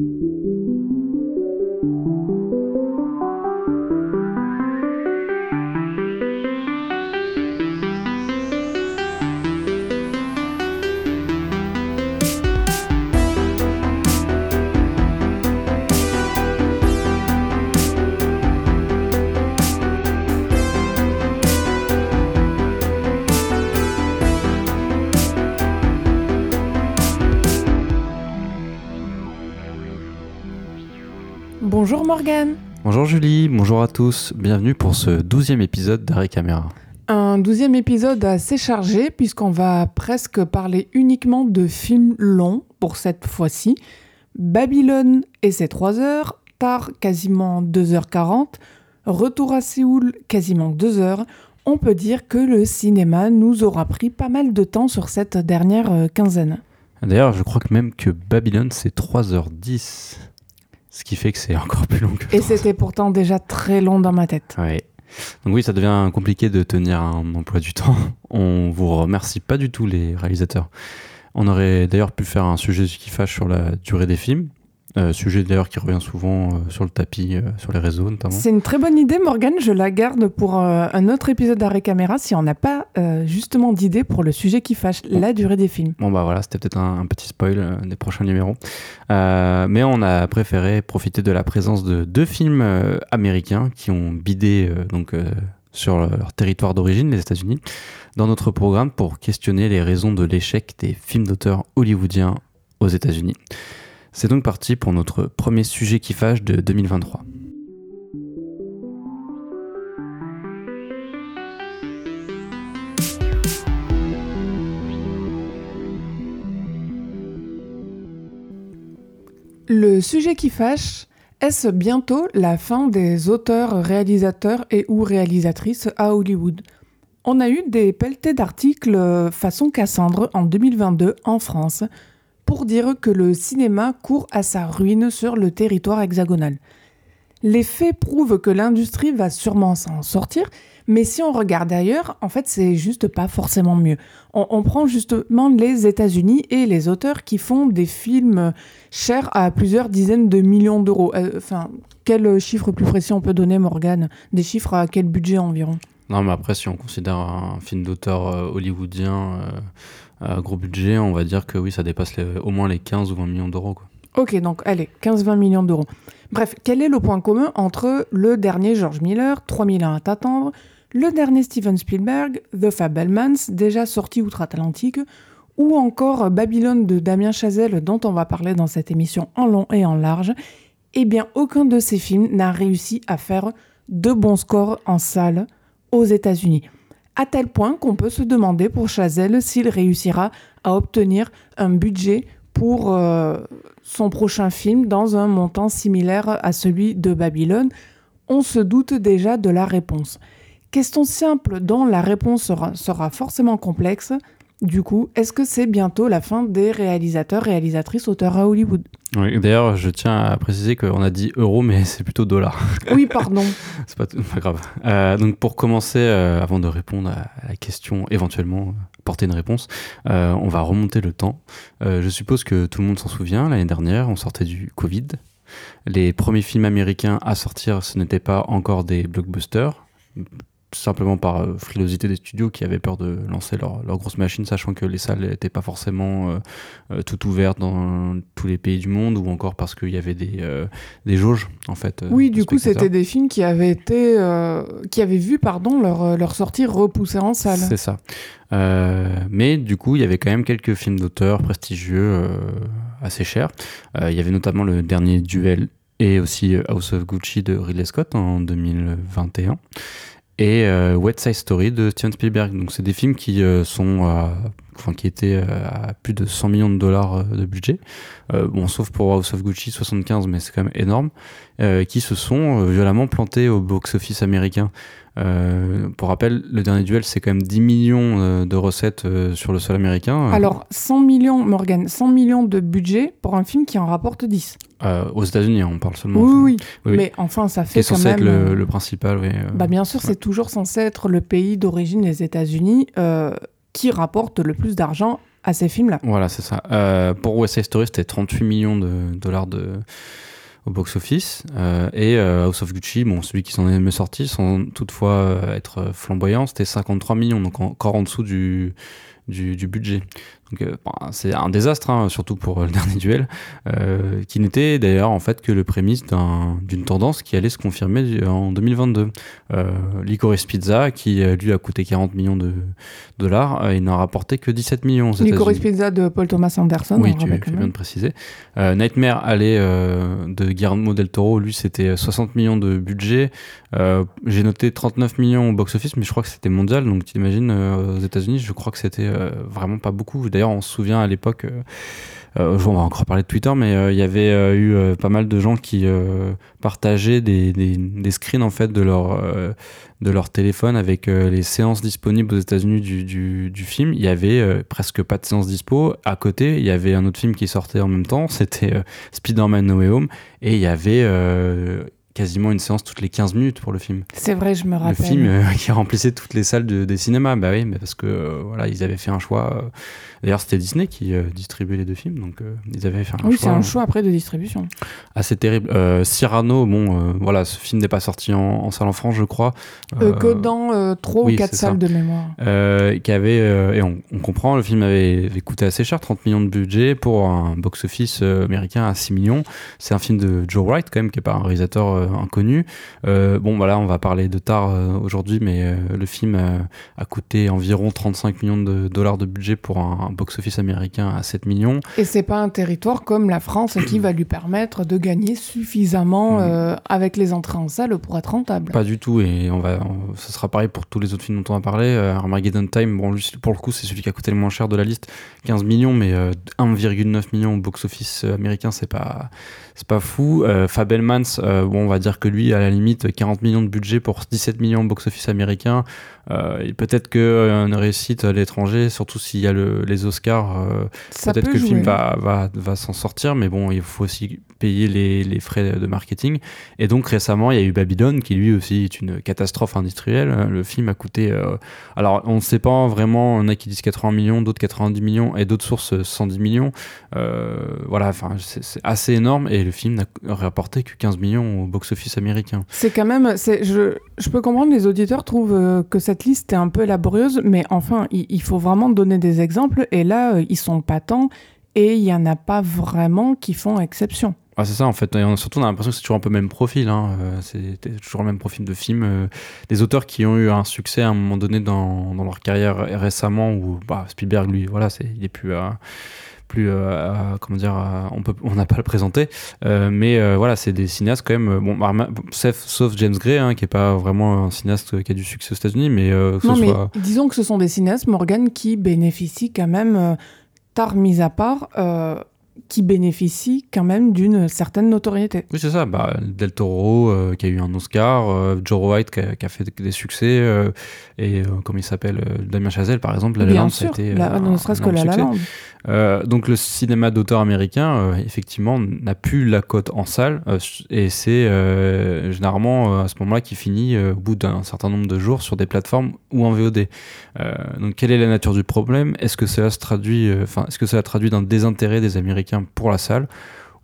Bonjour Morgane. Bonjour Julie, bonjour à tous, bienvenue pour ce douzième épisode d'Arrêt Caméra. Un douzième épisode assez chargé puisqu'on va presque parler uniquement de films longs pour cette fois-ci. Babylone et ses 3 heures, Tar quasiment 2h40, Retour à Séoul quasiment 2 heures. On peut dire que le cinéma nous aura pris pas mal de temps sur cette dernière euh, quinzaine. D'ailleurs, je crois que même que Babylone c'est 3h10. Ce qui fait que c'est encore plus long que Et c'était pourtant déjà très long dans ma tête. Ouais. Donc oui, ça devient compliqué de tenir un emploi du temps. On vous remercie pas du tout les réalisateurs. On aurait d'ailleurs pu faire un sujet qui fâche sur la durée des films. Euh, sujet d'ailleurs qui revient souvent euh, sur le tapis, euh, sur les réseaux notamment. C'est une très bonne idée, Morgane. Je la garde pour un autre épisode d'Arrêt Caméra si on n'a pas justement d'idée pour le sujet qui fâche, la durée des films. Bon bah voilà, c'était peut-être un, un petit spoil des prochains numéros. Mais on a préféré profiter de la présence de deux films américains qui ont bidé donc sur leur territoire d'origine, les États-Unis, dans notre programme pour questionner les raisons de l'échec des films d'auteurs hollywoodiens aux États-Unis. C'est donc parti pour notre premier sujet qui fâche de 2023. Le sujet qui fâche, est-ce bientôt la fin des auteurs, réalisateurs et ou réalisatrices à Hollywood? On a eu des pelletés d'articles euh, façon Cassandre en 2022 en France pour dire que le cinéma court à sa ruine sur le territoire hexagonal. Les faits prouvent que l'industrie va sûrement s'en sortir, mais si on regarde ailleurs, en fait, c'est juste pas forcément mieux. On, prend justement les États-Unis et les auteurs qui font des films chers à plusieurs dizaines de millions d'euros. Euh, Enfin, quel chiffre plus précis on peut donner, Morgane? Des chiffres à quel budget environ? Non mais après si on considère un film d'auteur euh, hollywoodien euh, à gros budget, on va dire que oui ça dépasse au moins les 15 ou 20 millions d'euros. Ok, donc allez, 15-20 millions d'euros. Bref, quel est le point commun entre le dernier George Miller, 3001 à t'attendre, le dernier Steven Spielberg, The Fabelmans, déjà sorti outre-Atlantique, ou encore Babylone de Damien Chazelle, dont on va parler dans cette émission en long et en large? Eh bien, aucun de ces films n'a réussi à faire de bons scores en salle aux États-Unis. À tel point qu'on peut se demander pour Chazelle s'il réussira à obtenir un budget pour euh, son prochain film dans un montant similaire à celui de Babylone On se doute déjà de la réponse. Question simple dont la réponse sera, sera forcément complexe. Du coup, est-ce que c'est bientôt la fin des réalisateurs, réalisatrices, auteurs à Hollywood? Oui, D'ailleurs je tiens à préciser qu'on a dit euro mais c'est plutôt dollar. Oui, pardon. C'est pas, tout- pas grave. Euh, donc pour commencer, euh, avant de répondre à la question, éventuellement euh, porter une réponse, euh, on va remonter le temps. Je suppose que tout le monde s'en souvient, l'année dernière, on sortait du Covid. Les premiers films américains à sortir, ce n'étaient pas encore des blockbusters, simplement par euh, frilosité des studios qui avaient peur de lancer leur, leur grosse machine, sachant que les salles n'étaient pas forcément euh, euh, toutes ouvertes dans tous les pays du monde, ou encore parce qu'il y avait des, euh, des jauges, en fait. Oui, du coup, c'était des films qui avaient été, qui avaient vu, pardon, leur, leur sortie repoussée en salle. C'est ça. Mais du coup, il y avait quand même quelques films d'auteurs prestigieux assez chers. Il y avait notamment le dernier Duel et aussi House of Gucci de Ridley Scott en 2021 et euh, West Side Story de Steven Spielberg. Donc c'est des films qui euh, sont à- enfin qui étaient euh, à plus de 100 millions de dollars euh, de budget. Euh, bon, sauf pour House of Gucci 75, mais c'est quand même énorme. euh, qui se sont violemment plantés au box-office américain. Euh, pour rappel, le dernier duel, c'est quand même 10 millions de recettes sur le sol américain. Alors, 100 millions, Morgan, 100 millions de budget pour un film qui en rapporte 10. euh, aux États-Unis, on parle seulement. Oui, oui. Mais enfin, ça fait quand censé même... être le, euh, le principal, oui. Bah bien sûr, ouais. c'est toujours censé être le pays d'origine des États-Unis euh, qui rapporte le plus d'argent à ces films-là. Voilà, c'est ça. Euh, pour West Side Story, c'était 38 millions de dollars de, au box-office. Euh, et euh, House of Gucci, bon, celui qui s'en est mieux sorti, sans toutefois être flamboyant, c'était 53 millions, donc encore en dessous du budget. Donc euh, c'est un désastre, hein, surtout pour euh, le dernier duel, euh, qui n'était d'ailleurs en fait que le prémisse d'une tendance qui allait se confirmer en 2022. Euh, Licorice Pizza, qui lui a coûté 40 millions de dollars, il n'a rapporté que 17 millions. Licorice Pizza de Paul Thomas Anderson. Oui, tu fais bien de préciser. Nightmare allait de Guillermo del Toro, lui c'était 60 millions de budget. J'ai noté 39 millions au box-office, mais je crois que c'était mondial, donc tu imagines aux États-Unis, je crois que c'était vraiment pas beaucoup. D'ailleurs, on se souvient à l'époque, euh, euh, on va encore parler de Twitter, mais euh, il y avait eu pas mal de gens qui partageaient des, des, screens en fait de leur de leur téléphone avec les séances disponibles aux États-Unis du, du, film. Il y avait presque pas de séance dispo. À côté, il y avait un autre film qui sortait en même temps, c'était Spider-Man No Way Home, et il y avait quasiment une séance toutes les 15 minutes pour le film. C'est vrai, je me rappelle. Le film qui remplissait toutes les salles de, des cinémas. Bah oui, mais parce que voilà, ils avaient fait un choix D'ailleurs, c'était Disney qui euh, distribuait les deux films, donc euh, ils avaient fait un oui, choix. c'est un choix après de distribution. Assez terrible. Euh, Cyrano, bon, voilà, ce film n'est pas sorti en, salle en France, je crois. que dans 3 ou 4 salles de mémoire. qui avait, et on, comprend, le film avait, coûté assez cher, 30 millions de budget pour un box-office américain à 6 millions. C'est un film de Joe Wright, quand même, qui n'est pas un réalisateur inconnu. bon, voilà, on va parler de tard aujourd'hui, mais le film a coûté environ 35 millions de dollars de budget pour un box-office américain à 7 millions. Et c'est pas un territoire comme la France qui va lui permettre de gagner suffisamment mm. euh, avec les entrées en salle pour être rentable. Pas du tout, et on va, ce sera pareil pour tous les autres films dont on a parlé. Euh, Armageddon Time, bon, lui, pour le coup, c'est celui qui a coûté le moins cher de la liste, 15 millions, mais 1,9 euh, million au box-office américain, c'est pas, c'est pas fou. Fabelmans, bon, on va dire que lui, à la limite, 40 millions de budget pour 17 millions au box-office américain. Et peut-être qu'une réussite à l'étranger, surtout s'il y a le, les Oscars, euh, peut-être que le film va, va, va s'en sortir, mais bon, il faut aussi payer les, les, frais de marketing. Et donc récemment, il y a eu Babylone, qui lui aussi est une catastrophe industrielle. Le film a coûté, euh, alors on ne sait pas vraiment, on a qui disent 80 millions, d'autres 90 millions, et d'autres sources 110 millions. Euh, voilà, enfin, c'est assez énorme, et le film n'a rapporté que 15 millions au box-office américain. C'est quand même, je, je peux comprendre, les auditeurs trouvent que cette liste est un peu laborieuse, mais enfin, il, faut vraiment donner des exemples et là, euh, ils sont patents et il n'y en a pas vraiment qui font exception. Ah, c'est ça en fait, surtout on a l'impression que c'est toujours un peu le même profil, hein. Euh, c'est toujours le même profil de film. Euh, des auteurs qui ont eu un succès à un moment donné dans, leur carrière récemment, ou bah, Spielberg lui, voilà, il est plus plus comment dire on peut on n'a pas à le présenter mais voilà c'est des cinéastes quand même bon sauf, James Gray hein, qui est pas vraiment un cinéaste qui a du succès aux États-Unis mais non, mais disons que ce sont des cinéastes Morgan qui bénéficient quand même tard mis à part qui bénéficient quand même d'une certaine notoriété. Oui, c'est ça. Bah, Del Toro, euh, qui a eu un Oscar, euh, Joe White, qui a, fait des succès, euh, et comme il s'appelle, Damien Chazelle, par exemple, La La Land, c'était. Ne serait-ce que La La. Euh, donc le cinéma d'auteur américain, euh, effectivement, n'a plus la cote en salle euh, et c'est généralement à ce moment-là qui finit au bout d'un certain nombre de jours sur des plateformes ou en VOD. donc quelle est la nature du problème? Est-ce que cela se traduit, enfin, est-ce que cela traduit d'un désintérêt des Américains? Pour la salle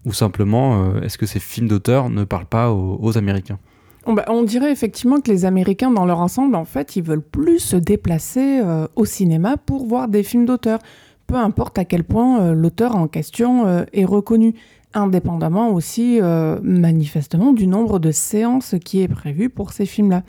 ou simplement est-ce que ces films d'auteur ne parlent pas aux, Américains? Bah, on dirait effectivement que les Américains, dans leur ensemble, en fait, ils veulent plus se déplacer au cinéma pour voir des films d'auteur. Peu importe à quel point euh, l'auteur en question euh, est reconnu, indépendamment aussi euh, manifestement du nombre de séances qui est prévu pour ces films-là.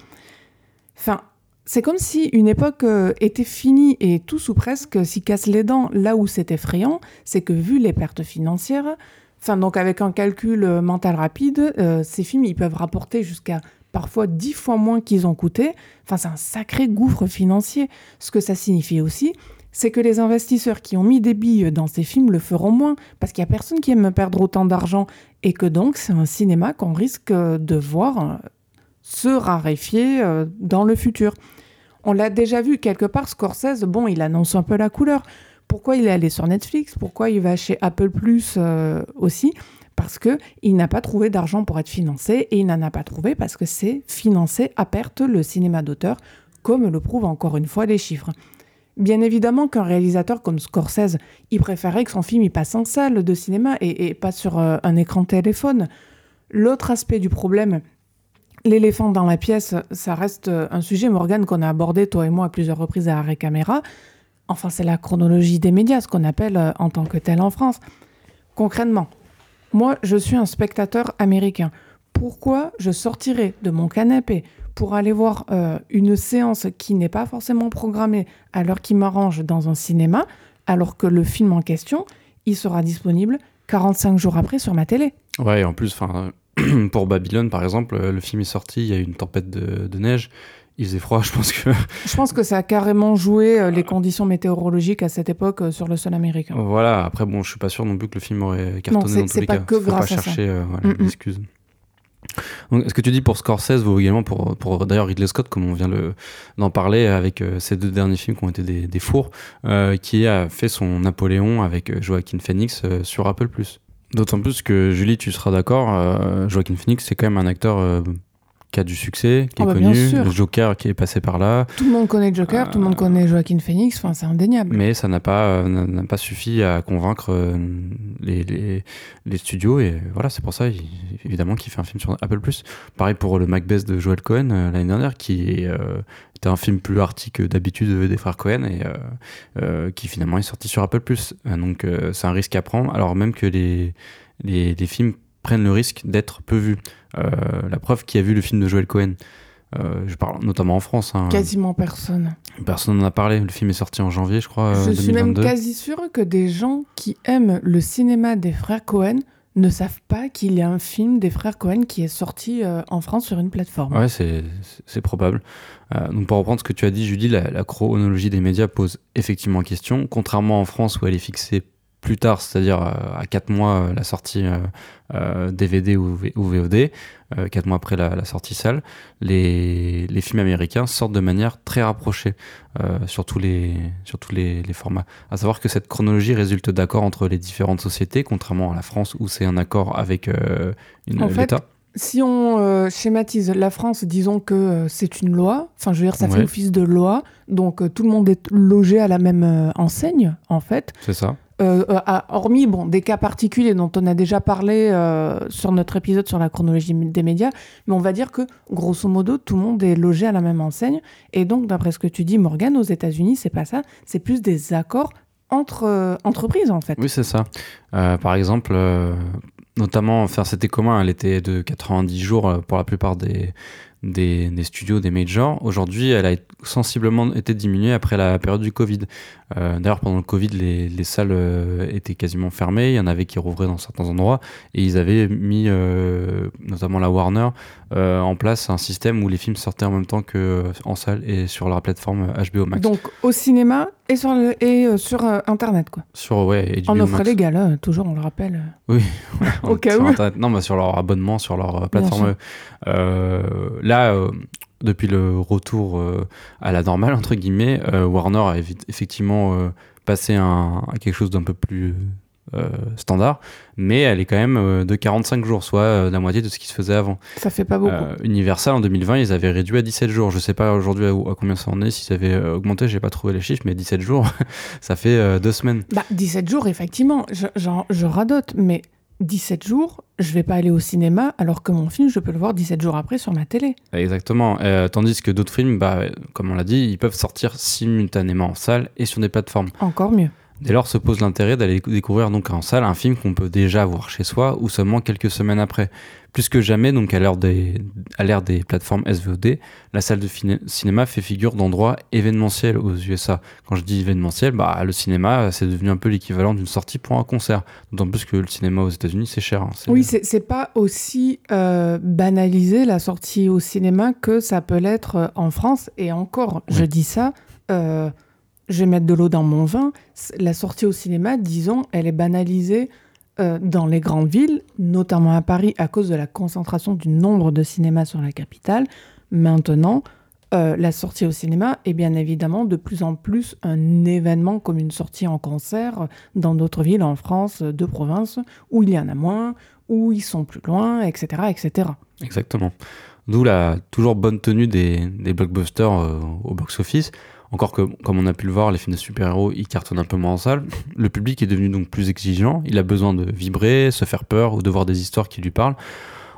Enfin, c'est comme si une époque était finie et tout ou presque s'y casse les dents. Là où c'est effrayant, c'est que vu les pertes financières, enfin donc avec un calcul mental rapide, ces films ils peuvent rapporter jusqu'à parfois dix fois moins qu'ils ont coûté. Enfin, c'est un sacré gouffre financier. Ce que ça signifie aussi, c'est que les investisseurs qui ont mis des billes dans ces films le feront moins, parce qu'il n'y a personne qui aime perdre autant d'argent, et que donc c'est un cinéma qu'on risque de voir euh, se raréfier euh, dans le futur. On l'a déjà vu quelque part, Scorsese, bon, il annonce un peu la couleur. Pourquoi il est allé sur Netflix? Pourquoi il va chez Apple Plus euh, aussi? Parce que il n'a pas trouvé d'argent pour être financé et il n'en a pas trouvé parce que c'est financé à perte le cinéma d'auteur, comme le prouvent encore une fois les chiffres. Bien évidemment qu'un réalisateur comme Scorsese, il préférait que son film y passe en salle de cinéma et, pas sur euh, un écran téléphone. L'autre aspect du problème, l'éléphant dans la pièce, ça reste euh, un sujet, Morgan, qu'on a abordé, toi et moi, à plusieurs reprises à Arrêt Caméra. Enfin, c'est la chronologie des médias, ce qu'on appelle euh, en tant que tel en France. Concrètement, moi, je suis un spectateur américain. Pourquoi je sortirais de mon canapé pour aller voir euh, une séance qui n'est pas forcément programmée à l'heure qui m'arrange dans un cinéma, alors que le film en question, il sera disponible 45 jours après sur ma télé? Ouais, et en plus, pour Babylone, par exemple, le film est sorti, il y a eu une tempête de, neige, il faisait froid, je pense que... je pense que ça a carrément joué euh, les conditions météorologiques à cette époque euh, sur le sol américain. Voilà, après, bon, je suis pas sûr non plus que le film aurait cartonné dans tous les pas cas. Que grâce pas chercher mm ce que tu dis pour Scorsese vaut également pour, pour d'ailleurs Ridley Scott, comme on vient d'en parler avec euh, ces deux derniers films qui ont été des, des fours, euh, qui a fait son Napoléon avec euh, Joaquin Phoenix sur Apple+. D'autant plus que Julie, tu seras d'accord, Joaquin Phoenix c'est quand même un acteur qui a du succès, qui est ah bah, connu, le Joker qui est passé par là. Tout le monde connaît Joker, tout le monde euh, connaît Joaquin Phoenix, enfin c'est indéniable. Mais ça n'a pas, n'a pas suffi à convaincre euh, les, les, les studios et voilà, c'est pour ça évidemment qu'il fait un film sur Apple+. Pareil pour le Macbeth de Joel Cohen euh, l'année dernière qui est, était un film plus arty que d'habitude des frères Cohen et qui finalement est sorti sur Apple+. Donc c'est un risque à prendre alors même que les, les, les films prennent le risque d'être peu vus. Euh, la preuve qui a vu le film de Joel Cohen? Euh, je parle notamment en France. Hein. Quasiment personne. Personne n'en a parlé. Le film est sorti en janvier, je crois. Je suis même quasi sûr que des gens qui aiment le cinéma des frères Cohen ne savent pas qu'il y a un film des frères Cohen qui est sorti euh, en France sur une plateforme. Ouais, c'est probable. Donc pour reprendre ce que tu as dit, Julie, la, la, chronologie des médias pose effectivement question. Contrairement en France où elle est fixée plus tard, c'est-à-dire à 4 mois la sortie DVD euh, ou, VOD, 4 euh, mois après la, sortie salle, les, les, films américains sortent de manière très rapprochée euh, sur tous, les, sur tous les, les, formats. À savoir que cette chronologie résulte d'accords entre les différentes sociétés, contrairement à la France où c'est un accord avec une, l'État. Si on schématise la France, disons que c'est une loi, enfin je veux dire ça fait office de loi, donc tout le monde est logé à la même enseigne en fait. C'est ça. Euh, euh, hormis bon, des cas particuliers dont on a déjà parlé euh, sur notre épisode sur la chronologie des médias, mais on va dire que grosso modo tout le monde est logé à la même enseigne. Et donc, d'après ce que tu dis, Morgan, aux États-Unis, c'est pas ça, c'est plus des accords entre entreprises en fait. Oui, c'est ça. par exemple, notamment, enfin, c'était commun, elle était de 90 jours pour la plupart des, studios, des majors. Aujourd'hui, elle a sensiblement été diminuée après la période du Covid. Euh, D'ailleurs, pendant le Covid, les, les salles euh, étaient quasiment fermées. Il y en avait qui rouvraient dans certains endroits. Et ils avaient mis, euh, notamment la Warner, euh, en place un système où les films sortaient en même temps que euh, en salle et sur leur plateforme HBO Max. Donc au cinéma et sur, le, et sur Internet, quoi. Sur, ouais, en offre légale, toujours, on le rappelle. Oui, au cas où. Non, mais sur leur abonnement, sur leur plateforme. là, depuis le retour euh, à la normale, entre guillemets, euh, Warner a effectivement euh, passé à quelque chose d'un peu plus standard, mais elle est quand même de 45 jours, soit la moitié de ce qui se faisait avant. Ça fait pas beaucoup. Universal en 2020, ils avaient réduit à 17 jours. Je sais pas aujourd'hui à, combien ça en est, s'ils avaient augmenté, j'ai pas trouvé les chiffres, mais 17 jours, ça fait deux semaines. Bah, 17 jours, effectivement, je, je radote, mais 17 jours, je vais pas aller au cinéma alors que mon film, je peux le voir 17 jours après sur ma télé. Exactement. Euh, tandis que d'autres films, bah, comme on l'a dit, ils peuvent sortir simultanément en salle et sur des plateformes. Encore mieux. Dès lors se pose l'intérêt d'aller découvrir donc en salle un film qu'on peut déjà voir chez soi ou seulement quelques semaines après. Plus que jamais, donc à l'ère des, plateformes SVOD, la salle de cinéma fait figure d'endroit événementiel aux USA. Quand je dis événementiel, bah, le cinéma, c'est devenu un peu l'équivalent d'une sortie pour un concert. D'autant plus que le cinéma aux États-Unis, c'est cher. Hein. Oui, c'est pas aussi euh, banalisé la sortie au cinéma que ça peut l'être euh, en France. Et encore, je dis ça. Euh, je vais mettre de l'eau dans mon vin. La sortie au cinéma, disons, elle est banalisée euh, dans les grandes villes, notamment à Paris, à cause de la concentration du nombre de cinémas sur la capitale. Maintenant, euh, la sortie au cinéma est bien évidemment de plus en plus un événement comme une sortie en concert dans d'autres villes en France, de province, où il y en a moins, où ils sont plus loin, etc. etc. Exactement. D'où la toujours bonne tenue des, blockbusters euh, au box-office Encore que, comme on a pu le voir, les films de super-héros, ils cartonnent un peu moins en salle. Le public est devenu donc plus exigeant. Il a besoin de vibrer, se faire peur ou de voir des histoires qui lui parlent.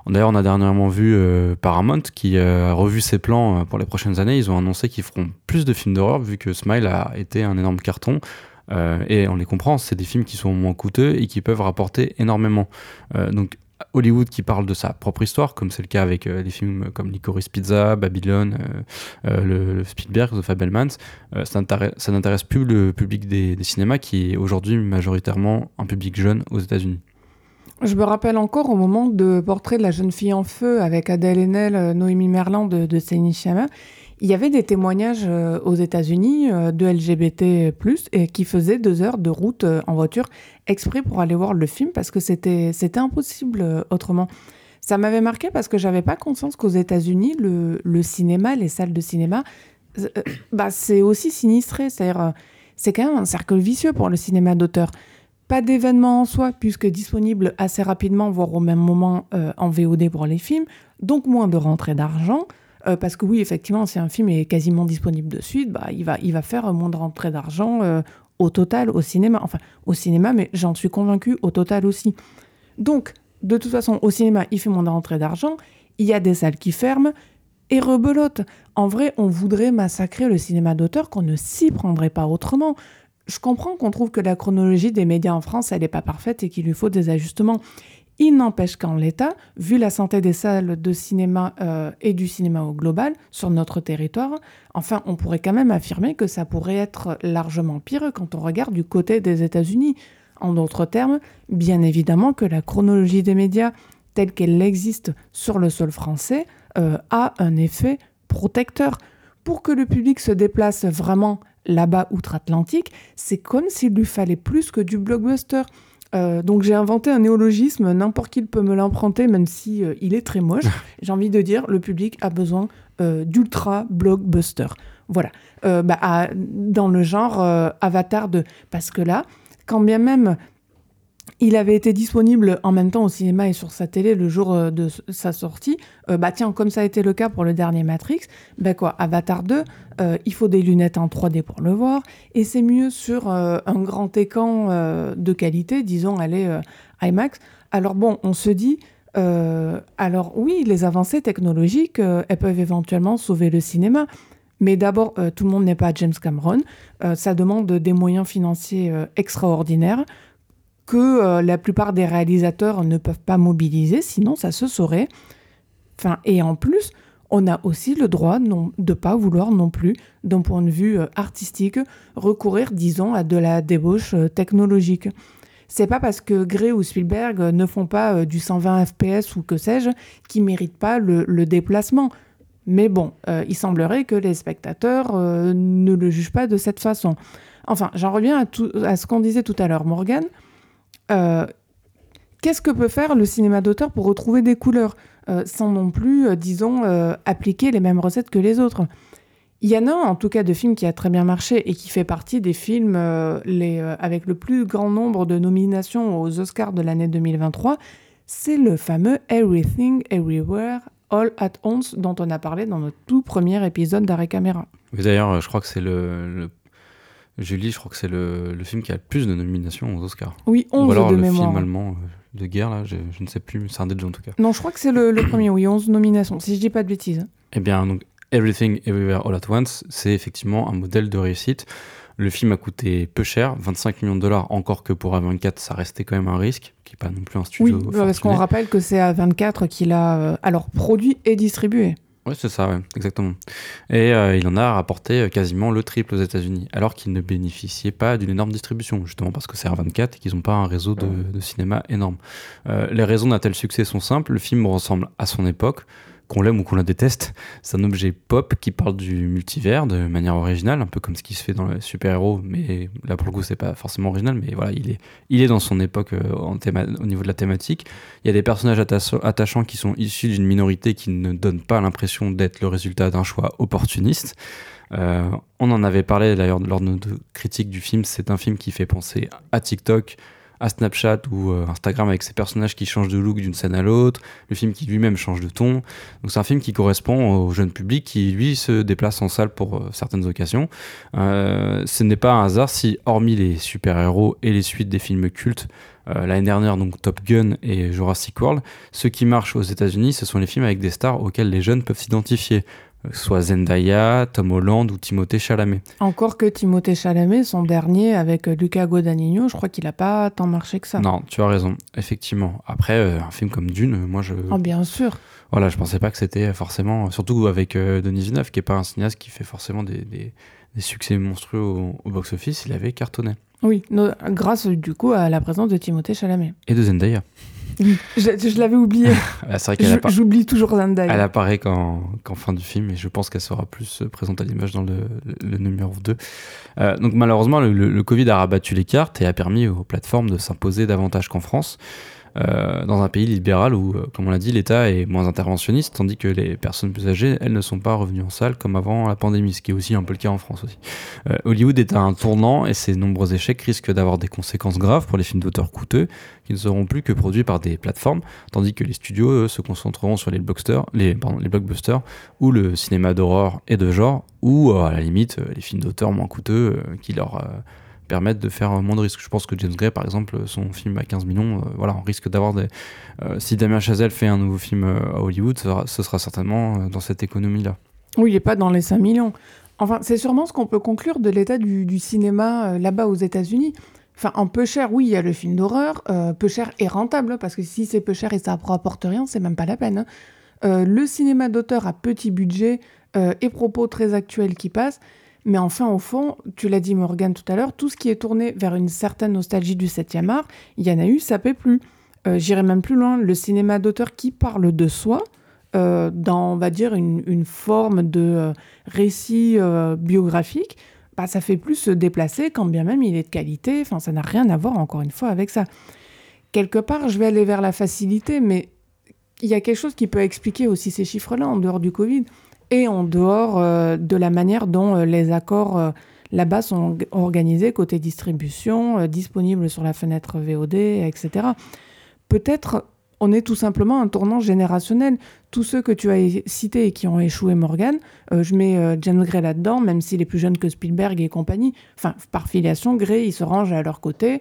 D'ailleurs, on a dernièrement vu euh, Paramount qui euh, a revu ses plans euh, pour les prochaines années. Ils ont annoncé qu'ils feront plus de films d'horreur vu que Smile a été un énorme carton. et on les comprend, c'est des films qui sont moins coûteux et qui peuvent rapporter énormément. donc Hollywood qui parle de sa propre histoire, comme c'est le cas avec des films comme Licorice Pizza, Babylon, le, Spielberg, The Fabelmans, ça n'intéresse plus le public des, cinémas qui est aujourd'hui majoritairement un public jeune aux États-Unis. Je me rappelle encore au moment de Portrait de la jeune fille en feu avec Adèle Haenel, euh, Noémie Merlan de, de Chama, il y avait des témoignages euh, aux États-Unis euh, de LGBT+, et qui faisaient deux heures de route en voiture exprès pour aller voir le film parce que c'était impossible autrement. Ça m'avait marqué parce que j'avais pas conscience qu'aux États-Unis, le, cinéma, les salles de cinéma, bah, c'est aussi sinistré. C'est-à-dire, c'est quand même un cercle vicieux pour le cinéma d'auteur. Pas d'événement en soi, puisque disponible assez rapidement, voire au même moment euh, en VOD pour les films, donc moins de rentrée d'argent. Euh, parce que oui, effectivement, si un film est quasiment disponible de suite, bah, il, va, il va faire moins de rentrée d'argent euh, au total au cinéma. Enfin, au cinéma, mais j'en suis convaincu au total aussi. Donc, de toute façon, au cinéma, il fait moins de rentrée d'argent. Il y a des salles qui ferment. Et rebelote. En vrai, on voudrait massacrer le cinéma d'auteur qu'on ne s'y prendrait pas autrement je comprends qu'on trouve que la chronologie des médias en France, elle n'est pas parfaite et qu'il lui faut des ajustements. Il n'empêche qu'en l'état, vu la santé des salles de cinéma euh, et du cinéma au global sur notre territoire, enfin, on pourrait quand même affirmer que ça pourrait être largement pire quand on regarde du côté des États-Unis. En d'autres termes, bien évidemment que la chronologie des médias telle qu'elle existe sur le sol français euh, a un effet protecteur. Pour que le public se déplace vraiment là-bas outre-Atlantique, c'est comme s'il lui fallait plus que du blockbuster. Euh, donc j'ai inventé un néologisme, n'importe qui peut me l'emprunter, même si euh, il est très moche. j'ai envie de dire, le public a besoin euh, d'ultra blockbuster. Voilà, bah, dans le genre Avatar 2, parce que là, quand bien même il avait été disponible en même temps au cinéma et sur sa télé le jour euh, de sa sortie. Euh, bah tiens, comme ça a été le cas pour le dernier Matrix, bah quoi, Avatar 2, euh, il faut des lunettes en 3D pour le voir, et c'est mieux sur un grand écran de qualité, disons, allez, IMAX. Alors bon, on se dit, alors oui, les avancées technologiques, elles peuvent éventuellement sauver le cinéma, mais d'abord, tout le monde n'est pas James Cameron. ça demande des moyens financiers extraordinaires que euh, la plupart des réalisateurs ne peuvent pas mobiliser, sinon ça se saurait. Enfin, et en plus, on a aussi le droit non, de pas vouloir non plus, d'un point de vue euh, artistique, recourir, disons, à de la débauche euh, technologique. C'est pas parce que Gray ou Spielberg ne font pas du 120 fps ou que sais-je qu'ils méritent pas le, déplacement. Mais bon, il semblerait que les spectateurs ne le jugent pas de cette façon. Enfin, j'en reviens à, à ce qu'on disait tout à l'heure, Morgan. Euh, qu'est-ce que peut faire le cinéma d'auteur pour retrouver des couleurs euh, sans non plus, euh, disons, appliquer les mêmes recettes que les autres? Il y en a en tout cas, de films qui a très bien marché et qui fait partie des films avec le plus grand nombre de nominations aux Oscars de l'année 2023. C'est le fameux Everything, Everywhere, All at Once dont on a parlé dans notre tout premier épisode d'Arrêt Caméra. D'ailleurs, je crois que c'est le Julie, je crois que c'est le, le, film qui a le plus de nominations aux Oscars. Oui, 11 Ou alors de le film allemand euh, de guerre, là, je, ne sais plus, c'est un des en tout cas. Non, je crois que c'est le, premier, oui, 11 nominations, si je dis pas de bêtises. Eh bien, donc, Everything Everywhere All at Once, c'est effectivement un modèle de réussite. Le film a coûté peu cher, 25 millions de dollars, encore que pour A24, ça restait quand même un risque, qui n'est pas non plus un studio. Oui, parce qu'on rappelle que c'est A24 qui l'a alors produit et distribué. Oui, c'est ça, exactement. Et euh, il en a rapporté euh, quasiment le triple aux États-Unis, alors qu'il ne bénéficiait pas d'une énorme distribution, justement parce que c'est R24 et qu'ils n'ont pas un réseau de, cinéma énorme. Euh, les raisons d'un tel succès sont simples. Le film ressemble à son époque qu'on l'aime ou qu'on la déteste, c'est un objet pop qui parle du multivers de manière originale, un peu comme ce qui se fait dans les super-héros, mais là pour le coup c'est pas forcément original, mais voilà, il est, dans son époque euh, au niveau de la thématique. Il y a des personnages attachants qui sont issus d'une minorité qui ne donne pas l'impression d'être le résultat d'un choix opportuniste. Euh, on en avait parlé d'ailleurs lors de notre critique du film, c'est un film qui fait penser à TikTok, à Snapchat ou Instagram avec ses personnages qui changent de look d'une scène à l'autre, le film qui lui-même change de ton. Donc c'est un film qui correspond au jeune public qui lui se déplace en salle pour certaines occasions. ce n'est pas un hasard si, hormis les super-héros et les suites des films cultes, l'année dernière, donc Top Gun et Jurassic World, ce qui marche aux États-Unis, ce sont les films avec des stars auxquels les jeunes peuvent s'identifier soit Zendaya, Tom Holland ou Timothée Chalamet. Encore que Timothée Chalamet, son dernier avec euh, Luca Guadagnino, je crois qu'il n'a pas tant marché que ça. Non, tu as raison, effectivement. Après, euh, un film comme Dune, moi je. Oh, bien sûr. Voilà, je pensais pas que c'était forcément. Surtout avec euh, Denis Villeneuve, qui n'est pas un cinéaste qui fait forcément des, des, succès monstrueux au, box-office, il avait cartonné. Oui, grâce du coup à la présence de Timothée Chalamet. Et de Zendaya je, l'avais oublié. Ah, c'est vrai qu'elle J'oublie toujours Zendaya. Elle apparaît qu'en fin du film et je pense qu'elle sera plus présente à l'image dans le, numéro 2. Euh, donc malheureusement, le, le, Covid a rabattu les cartes et a permis aux plateformes de s'imposer davantage qu'en France. Euh, dans un pays libéral où, euh, comme on l'a dit, l'État est moins interventionniste, tandis que les personnes plus âgées, elles ne sont pas revenues en salle comme avant la pandémie, ce qui est aussi un peu le cas en France aussi. Euh, Hollywood est à un tournant et ses nombreux échecs risquent d'avoir des conséquences graves pour les films d'auteurs coûteux qui ne seront plus que produits par des plateformes, tandis que les studios se concentreront sur les blockbusters, les, ou le cinéma d'horreur et de genre, ou à la limite les films d'auteurs moins coûteux qui leur permettre de faire moins de risques. Je pense que James Gray, par exemple, son film à 15 millions, euh, voilà, on risque d'avoir des. Euh, si Damien Chazelle fait un nouveau film euh, à Hollywood, ce sera, certainement dans cette économie-là. Oui, il n'est pas dans les 5 millions. Enfin, c'est sûrement ce qu'on peut conclure de l'état du, cinéma là-bas aux États-Unis. Enfin, en peu cher, oui, il y a le film d'horreur, peu cher et rentable, parce que si c'est peu cher et ça rapporte rien, c'est même pas la peine. Hein. le cinéma d'auteur à petit budget et propos très actuels qui passent, mais enfin, au fond, tu l'as dit Morgan tout à l'heure, tout ce qui est tourné vers une certaine nostalgie du 7e art, il y en a eu, ça paie plus. Euh, j'irai même plus loin, le cinéma d'auteur qui parle de soi, euh, dans, on va dire, une, forme de euh, récit biographique, bah, ça fait plus se déplacer quand bien même il est de qualité. Enfin, ça n'a rien à voir, encore une fois, avec ça. Quelque part, je vais aller vers la facilité, mais il y a quelque chose qui peut expliquer aussi ces chiffres-là en dehors du Covid et en dehors euh, de la manière dont euh, les accords euh, là-bas sont organisés côté distribution, disponibles sur la fenêtre VOD, etc. Peut-être on est tout simplement un tournant générationnel. Tous ceux que tu as cités et qui ont échoué, Morgan, je mets James Gray là-dedans, même s'il est plus jeune que Spielberg et compagnie. Enfin, par filiation, Gray, il se range à leur côté.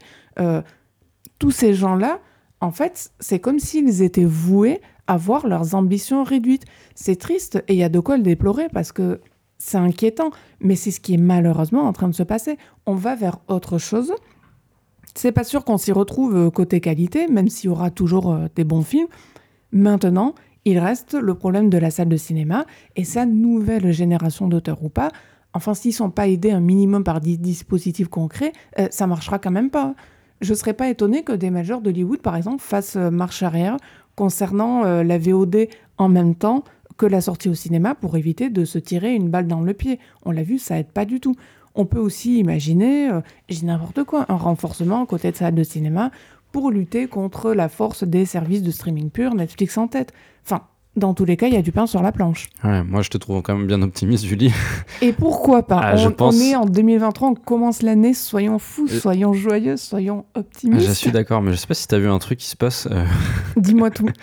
tous ces gens-là, en fait, c'est comme s'ils étaient voués à voir leurs ambitions réduites. C'est triste et il y a de quoi le déplorer parce que c'est inquiétant, mais c'est ce qui est malheureusement en train de se passer. On va vers autre chose. C'est pas sûr qu'on s'y retrouve euh, côté qualité, même s'il y aura toujours euh, des bons films. Maintenant, il reste le problème de la salle de cinéma et sa nouvelle génération d'auteurs ou pas. Enfin, s'ils sont pas aidés un minimum par des dispositifs concrets, euh, ça marchera quand même pas. Je serais pas étonné que des majors d'Hollywood, par exemple, fassent marche arrière concernant euh, la VOD en même temps que la sortie au cinéma pour éviter de se tirer une balle dans le pied. On l'a vu, ça aide pas du tout. On peut aussi imaginer, euh, j'ai n'importe quoi, un renforcement côté de salle de cinéma pour lutter contre la force des services de streaming pur, Netflix en tête. Enfin, dans tous les cas, il y a du pain sur la planche. moi, je te trouve quand même bien optimiste, Julie. Et pourquoi pas? Ah, on, est en 2023, on commence l'année, soyons fous, euh, soyons joyeux, soyons optimistes. je suis d'accord, mais je sais pas si tu as vu un truc qui se passe. Euh, Dis-moi tout.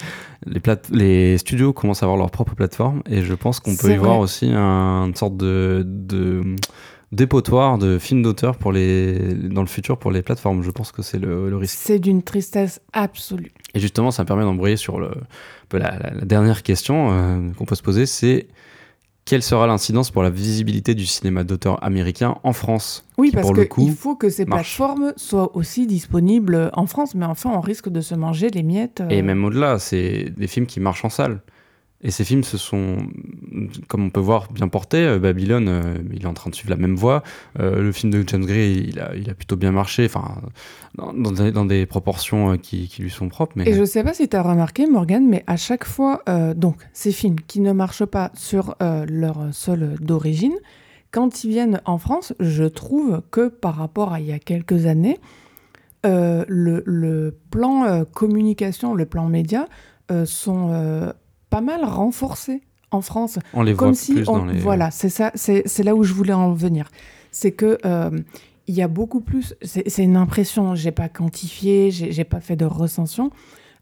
Les, les, studios commencent à avoir leur propre plateforme et je pense qu'on peut y voir aussi une sorte de, de dépotoir de films d'auteur pour les dans le futur pour les plateformes. Je pense que c'est le, risque. C'est d'une tristesse absolue. Et justement, ça me permet d'embrayer sur le, la, dernière question euh, qu'on peut se poser, c'est quelle sera l'incidence pour la visibilité du cinéma d'auteur américain en France Oui, parce qu'il faut que ces plateformes soient aussi disponibles en France, mais enfin, on risque de se manger les miettes. Et euh. même au-delà, c'est des films qui marchent en salle. Et ces films se sont, comme on peut voir, bien portés. Euh, Babylone, euh, il est en train de suivre la même voie. Euh, le film de James Gray, il a, plutôt bien marché, enfin, dans, des, proportions qui, lui sont propres. Et je ne sais pas si tu as remarqué, Morgan, mais à chaque fois, donc, ces films qui ne marchent pas sur leur sol d'origine, quand ils viennent en France, je trouve que par rapport à il y a quelques années, le, plan communication, le plan média sont pas mal renforcé en France. On les voit plus dans les... Voilà, c'est ça, c'est là où je voulais en venir. C'est que euh, il y a beaucoup plus. C'est une impression, j'ai pas quantifié, j'ai pas fait de recension,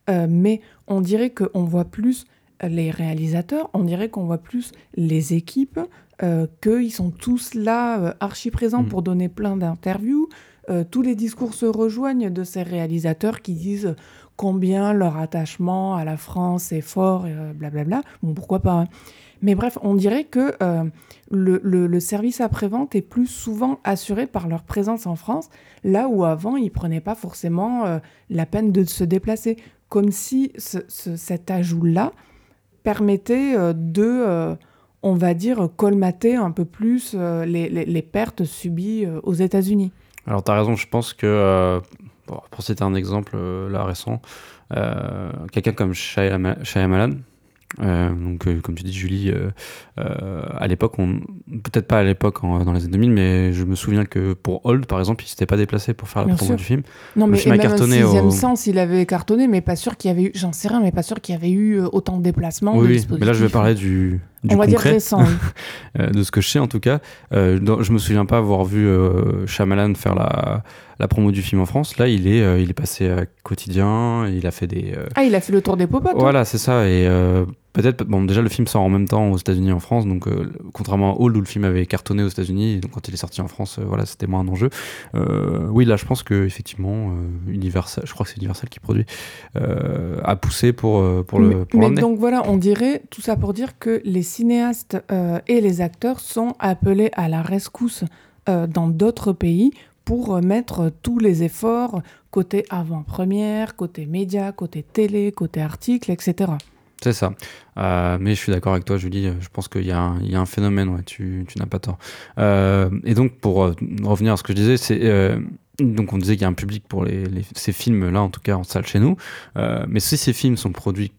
euh, mais on dirait qu'on voit plus les réalisateurs, on dirait qu'on voit plus les équipes, euh, qu'ils sont tous là, archi présents mm. pour donner plein d'interviews. Euh, tous les discours se rejoignent de ces réalisateurs qui disent combien leur attachement à la France est fort, et blablabla. Bon, pourquoi pas hein. Mais bref, on dirait que le, le, service après-vente est plus souvent assuré par leur présence en France, là où avant, ils ne prenaient pas forcément la peine de se déplacer. Comme si cet ajout-là permettait de on va dire, colmater un peu plus euh, les, pertes subies euh, aux États-Unis. Alors, tu as raison, je pense que, euh, pour citer un exemple là récent, quelqu'un comme Shyamalan, euh, donc, euh, comme tu dis, Julie, euh, à l'époque, peut-être pas à l'époque dans les années 2000, mais je me souviens que pour Old, par exemple, il s'était pas déplacé pour faire la promo du film. Non, mais film a cartonné. Au sens, il avait cartonné, mais pas sûr qu'il y avait eu, j'en sais rien, mais pas sûr qu'il y avait eu autant de déplacements. Oui, mais là, je vais parler du, du On va dire récent. de ce que je sais en tout cas. je me souviens pas avoir vu Shyamalan faire la la promo du film en France. Là, il est, euh, il est passé à quotidien, il a fait des. Euh, ah, il a fait le tour des popotes. Voilà, c'est ça. Et euh, peut-être, bon, déjà le film sort en même temps aux États-Unis et en France, donc contrairement à Hall où le film avait cartonné aux États-Unis, donc quand il est sorti en France, voilà, c'était moins un enjeu. oui, là, je pense que effectivement, Universal, je crois que c'est Universal qui produit, a poussé pour pour le. Pour mais donc voilà, on dirait tout ça pour dire que les cinéastes et les acteurs sont appelés à la rescousse dans d'autres pays pour mettre tous les efforts côté avant-première, côté média, côté télé, côté article, etc. C'est ça. Euh, mais je suis d'accord avec toi, Julie. Je pense qu'il y, a un phénomène, ouais, tu, n'as pas tort. Euh, et donc, pour euh, revenir à ce que je disais, c'est. donc, on disait qu'il y a un public pour ces films-là, en tout cas en salle chez nous. mais si ces films sont produits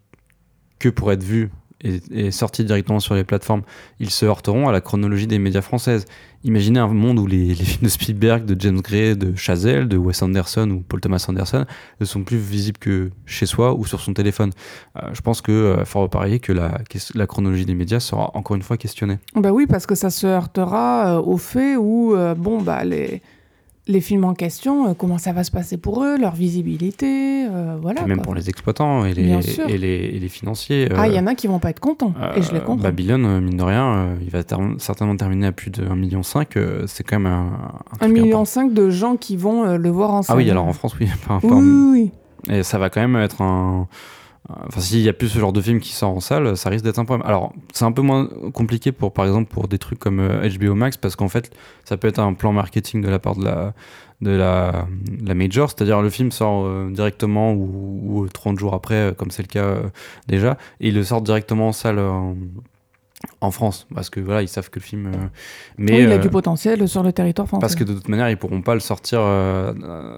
que pour être vus et, sortis directement sur les plateformes, ils se heurteront à la chronologie des médias françaises. Imaginez un monde où les, films de Spielberg, de James Gray, de Chazelle, de Wes Anderson ou Paul Thomas Anderson ne sont plus visibles que chez soi ou sur son téléphone. Euh, je pense que euh, fort parier que la, chronologie des médias sera encore une fois questionnée. Bah oui, parce que ça se heurtera euh, au fait où bon bah les les films en question, euh, comment ça va se passer pour eux, leur visibilité, euh, voilà. même pour les exploitants et les, et les, financiers. ah, il y en a qui vont pas être contents, et je les comprends. Babylone, mine de rien, il va certainement terminer à plus de 1,5 million. c'est quand même un. 1,5 million de gens qui vont le voir ensemble. Ah oui, alors en France, oui. oui, oui. Et ça va quand même être un Enfin, s'il y a plus ce genre de film qui sort en salle, ça risque d'être un problème. Alors, c'est un peu moins compliqué pour, par exemple, pour des trucs comme HBO euh, Max, parce qu'en fait, ça peut être un plan marketing de la part de la, de la, la major, c'est-à-dire le film sort euh, directement ou, 30 jours après, euh, comme c'est le cas déjà, et il le sort directement en salle France parce que voilà ils savent que le film euh, mais il a du euh, potentiel sur le territoire français. parce que de toute manière ils pourront pas le sortir euh,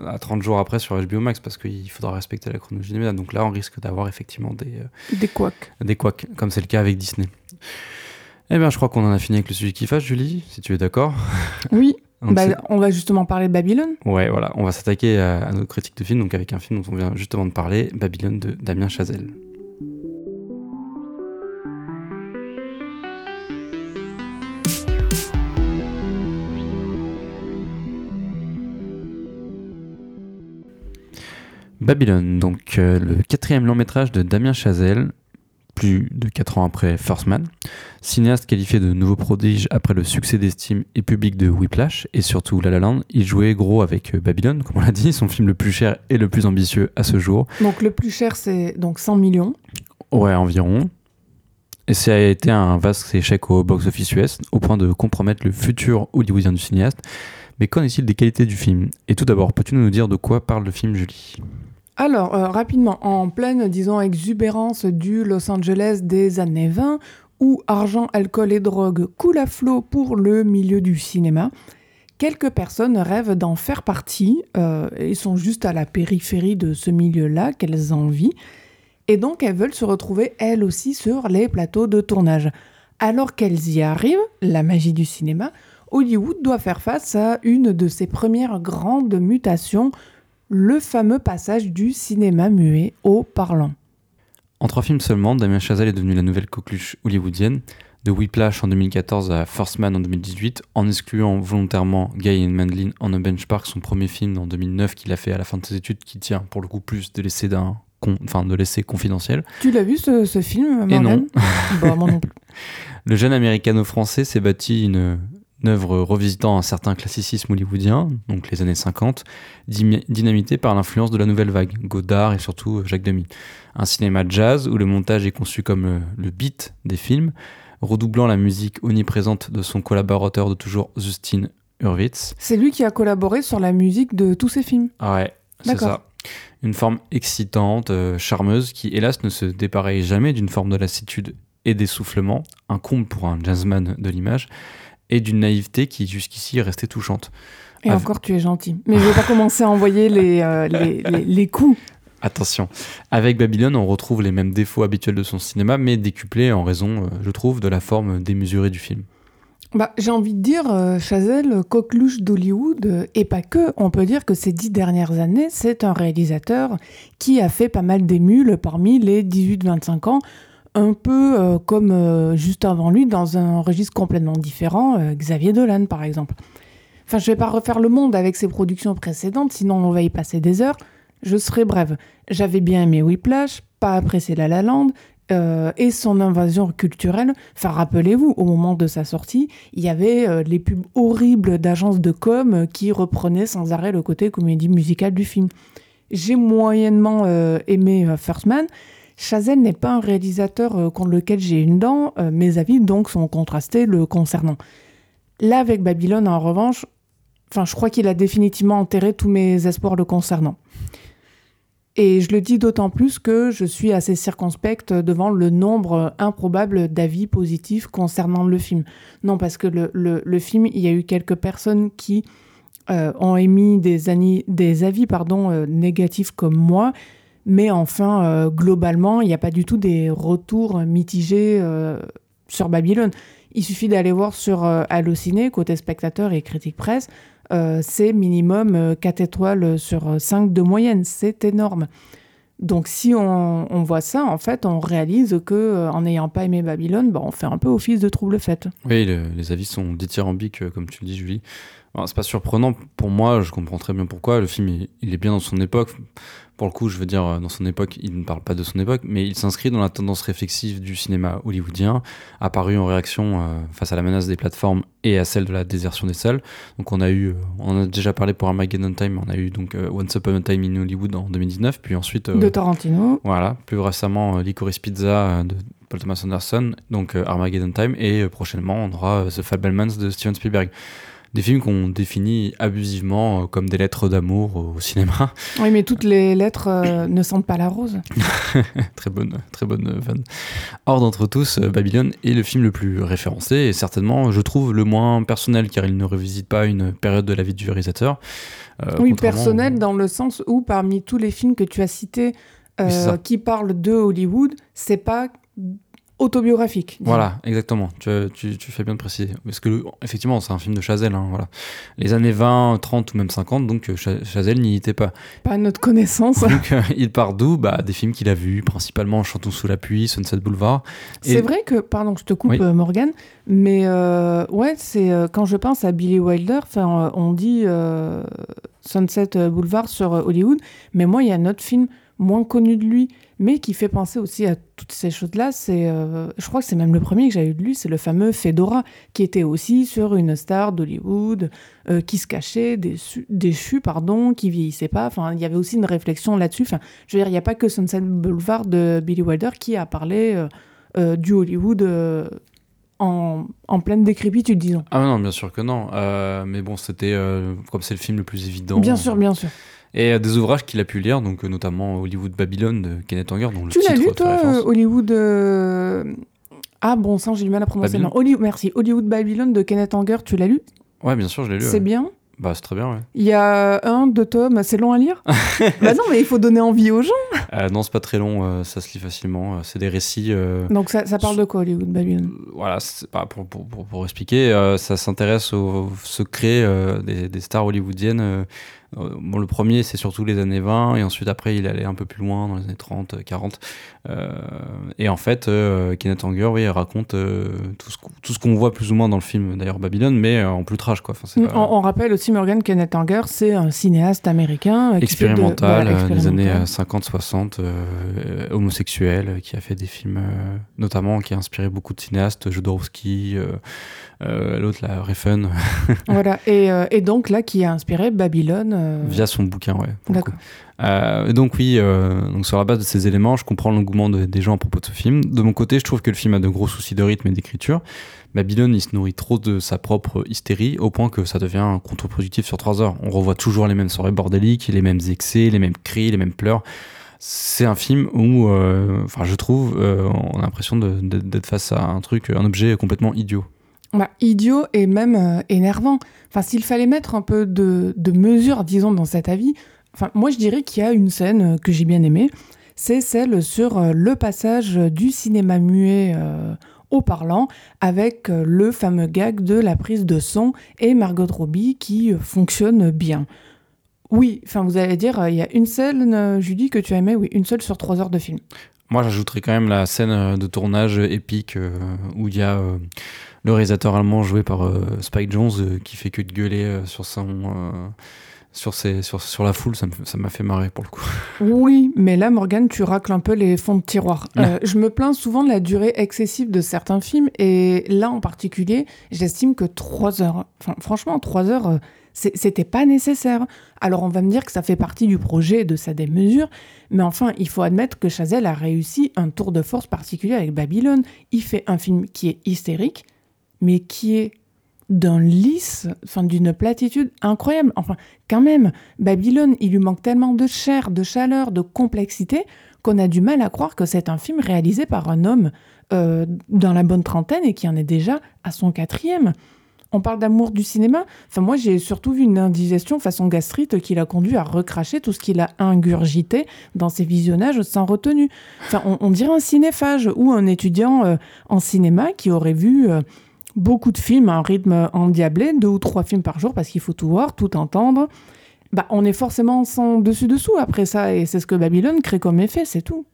à 30 jours après sur HBO Max parce qu'il faudra respecter la chronologie des médias. Donc là on risque d'avoir effectivement des des couacs. des couacs comme c'est le cas avec Disney. Eh bien je crois qu'on en a fini avec le sujet qui fâche Julie si tu es d'accord. Oui. Bah, on va justement parler de Babylone. Ouais voilà. On va s'attaquer à, à nos critiques de film donc avec un film dont on vient justement de parler Babylone de Damien Chazelle Babylone, donc euh, le quatrième long métrage de Damien Chazelle, plus de 4 ans après First Man. Cinéaste qualifié de nouveau prodige après le succès d'estime et public de Whiplash et surtout La La Land, il jouait gros avec euh, Babylone, comme on l'a dit, son film le plus cher et le plus ambitieux à ce jour. Donc le plus cher, c'est donc 100 millions. Ouais, environ. Et ça a été un vaste échec au box-office US, au point de compromettre le futur hollywoodien du cinéaste. Mais qu'en est-il des qualités du film? Et tout d'abord, peux-tu nous dire de quoi parle le film, Julie? Alors, euh, rapidement, en pleine, disons, exubérance du Los Angeles des années 20, où argent, alcool et drogue coulent à flot pour le milieu du cinéma, quelques personnes rêvent d'en faire partie euh, et sont juste à la périphérie de ce milieu-là qu'elles envient, et donc elles veulent se retrouver elles aussi sur les plateaux de tournage. Alors qu'elles y arrivent, la magie du cinéma, Hollywood doit faire face à une de ses premières grandes mutations le fameux passage du cinéma muet au parlant. En trois films seulement, Damien Chazelle est devenu la nouvelle coqueluche hollywoodienne. de Whiplash en 2014 à First Man en 2018, en excluant volontairement Guy and Mandlin en A Bench Park, son premier film en 2009 qu'il a fait à la fin de ses études, qui tient pour le coup plus de l'essai d'un enfin de l'essai confidentiel. Tu l'as vu ce, ce film Et non. bah, moi non plus. Le jeune américano-français s'est bâti une, une œuvre revisitant un certain classicisme hollywoodien, donc les années 50, dy- dynamité par l'influence de la nouvelle vague, Godard et surtout Jacques Demy. Un cinéma jazz où le montage est conçu comme le, le beat des films, redoublant la musique omniprésente de son collaborateur de toujours, Justin Hurwitz. C'est lui qui a collaboré sur la musique de tous ces films. Ah ouais, c'est D'accord. ça. Une forme excitante, euh, charmeuse, qui hélas ne se dépareille jamais d'une forme de lassitude et d'essoufflement, un comble pour un jazzman de l'image, et d'une naïveté qui jusqu'ici est restée touchante. Et encore, tu es gentil. Mais je vais pas commencer à envoyer les, euh, les, les- les coups. Attention, avec Babylone, on retrouve les mêmes défauts habituels de son cinéma, mais décuplés en raison, euh, je trouve, de la forme démesurée du film. Bah, j'ai envie de dire, euh, Chazelle, coqueluche d'Hollywood, euh, et pas que. On peut dire que ces dix dernières années, c'est un réalisateur qui a fait pas mal d'émules parmi les 18-25 ans, un peu euh, comme euh, juste avant lui, dans un registre complètement différent, euh, Xavier Dolan par exemple. Enfin, je vais pas refaire le monde avec ses productions précédentes, sinon on va y passer des heures. Je serai brève. J'avais bien aimé Whiplash, pas apprécié La La Land, et son invasion culturelle. Enfin, rappelez-vous, au moment de sa sortie, il y avait les pubs horribles d'agences de com qui reprenaient sans arrêt le côté comédie musicale du film. J'ai moyennement aimé First Man. Chazelle n'est pas un réalisateur euh, contre lequel j'ai une dent. euh, mes avis donc sont contrastés le concernant. Là, avec Babylone, en revanche, enfin, je crois qu'il a définitivement enterré tous mes espoirs le concernant. Et je le dis d'autant plus que je suis assez circonspecte devant le nombre improbable d'avis positifs concernant le film. Non, parce que le, film, il y a eu quelques personnes qui euh, ont émis des, avis pardon, négatifs comme moi, mais enfin, euh, globalement, il n'y a pas du tout des retours mitigés euh, sur Babylone. Il suffit d'aller voir sur euh, Allociné, côté spectateur et critique presse, c'est minimum euh, 4 étoiles sur 5 de moyenne. C'est énorme. Donc si on, voit ça, en fait, on réalise que en n'ayant pas aimé Babylone, bah, on fait un peu office de trouble fête. Oui, le- les avis sont dithyrambiques, comme tu le dis, Julie. C'est pas surprenant pour moi, je comprends très bien pourquoi. Le film, il, il est bien dans son époque. Pour le coup, je veux dire, euh, dans son époque, il ne parle pas de son époque, mais il s'inscrit dans la tendance réflexive du cinéma hollywoodien, apparu en réaction euh, face à la menace des plateformes et à celle de la désertion des salles. Donc on a eu, euh, on en a déjà parlé pour Armageddon Time, on a eu donc euh, Once Upon a Time in Hollywood en 2019, puis ensuite... De Tarantino. voilà, plus récemment Licorice Pizza de Paul Thomas Anderson, donc Armageddon Time, et prochainement on aura The Fabelmans de Steven Spielberg. Des films qu'on définit abusivement euh, comme des lettres d'amour au cinéma. Oui, mais toutes les lettres euh, ne sentent pas la rose. très bonne, très bonne vanne. Hors d'entre tous, euh, Babylone est le film le plus référencé et certainement, je trouve, le moins personnel car il ne revisite pas une période de la vie du réalisateur. Euh, oui, personnel dans le sens où parmi tous les films que tu as cités euh, qui parlent de Hollywood, c'est pas autobiographique. Voilà, exactement. Tu, tu, tu fais bien de préciser. Parce que, le- effectivement, c'est un film de Chazelle. hein, voilà. Les années 20, 30 ou même 50, donc euh, Cha- Chazelle n'y était pas. Pas à notre connaissance. Donc, euh, il part d'où? Bah, Des films qu'il a vus, principalement Chantons sous la pluie, Sunset Boulevard. Et- C'est vrai que, pardon, je te coupe, Oui. euh, Morgane, mais euh, ouais, c'est euh, quand je pense à Billy Wilder, on dit Sunset Boulevard sur Hollywood, mais moi, il y a un autre film moins connu de lui, mais qui fait penser aussi à toutes ces choses-là. C'est, euh, je crois que c'est même le premier que j'ai eu de lui, c'est le fameux Fedora, qui était aussi sur une star d'Hollywood, euh, qui se cachait, déçu, déchu, pardon, qui vieillissait pas. Enfin, il y avait aussi une réflexion là-dessus. Enfin, je veux dire, il n'y a pas que Sunset Boulevard de Billy Wilder qui a parlé euh, du Hollywood en, en pleine décrépitude, disons. Ah non, bien sûr que non. Mais bon, c'était comme c'est le film le plus évident. Bien sûr, bien sûr. Et euh, des ouvrages qu'il a pu lire, donc euh, notamment Hollywood Babylone de Kenneth Anger, dont Tu l'as lu, toi, Hollywood euh, Ah, bon sang, j'ai du mal à prononcer. Non, Holly- Merci. Hollywood Babylone de Kenneth Anger, tu l'as lu? Ouais, bien sûr, je l'ai lu. C'est ouais. bien? Bah, c'est très bien, ouais. Il y a un, deux tomes, c'est long à lire? Bah non, mais il faut donner envie aux gens. Euh, non, c'est pas très long, euh, ça se lit facilement. c'est des récits. euh, Donc ça, ça parle de quoi, Hollywood Babylone? voilà, pour, pour, pour, pour expliquer, ça s'intéresse aux secrets euh, des, des stars hollywoodiennes bon, le premier, c'est surtout les années 20, et ensuite, après, il allait un peu plus loin, dans les années 30, 40. Euh, et en fait, euh, Kenneth Anger, oui, raconte tout ce qu'on voit plus ou moins dans le film, d'ailleurs, Babylone, mais en plus trash, quoi. Enfin, on, on, rappelle aussi, Morgan, Kenneth Anger, c'est un cinéaste américain. Expérimental, des années 50-60, homosexuel, qui a fait des films, notamment, qui a inspiré beaucoup de cinéastes, Jodorowsky, l'autre, la Refn. voilà, et, et, donc là, qui a inspiré Babylone euh, Via son bouquin, ouais. D'accord. Euh, donc oui, euh, donc sur la base de ces éléments, je comprends l'engouement des gens à propos de ce film. De mon côté, je trouve que le film a de gros soucis de rythme et d'écriture. Babylone, il se nourrit trop de sa propre hystérie au point que ça devient contre-productif sur trois heures. On revoit toujours les mêmes soirées bordéliques, les mêmes excès, les mêmes cris, les mêmes pleurs. C'est un film où, enfin, je trouve, on a l'impression d'être face à un truc, un objet complètement idiot. Bah, idiot et même énervant. Enfin, s'il fallait mettre un peu de, de, mesure, disons, dans cet avis, enfin, moi je dirais qu'il y a une scène euh, que j'ai bien aimée. C'est celle sur euh, le passage du cinéma muet euh, au parlant avec le fameux gag de la prise de son et Margot Robbie qui fonctionne bien. Oui, enfin vous allez dire, il y a une scène, Julie, que tu as aimée, oui, une seule sur trois heures de film. Moi j'ajouterais quand même la scène de tournage épique où il y a le réalisateur allemand joué par euh, Spike Jones euh, qui fait que de gueuler euh, sur son sur, ses, sur, sur, la foule, ça m'a fait marrer pour le coup. Oui, mais là, Morgane, tu racles un peu les fonds de tiroir. je me plains souvent de la durée excessive de certains films, et là en particulier, j'estime que 3 heures, enfin, franchement, 3 heures, c'était pas nécessaire. Alors on va me dire que ça fait partie du projet de sa démesure, mais enfin, il faut admettre que Chazelle a réussi un tour de force particulier avec Babylone. Il fait un film qui est hystérique, mais qui est d'un lisse, enfin d'une platitude incroyable. Enfin, quand même, Babylone, il lui manque tellement de chair, de chaleur, de complexité qu'on a du mal à croire que c'est un film réalisé par un homme euh, dans la bonne trentaine et qui en est déjà à son quatrième. On parle d'amour du cinéma. Enfin, moi, j'ai surtout vu une indigestion façon gastrite qui l'a conduit à recracher tout ce qu'il a ingurgité dans ses visionnages sans retenue. Enfin, on, dirait un cinéphage ou un étudiant euh, en cinéma qui aurait vu euh, beaucoup de films à un rythme endiablé, deux ou trois films par jour parce qu'il faut tout voir, tout entendre. Bah, on est forcément sans dessus-dessous après ça, et c'est ce que Babylone crée comme effet, c'est tout.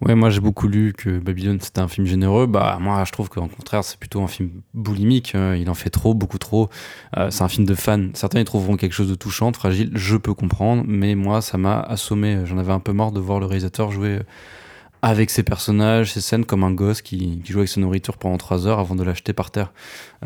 Ouais, moi j'ai beaucoup lu que Babylone c'était un film généreux. Bah moi je trouve qu'en contraire c'est plutôt un film boulimique. Hein. Il en fait trop, beaucoup trop. Euh, c'est un film de fans. Certains y trouveront quelque chose de touchant, fragile. Je peux comprendre, mais moi ça m'a assommé. J'en avais un peu marre de voir le réalisateur jouer avec ses personnages, ses scènes comme un gosse qui, joue avec sa nourriture pendant trois heures avant de l'acheter par terre.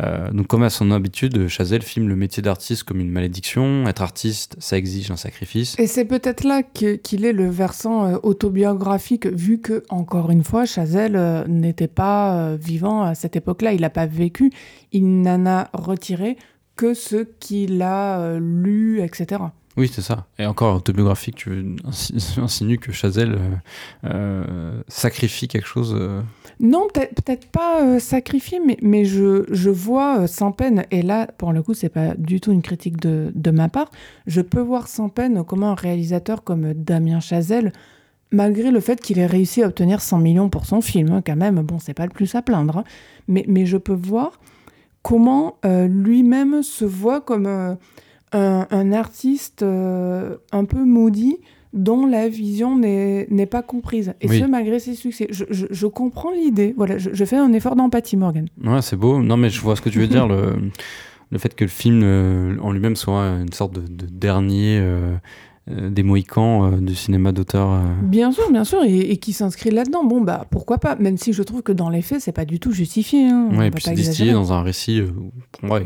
Euh, donc comme à son habitude, Chazelle filme le métier d'artiste comme une malédiction. Être artiste, ça exige un sacrifice. Et c'est peut-être là qu'il est le versant euh, autobiographique, vu que, encore une fois, Chazelle euh, n'était pas vivant à cette époque-là, il n'a pas vécu, il n'en a retiré que ce qu'il a lu, etc. Oui, c'est ça. Et encore autobiographique, tu insinues que Chazelle euh, euh, sacrifie quelque chose euh Non, peut-être pas sacrifier, mais, mais je, vois sans peine, et là, pour le coup, c'est pas du tout une critique de, ma part, je peux voir sans peine comment un réalisateur comme Damien Chazelle, malgré le fait qu'il ait réussi à obtenir 100 millions pour son film, hein, quand même, bon, c'est pas le plus à plaindre, hein, mais je peux voir comment lui-même se voit comme un, artiste euh, un peu maudit dont la vision n'est pas comprise. Et ce, malgré ses succès. Je, je, comprends l'idée. Voilà, je, fais un effort d'empathie, Morgan. Ouais, c'est beau. Non, mais je vois ce que tu veux dire. le, le fait que le film euh, en lui-même soit une sorte de, dernier. Euh, euh, des Mohicans euh, du cinéma d'auteur. Euh. Bien sûr, bien sûr, et, qui s'inscrit là-dedans. Bon, bah pourquoi pas, même si je trouve que dans les faits, c'est pas du tout justifié. Hein. et puis c'est distillé dans un récit,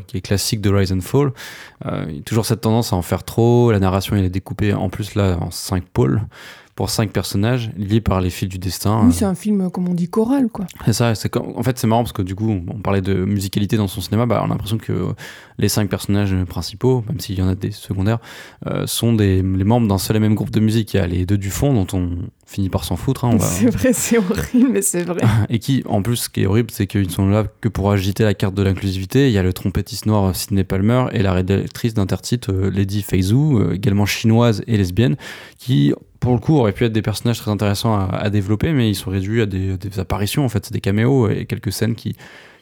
qui est classique de Rise and Fall. il y a toujours cette tendance à en faire trop, la narration elle est découpée en plus là en cinq pôles pour cinq personnages liés par les fils du destin. Oui, c'est un film, comme on dit, choral, quoi. C'est ça, en fait, c'est marrant parce que du coup, on parlait de musicalité dans son cinéma, bah, on a l'impression que les cinq personnages principaux, même s'il y en a des secondaires, euh, sont des, les membres d'un seul et même groupe de musique. Il y a les deux du fond dont on finit par s'en foutre. Hein, c'est vrai, c'est horrible, mais c'est vrai. et qui, en plus, ce qui est horrible, c'est qu'ils sont là que pour agiter la carte de l'inclusivité. Il y a le trompettiste noir Sidney Palmer et la rédactrice d'intertitre euh, Lady Feizhou, euh, également chinoise et lesbienne, qui pour le coup, auraient pu être des personnages très intéressants à, développer, mais ils sont réduits à des, apparitions, en fait, des caméos et quelques scènes qui,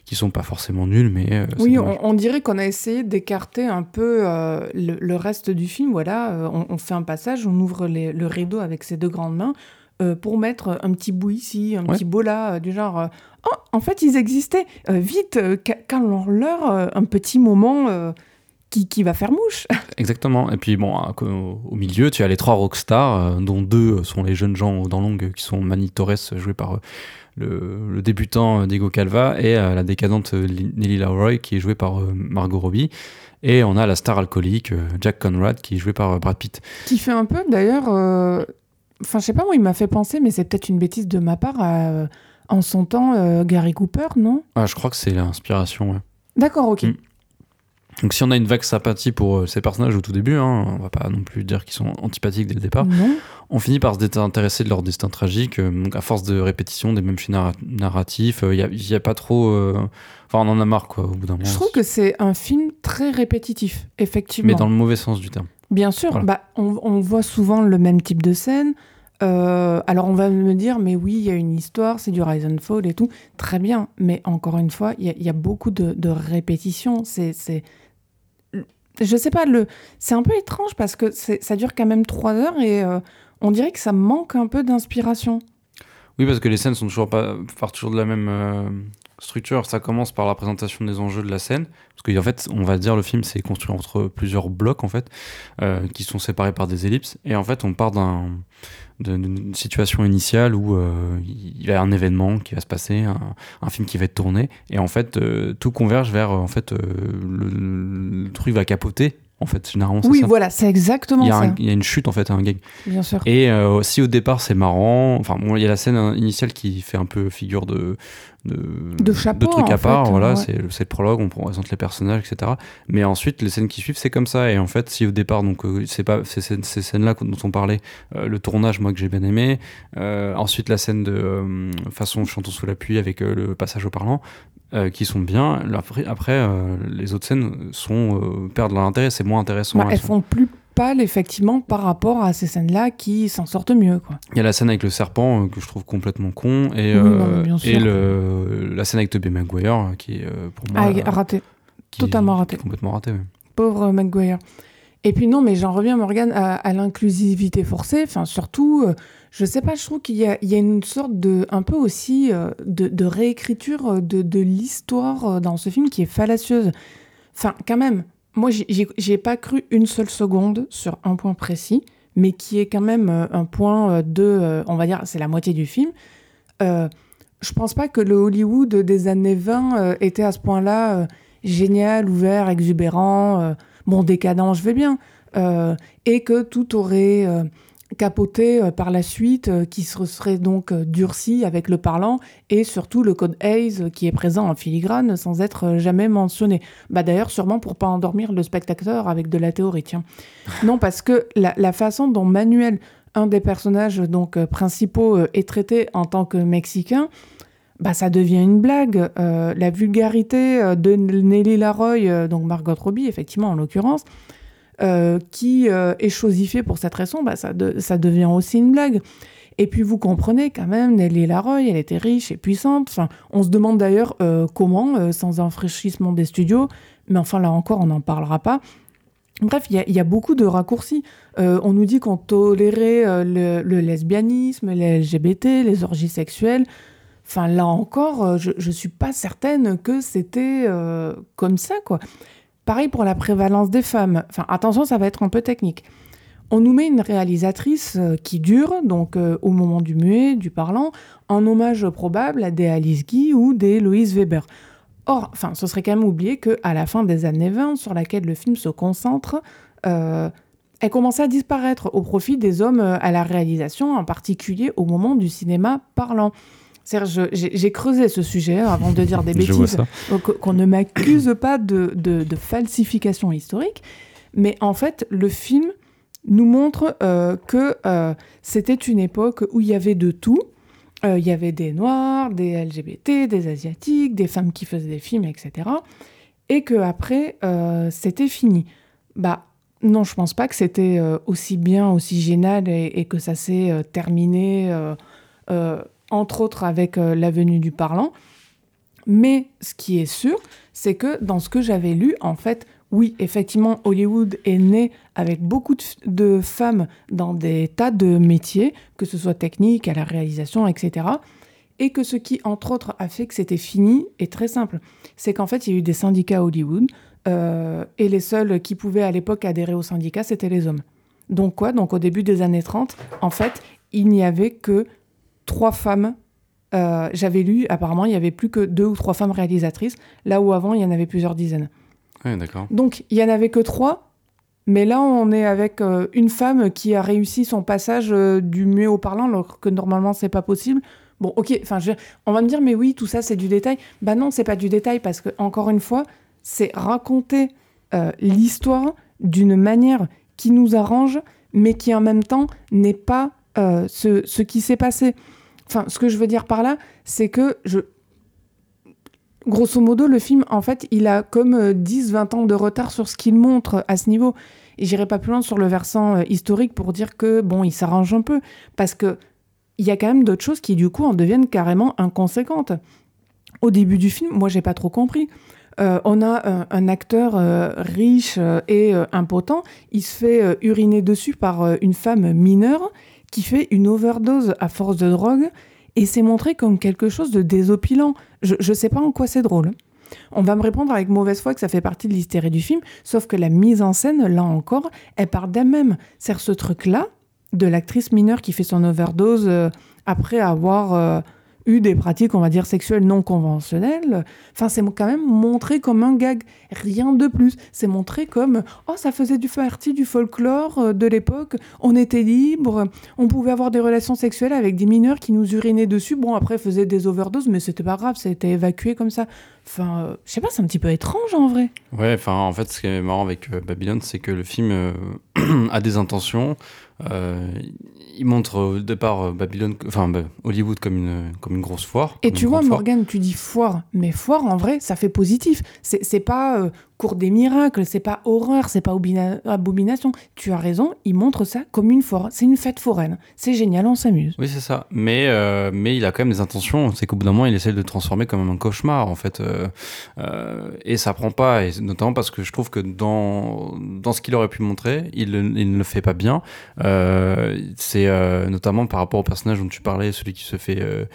qui sont pas forcément nuls, mais. euh, Oui, on, on dirait qu'on a essayé d'écarter un peu euh, le, le reste du film. Voilà, euh, on, on fait un passage, on ouvre les- le rideau avec ses deux grandes mains euh, pour mettre un petit bout ici, un Ouais. petit bout là, euh, du genre euh, Oh, en fait, ils existaient Vite, calons-leur euh, un petit moment qui, qui va faire mouche. Exactement. Et puis, bon, au, milieu, tu as les trois rockstars, euh, dont deux sont les jeunes gens aux dents longues, qui sont Manny Torres, joué par euh, le, le débutant euh, Diego Calva, et euh, la décadente euh, Nelly Leroy, qui est jouée par euh, Margot Robbie. Et on a la star alcoolique, euh, Jack Conrad, qui est joué par euh, Brad Pitt. qui fait un peu, d'ailleurs, euh, enfin, je sais pas, moi, il m'a fait penser, mais c'est peut-être une bêtise de ma part, à, euh, en son temps, euh, Gary Cooper, non? Ah, je crois que c'est l'inspiration, ouais. D'accord, ok. Mm. Donc si on a une vague sympathie pour euh, ces personnages au tout début, hein, on va pas non plus dire qu'ils sont antipathiques dès le départ, Non on finit par se désintéresser de leur destin tragique, euh, donc à force de répétition des mêmes narra- narratifs, il y, a pas trop... euh, Enfin on en a marre quoi au bout d'un moment. Je trouve que c'est un film très répétitif, effectivement. Mais dans le mauvais sens du terme. Bien sûr, Voilà. bah, on, on voit souvent le même type de scène. Euh, alors on va me dire, mais oui, il y a une histoire, c'est du Rise and Fall et tout. Très bien, mais encore une fois, il y, a- il y a beaucoup de, de répétitions. C'est, je sais pas, c'est un peu étrange parce que ça dure quand même trois heures et euh, on dirait que ça manque un peu d'inspiration. Oui parce que les scènes sont toujours partent toujours de la même euh, structure. Ça commence par la présentation des enjeux de la scène, parce qu'en fait on va dire le film c'est construit entre plusieurs blocs en fait, euh, qui sont séparés par des ellipses, et en fait on part d'un d'une situation initiale où euh, il y a un événement qui va se passer, un, un film qui va être tourné, et en fait euh, tout converge vers euh, en fait euh, le, le truc va capoter. En fait, généralement, Oui, ça. voilà, c'est exactement Il ça, un- il y a une chute en fait, un gag. bien sûr. Et euh, si au départ c'est marrant, enfin bon, il y a la scène initiale qui fait un peu figure de de, De chapeau, trucs à part, fait, voilà, ouais. c'est le- prologue, on présente les personnages, etc. Mais ensuite les scènes qui suivent c'est comme ça et en fait si au départ donc euh, c'est pas ces, scènes- ces scènes là dont on parlait, euh, le tournage moi que j'ai bien aimé, ensuite la scène de façon chantons sous la pluie avec le passage au parlant. Euh, qui sont bien après, euh, les autres scènes sont euh, perdent leur intérêt c'est moins intéressant Bah, elles elles sont- font plus pâles, effectivement, par rapport à ces scènes-là qui s'en sortent mieux, quoi. Il y a la scène avec le serpent que je trouve complètement con et, Oui, non, le, la scène avec Tobey Maguire qui est pour moi Ah, raté. totalement raté. complètement raté. ouais. Pauvre Maguire. Et puis non, mais j'en reviens, Morgane, à, à l'inclusivité forcée. Enfin, surtout, je sais pas, je trouve qu'il y a, une sorte de, un peu aussi, euh, de, réécriture euh, de, l'histoire euh, dans ce film qui est fallacieuse. Enfin, quand même, moi, j'y- j'y j'y ai pas cru une seule seconde sur un point précis, mais qui est quand même un point de, on va dire, c'est la moitié du film. Euh, je pense pas que le Hollywood des années 20 euh, était à ce point-là génial, ouvert, exubérant, bon, décadent, je vais bien, et que tout aurait capoté euh, par la suite, euh, qui se serait donc euh, durci avec le parlant, et surtout le code Hayes qui est présent en filigrane sans être jamais mentionné. Bah d'ailleurs, sûrement pour pas endormir le spectateur avec de la théorie, tiens. non, parce que la, la façon dont Manuel, un des personnages donc principaux, est traité en tant que Mexicain, bah, ça devient une blague. Euh, la vulgarité de Nelly Laroy, donc Margot Robbie, effectivement, en l'occurrence, euh, qui euh, est chosifiée pour cette raison, bah, ça, de- ça devient aussi une blague. Et puis vous comprenez quand même, Nelly Laroy, elle était riche et puissante. Enfin, on se demande d'ailleurs euh, comment, sans un fraîchissement des studios, mais enfin là encore, on n'en parlera pas. Bref, il y, a- beaucoup de raccourcis. On nous dit qu'on tolérait le, le lesbianisme, les LGBT, les orgies sexuelles. Enfin, là encore, je ne suis pas certaine que c'était comme ça, quoi. Pareil pour la prévalence des femmes. Enfin, attention, ça va être un peu technique. On nous met une réalisatrice euh, qui dure, donc euh, au moment du muet, du parlant, en hommage probable à des Alice Guy ou des Louise Weber. Or, enfin, ce serait quand même oublier qu'à la fin des années 20, sur laquelle le film se concentre, euh, elle commençait à disparaître au profit des hommes à la réalisation, en particulier au moment du cinéma parlant. J'ai creusé ce sujet avant de dire des bêtises, qu'on ne m'accuse pas de, de- de falsification historique, mais en fait, le film nous montre euh, que euh, c'était une époque où il y avait de tout. Euh, Il y avait des Noirs, des LGBT, des Asiatiques, des femmes qui faisaient des films, etc. Et que après, c'était fini. Bah non, je pense pas que c'était aussi bien, aussi génial et, et que ça s'est terminé, entre autres avec euh, la venue du parlant. Mais ce qui est sûr, c'est que dans ce que j'avais lu, en fait, oui, effectivement, Hollywood est né avec beaucoup de, femmes dans des tas de métiers, que ce soit technique, à la réalisation, etc. Et que ce qui, entre autres, a fait que c'était fini est très simple. C'est qu'en fait, il y a eu des syndicats à Hollywood, euh, et les seuls qui pouvaient à l'époque adhérer aux syndicats, c'était les hommes. Donc quoi? Donc au début des années 30, en fait, il n'y avait que trois femmes. Euh, J'avais lu, apparemment, il n'y avait plus que deux ou trois femmes réalisatrices, là où avant, il y en avait plusieurs dizaines. Ouais, d'accord. Donc il n'y en avait que trois, mais là, on est avec euh, une femme qui a réussi son passage euh, du muet au parlant, alors que normalement, c'est pas possible. Bon, ok, enfin, on va me dire, mais oui, tout ça, c'est du détail. Bah non, c'est pas du détail, parce que, encore une fois, c'est raconter l'histoire d'une manière qui nous arrange, mais qui en même temps n'est pas euh, ce, ce, qui s'est passé. Enfin, ce que je veux dire par là, c'est que. Grosso modo, le film, en fait, il a comme 10-20 euh, ans de retard sur ce qu'il montre à ce niveau. Et j'irai pas plus loin sur le versant euh, historique pour dire que, bon, il s'arrange un peu. Parce que il y a quand même d'autres choses qui, du coup, en deviennent carrément inconséquentes. Au début du film, moi, j'ai pas trop compris. Euh, on a un, acteur riche et impotent. Il se fait uriner dessus par une femme mineure qui fait une overdose à force de drogue et c'est montré comme quelque chose de désopilant. Je, je sais pas en quoi c'est drôle. On va me répondre avec mauvaise foi que ça fait partie de l'hystérie du film, sauf que la mise en scène, là encore, elle part d'elle-même. C'est ce truc-là de l'actrice mineure qui fait son overdose euh, après avoir euh, eu des pratiques, on va dire, sexuelles non conventionnelles. Enfin, c'est quand même montré comme un gag, rien de plus. C'est montré comme, oh, ça faisait du partie du folklore euh, de l'époque, on était libre, on pouvait avoir des relations sexuelles avec des mineurs qui nous urinaient dessus. Bon, après, faisaient des overdoses, mais c'était pas grave, ça a été évacué comme ça. Enfin, euh, je sais pas, c'est un petit peu étrange en vrai. Ouais, enfin, en fait, ce qui est marrant avec euh, Babylone, c'est que le film euh, a des intentions. Euh, il montre au départ Babylone, enfin bah, Hollywood comme une, comme une grosse foire. Et tu vois, Morgane, tu dis foire, mais foire en vrai, ça fait positif. C'est pas euh, cours des miracles, c'est pas horreur, c'est pas abomination. Tu as raison, il montre ça comme une foire. C'est une fête foraine. C'est génial, on s'amuse. Oui, c'est ça. Mais, euh, mais il a quand même des intentions. C'est qu'au bout d'un moment, il essaie de le transformer comme un cauchemar, en fait. Euh, euh, et ça prend pas, et notamment parce que je trouve que dans, dans ce qu'il aurait pu montrer, il, il, ne le fait pas bien. Euh, euh, notamment par rapport au personnage dont tu parlais, celui qui se fait euh,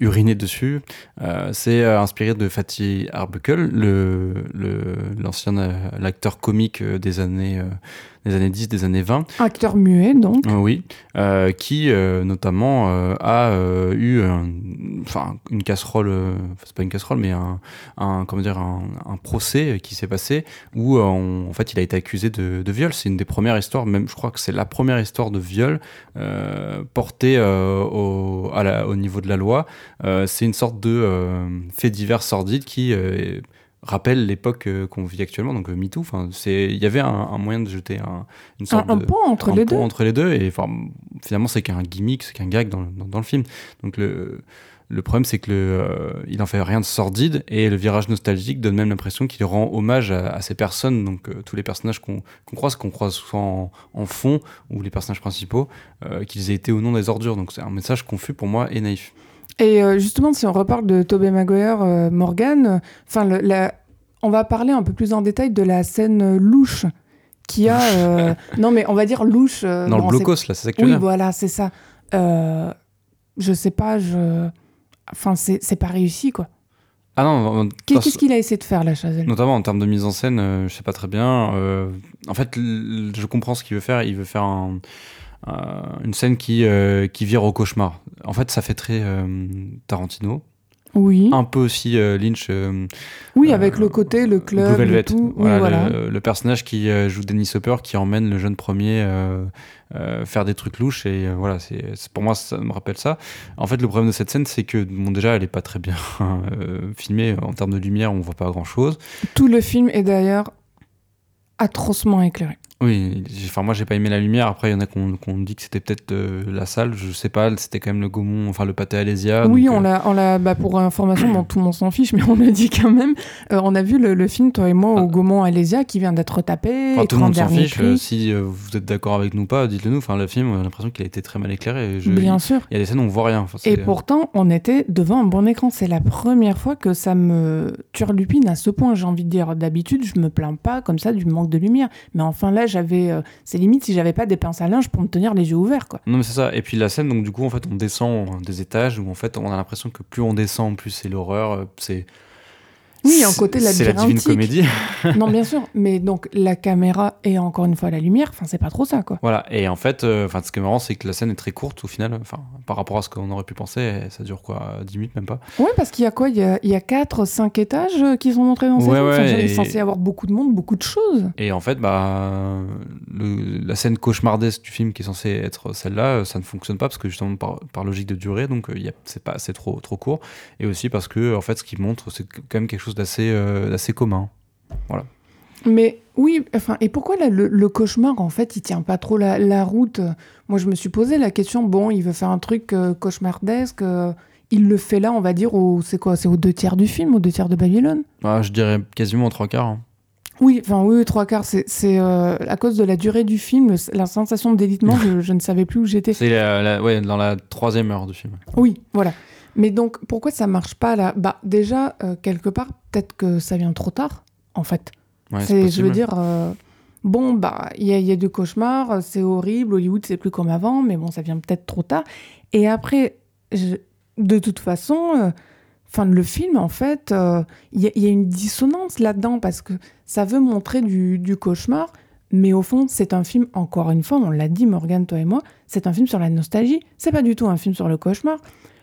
uriner dessus. c'est inspiré de Fatih Arbuckle, le, le l'ancien l'acteur comique des années des années 10, des années 20. Acteur muet, donc. Euh, oui, euh, qui euh, notamment a eu enfin une casserole, c'est pas une casserole, mais un, un comment dire, un, un procès qui s'est passé où on, en fait il a été accusé de, de viol. C'est une des premières histoires, même je crois que c'est la première histoire de viol portée au, à la, au niveau de la loi. c'est une sorte de fait divers sordide qui rappelle l'époque euh, qu'on vit actuellement, donc euh, MeToo. Enfin, c'est, il y avait un, un, moyen de jeter un, une sorte un, un de, pont entre les pont deux. entre les deux. Et finalement, c'est qu'un gimmick, c'est qu'un gag dans, dans, dans, le film. Donc le le problème, c'est que le, euh, il en fait rien de sordide et le virage nostalgique donne même l'impression qu'il rend hommage à, à, ces personnes, donc euh, tous les personnages qu'on qu croise, qu'on croise souvent en, en, fond ou les personnages principaux, euh, qu'ils aient été ou non des ordures. Donc c'est un message confus pour moi et naïf. Et euh, justement, si on reparle de Tobey Maguire, euh, Morgan, enfin, la... on va parler un peu plus en détail de la scène louche qui a. Euh... non, mais on va dire louche. Dans bon, le blocos, là, c'est ça que tu Oui, voilà, c'est ça. Euh, je sais pas, je. Enfin, c'est pas réussi, quoi. Ah non, qu'est-ce qu'il a essayé de faire, la Chazelle? Notamment en termes de mise en scène, euh, je sais pas très bien. Euh, en fait, je comprends ce qu'il veut faire. Il veut faire un, euh, une scène qui, euh, qui vire au cauchemar. En fait, ça fait très euh, Tarantino. Oui. Un peu aussi Lynch. Euh, oui, avec le côté, le club. Blue Velvet. Tout. Voilà, oui, voilà. Le, le, personnage qui joue Dennis Hopper, qui emmène le jeune premier euh, faire des trucs louches et euh, voilà c'est pour moi ça me rappelle ça en fait le problème de cette scène c'est que bon déjà elle est pas très bien euh, filmée en termes de lumière on voit pas grand chose tout le film est d'ailleurs atrocement éclairé Oui, enfin moi j'ai pas aimé la lumière. Après il y en a qu'on qu'on dit que c'était peut-être euh, la salle, je sais pas. C'était quand même le Gaumont, enfin le pâté Alésia. oui, donc, on euh, l'a, on l'a, bah, pour information, bon, tout le monde s'en fiche, mais on l'a dit quand même. Euh, on a vu le, le film, toi et moi, Ah. au Gaumont Alésia, qui vient d'être tapé. Enfin, tout le monde s'en fiche. si vous êtes d'accord avec nous ou pas, dites-le nous. Enfin, le film, on a l'impression qu'il a été très mal éclairé. Je- Bien sûr. Il y a des scènes où on voit rien. Enfin, Et pourtant, on était devant un bon écran. C'est la première fois que ça me turlupine à ce point, j'ai envie de dire. D'habitude, je me plains pas comme ça du manque de lumière. Mais enfin, là, j'avais. euh, c'est limite si j'avais pas des pinces à linge pour me tenir les yeux ouverts, quoi. Non mais c'est ça. Et puis la scène, donc du coup, en fait, on descend des étages où en fait, on a l'impression que plus on descend, plus c'est l'horreur. euh, C'est Oui, il y a un côté C'est la divine labyrinthique. comédie. non, bien sûr. Mais donc, la caméra et encore une fois la lumière, enfin, c'est pas trop ça, quoi. Voilà. Et en fait, euh, ce qui est marrant, c'est que la scène est très courte au final. Enfin, par rapport à ce qu'on aurait pu penser, ça dure quoi, 10 minutes même pas. Ouais, parce qu'il y a quoi Il y a, il y a 4, 5 étages euh, qui sont montrés dans cette Ouais. Enfin, il est censé avoir beaucoup de monde, beaucoup de choses. Et en fait, bah, le- la scène cauchemardesque du film qui est censée être celle-là, euh, ça ne fonctionne pas parce que justement par, par logique de durée, donc c'est trop trop court. Et aussi parce que en fait, ce qu'il montre, c'est quand même quelque chose d'assez euh, d'assez commun. Mais oui, enfin, et pourquoi là, le, le cauchemar, en fait, il tient pas trop la, la route? Moi, je me suis posé la question, bon, il veut faire un truc euh, cauchemardesque, euh, il le fait là, on va dire, au, c'est quoi? C'est aux deux tiers du film, aux deux tiers de Babylone? Ah, je dirais quasiment en trois quarts. hein. Oui, enfin, oui, trois quarts, c'est, c'est euh, à cause de la durée du film, la sensation de délitement, je, je ne savais plus où j'étais. C'est la- la- ouais, dans la troisième heure du film. Oui, voilà. Mais donc, pourquoi ça marche pas là? Bah, déjà, euh, quelque part, peut-être que ça vient trop tard, en fait. Ouais, C'est- je veux dire, euh, bon, bah, il y a, il y a du cauchemar, euh, c'est horrible, Hollywood, c'est plus comme avant, mais bon, ça vient peut-être trop tard. Et après, je- de toute façon, euh, enfin, le film, en fait, il y, a- il y a une dissonance là-dedans, parce que ça veut montrer du, du cauchemar, mais au fond, c'est un film, encore une fois, on l'a dit, Morgane, toi et moi, c'est un film sur la nostalgie, c'est pas du tout un film sur le cauchemar.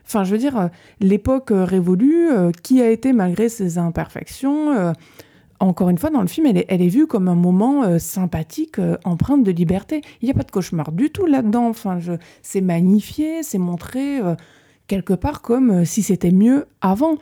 Enfin, je veux dire, euh, l'époque euh, révolue, euh, qui a été, malgré ses imperfections, encore une fois, dans le film, elle est, vue comme un moment sympathique, empreinte de liberté. Il n'y a pas de cauchemar du tout là-dedans. Enfin, c'est magnifié, c'est montré quelque part comme si c'était mieux avant.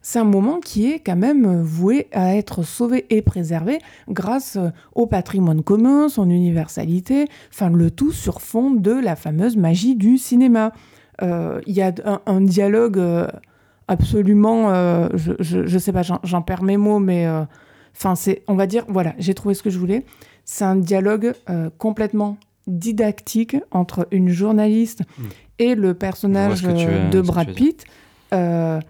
C'est un moment qui est quand même voué à être sauvé et préservé grâce au patrimoine commun, son universalité, enfin le tout sur fond de la fameuse magie du cinéma. Euh, Il y a un, un dialogue euh, absolument, euh, je, je, je sais pas, j'en- perds mes mots, mais Enfin, c'est, on va dire, voilà, j'ai trouvé ce que je voulais. C'est un dialogue complètement didactique entre une journaliste Mm. et le personnage de Brad. Pitt. Euh,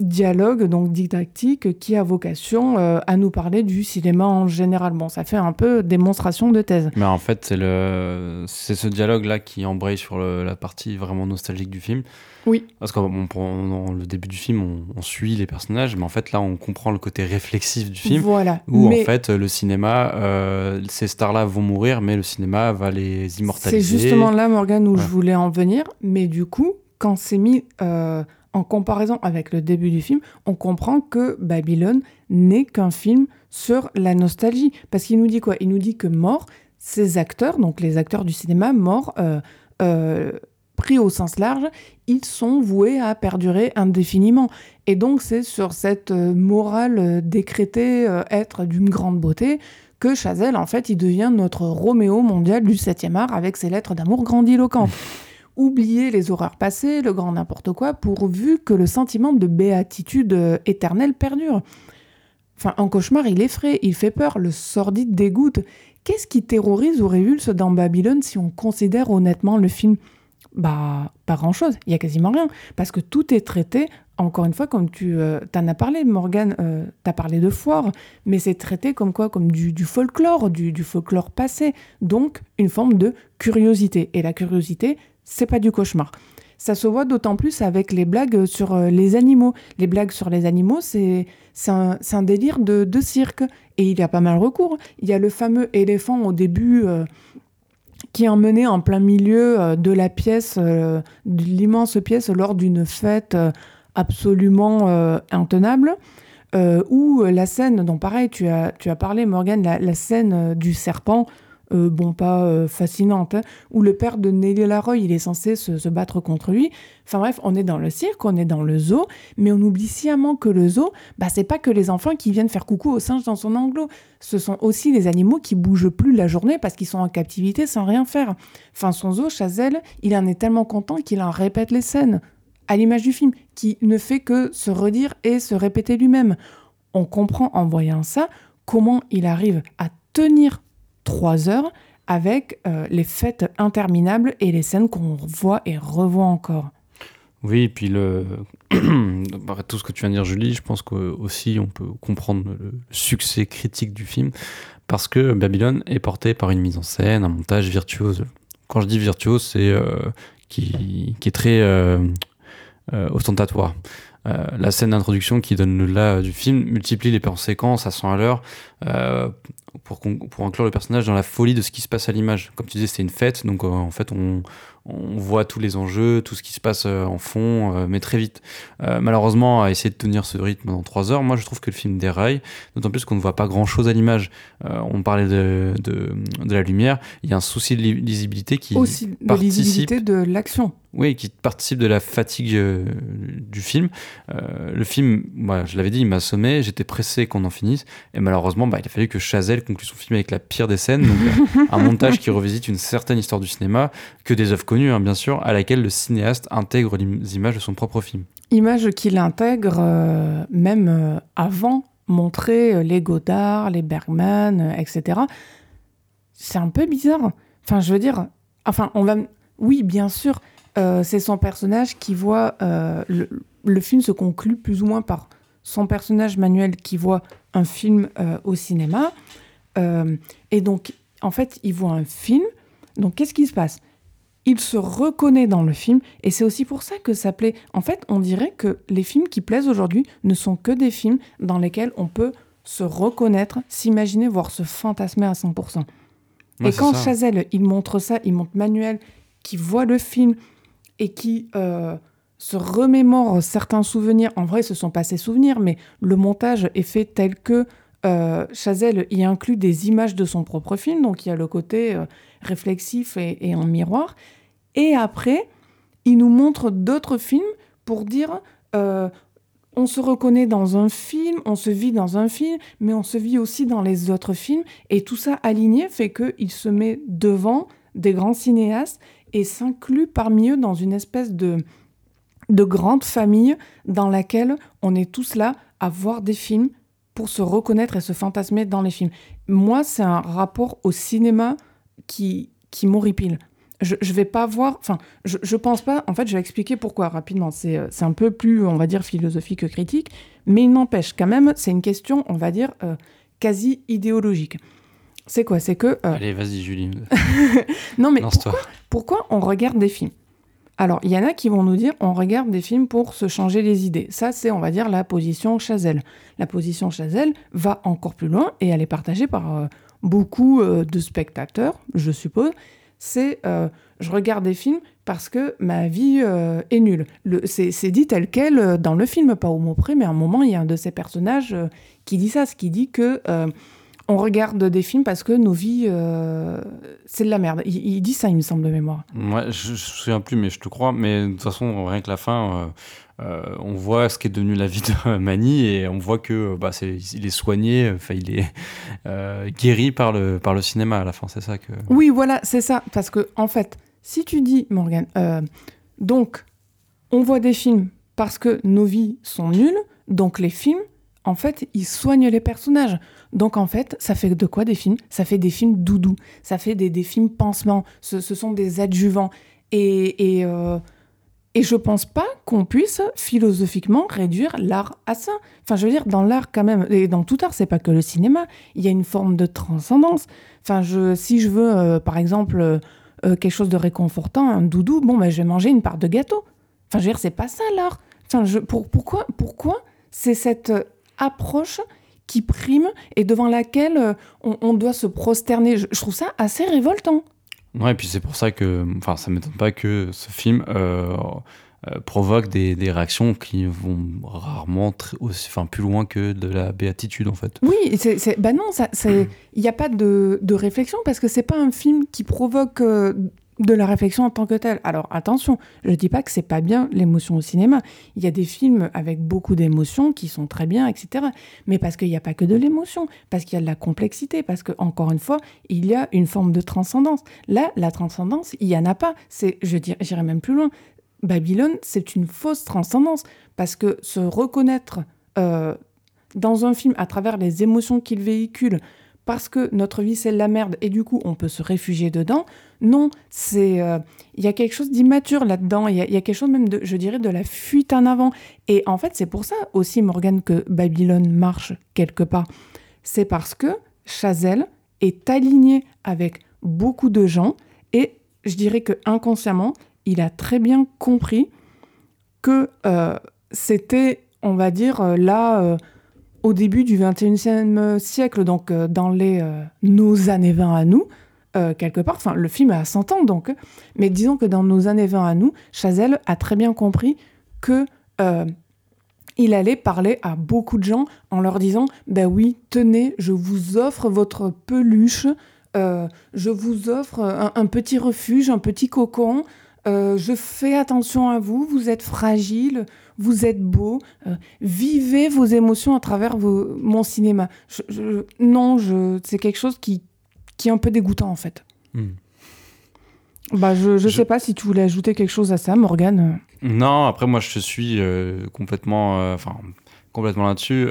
dialogue donc didactique qui a vocation euh, à nous parler du cinéma en général. Bon, ça fait un peu démonstration de thèse. Mais en fait, c'est le, c'est ce dialogue-là qui embraye sur le- la partie vraiment nostalgique du film. Oui. Parce que bon, pendant le début du film, on, on suit les personnages, mais en fait, là, on comprend le côté réflexif du film. Voilà. Où Mais en fait, le cinéma, euh, ces stars-là vont mourir, mais le cinéma va les c'est immortaliser. justement là, Morgane, où Ouais. je voulais en venir. Mais du coup, quand c'est mis euh, en comparaison avec le début du film, on comprend que Babylone n'est qu'un film sur la nostalgie. Parce qu'il nous dit quoi? Il nous dit que mort, ces acteurs, donc les acteurs du cinéma, morts, euh, euh, pris au sens large, ils sont voués à perdurer indéfiniment. Et donc c'est sur cette euh, morale euh, décrétée euh, être d'une grande beauté que Chazelle, en fait, il devient notre Roméo mondial du 7e art avec ses lettres d'amour grandiloquentes. Oublier les horreurs passées, le grand n'importe quoi, pourvu que le sentiment de béatitude euh, éternelle perdure. Enfin, un cauchemar, il effraie, il fait peur, le sordide dégoûte. Qu'est-ce qui terrorise ou révulse dans Babylone si on considère honnêtement le film? Bah, pas grand-chose, il y a quasiment rien, parce que tout est traité, encore une fois, comme tu euh, t'en as parlé, Morgane, euh, t'as parlé de foire, mais c'est traité comme quoi Comme du, du folklore, du, du folklore passé, donc une forme de curiosité. Et la curiosité, c'est pas du cauchemar. Ça se voit d'autant plus avec les blagues sur euh, les animaux. Les blagues sur les animaux, c'est un, un délire de, cirque. Et il y a pas mal recours. Il y a le fameux éléphant au début euh, qui est emmené en plein milieu euh, de la pièce, de l'immense pièce lors d'une fête absolument intenable. Ou la scène, dont pareil, tu as, tu as parlé, Morgane, la, scène du serpent, euh, bon, pas euh, fascinante, hein, où le père de Nelly Laroy, il est censé se, battre contre lui. Enfin bref, on est dans le cirque, on est dans le zoo, mais on oublie sciemment que le zoo, bah, c'est pas que les enfants qui viennent faire coucou aux singes dans son enclos. Ce sont aussi les animaux qui bougent plus la journée parce qu'ils sont en captivité sans rien faire. Enfin, son zoo, Chazelle, il en est tellement content qu'il en répète les scènes, à l'image du film, qui ne fait que se redire et se répéter lui-même. On comprend en voyant ça comment il arrive à tenir trois heures avec euh, les fêtes interminables et les scènes qu'on voit et revoit encore. Oui, et puis le... tout ce que tu viens de dire, Julie, je pense qu'aussi on peut comprendre le succès critique du film parce que Babylone est porté par une mise en scène, un montage virtuose. Quand je dis virtuose, c'est euh, qui, est très euh, ostentatoire. Euh, la scène d'introduction qui donne le là du film multiplie les séquences à 100 à l'heure euh, pour, pour inclure le personnage dans la folie de ce qui se passe à l'image. Comme tu disais, c'était une fête, donc euh, en fait, on, on, voit tous les enjeux, tout ce qui se passe euh, en fond, euh, mais très vite. malheureusement, à essayer de tenir ce rythme dans 3 heures, moi je trouve que le film déraille, d'autant plus qu'on ne voit pas grand chose à l'image. on parlait de, de, de, la lumière, il y a un souci de lisibilité qui. Aussi de lisibilité de l'action. Oui, qui participe de la fatigue euh, du film. Euh, le film, moi, je l'avais dit, il m'a assommé, j'étais pressé qu'on en finisse, et malheureusement, bah, il a fallu que Chazelle conclue son film avec la pire des scènes, donc un montage qui revisite une certaine histoire du cinéma, que des œuvres connues, hein, bien sûr, à laquelle le cinéaste intègre les images de son propre film. Images qu'il intègre euh, même avant montrer les Godard, les Bergman, etc. C'est un peu bizarre. Enfin, je veux dire, enfin, on va, oui, bien sûr euh, c'est son personnage qui voit. Euh, le, le, film se conclut plus ou moins par son personnage Manuel qui voit un film euh, au cinéma. Et donc, en fait, il voit un film. Donc, qu'est-ce qui se passe? Il se reconnaît dans le film. Et c'est aussi pour ça que ça plaît. En fait, on dirait que les films qui plaisent aujourd'hui ne sont que des films dans lesquels on peut se reconnaître, s'imaginer, voire se fantasmer à 100%. Ouais, et quand Chazelle, il montre ça, il montre Manuel qui voit le film et qui euh, se remémore certains souvenirs. En vrai, ce sont pas ses souvenirs, mais le montage est fait tel que euh, Chazelle y inclut des images de son propre film, donc il y a le côté euh, réflexif et, en miroir. Et après, il nous montre d'autres films pour dire on se reconnaît dans un film, on se vit dans un film, mais on se vit aussi dans les autres films. Et tout ça aligné fait qu'il se met devant des grands cinéastes et s'inclut parmi eux dans une espèce de, de grande famille dans laquelle on est tous là à voir des films pour se reconnaître et se fantasmer dans les films. Moi, c'est un rapport au cinéma qui, qui m'horripile. Je, je vais pas voir, enfin, je, je pense pas, en fait, je vais expliquer pourquoi rapidement. C'est un peu plus, on va dire, philosophique que critique, mais il n'empêche quand même, c'est une question, on va dire, euh, quasi idéologique. C'est quoi C'est que. Euh... Allez, vas-y, Julie. non, mais pourquoi, pourquoi on regarde des films? Alors, il y en a qui vont nous dire on regarde des films pour se changer les idées. Ça, c'est, on va dire, la position Chazelle. La position Chazelle va encore plus loin et elle est partagée par euh, beaucoup euh, de spectateurs, je suppose. C'est je regarde des films parce que ma vie euh, est nulle. C'est dit tel quel euh, dans le film, pas au mot près, mais à un moment, il y a un de ces personnages qui dit ça, ce qui dit que on regarde des films parce que nos vies, euh, c'est de la merde. Il, il, dit ça, il me semble, de mémoire. Ouais, je ne me souviens plus, mais je te crois. Mais de toute façon, rien que la fin, euh, euh, on voit ce qu'est devenu la vie de Mani et on voit que bah, est, il est soigné, enfin, il est euh, guéri par le, par le cinéma à la fin. C'est ça que. Oui, voilà, c'est ça. Parce que, en fait, si tu dis, Morgan, donc, on voit des films parce que nos vies sont nulles, donc les films, en fait, ils soignent les personnages. Donc en fait, ça fait de quoi des films? Ça fait des films doudous, ça fait des, des films pansements, ce, ce, sont des adjuvants. Et, et, euh, et je pense pas qu'on puisse philosophiquement réduire l'art à ça. Enfin, je veux dire, dans l'art quand même, et dans tout art, c'est pas que le cinéma, il y a une forme de transcendance. Enfin, je, si je veux, euh, par exemple, euh, quelque chose de réconfortant, un doudou, bon, ben, je vais manger une part de gâteau. Enfin, je veux dire, c'est pas ça l'art. Enfin, je, pour, pourquoi, pourquoi c'est cette approche qui prime et devant laquelle euh, on, on doit se prosterner. Je, je, trouve ça assez révoltant. Ouais, et puis c'est pour ça que, enfin, ça m'étonne pas que ce film euh, provoque des, des, réactions qui vont rarement aussi, enfin, plus loin que de la béatitude en fait. Oui, c'est, bah non, il n'y a pas de, de, réflexion parce que c'est pas un film qui provoque de la réflexion en tant que telle. Alors attention, je ne dis pas que c'est pas bien l'émotion au cinéma. Il y a des films avec beaucoup d'émotions qui sont très bien, etc. Mais parce qu'il n'y a pas que de l'émotion, parce qu'il y a de la complexité, parce que encore une fois, il y a une forme de transcendance. Là, la transcendance, il y en a pas. C'est, je dirais, j'irai même plus loin. Babylone, c'est une fausse transcendance parce que se reconnaître euh, dans un film à travers les émotions qu'il véhicule, parce que notre vie c'est la merde et du coup on peut se réfugier dedans. Non, c'est euh, il y a quelque chose d'immature là-dedans. Il y, a quelque chose même de, je dirais, de la fuite en avant. Et en fait, c'est pour ça aussi Morgan que Babylone marche quelque part. C'est parce que Chazelle est aligné avec beaucoup de gens et je dirais que inconsciemment, il a très bien compris que euh, c'était, on va dire, euh, là au début du 21e siècle, donc dans les, nos années 20 à nous, euh, quelque part, enfin le film a 100 ans donc, mais disons que dans nos années 20 à nous, Chazelle a très bien compris que il allait parler à beaucoup de gens en leur disant Ben oui, tenez, je vous offre votre peluche, je vous offre un, petit refuge, un petit cocon, je fais attention à vous, vous êtes fragile, vous êtes beau, euh, vivez vos émotions à travers mon cinéma. non, je, c'est quelque chose qui, qui est un peu dégoûtant en fait. Hmm. Bah, je ne sais pas si tu voulais ajouter quelque chose à ça, Morgane. Non, après moi je suis euh, complètement, euh, enfin complètement là-dessus.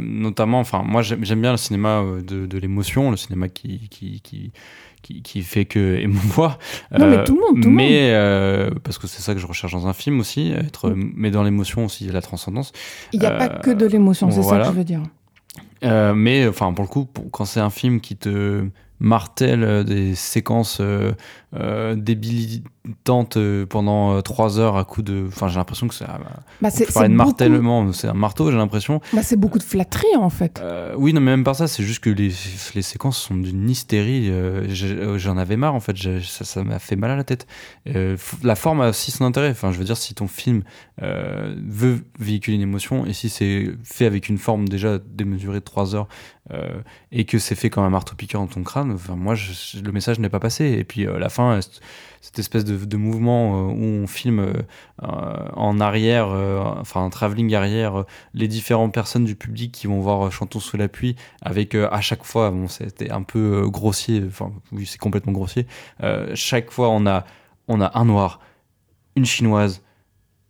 notamment, enfin moi j'aime bien le cinéma de, de l'émotion, le cinéma qui, qui, qui qui, fait que émouvoir. Non, mais tout le monde, tout le mais, euh, parce que c'est ça que je recherche dans un film aussi, être, mm. mais dans l'émotion aussi, la transcendance. Il n'y a pas que de l'émotion, c'est ça que je veux dire. Euh, mais enfin, pour le coup, quand c'est un film qui te martèle euh, des séquences euh, euh, débilitantes pendant trois heures à coup de. Enfin, j'ai l'impression que c'est. Bah, c'est de martèlement, c'est un marteau, j'ai l'impression. Bah, c'est beaucoup de flatterie en fait. oui, non, mais même pas ça, c'est juste que les, les séquences sont d'une hystérie. J'en avais marre en fait, ça m'a fait mal à la tête. la forme a aussi son intérêt. Enfin, je veux dire, si ton film veut véhiculer une émotion et si c'est fait avec une forme déjà démesurée de trois heures euh, et que c'est fait comme un marteau piqueur dans ton crâne, enfin, moi, le message n'est pas passé. Et puis euh, la fin, cette espèce de, mouvement euh, où on filme en arrière, enfin un travelling arrière, les différentes personnes du public qui vont voir Chantons sous la pluie, avec à chaque fois, c'était un peu grossier, enfin oui, c'est complètement grossier. chaque fois, on a, on a un noir, une chinoise,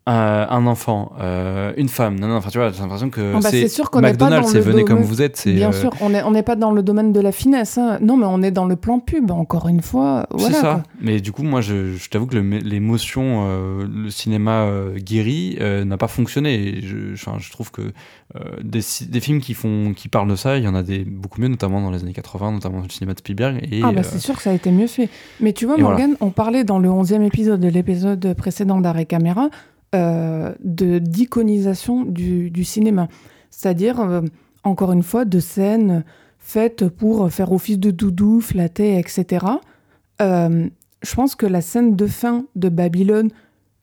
euh, un enfant, euh, une femme. Non, non, enfin, tu vois, j'ai l'impression que ah bah, c'est McDonald's, c'est venez comme vous êtes. Bien euh, sûr, on n'est on est pas dans le domaine de la finesse. Hein. Non, mais on est dans le plan pub, encore une fois. Voilà, c'est ça. Mais du coup, moi, je, je t'avoue que l'émotion, le cinéma guéri n'a pas fonctionné. je, je trouve que des, des, films qui, font, qui parlent de ça, il y en a des beaucoup mieux, notamment dans les années 80, notamment dans le cinéma de Spielberg. Et, ah, bah, c'est sûr que ça a été mieux fait. Mais tu vois, Morgan, on parlait dans le 11e épisode de l'épisode précédent d'Arrêt Caméra de d'iconisation du, cinéma. C'est-à-dire, euh, encore une fois, de scènes faites pour faire office de doudou, flatter, etc. Euh, je pense que la scène de fin de Babylone,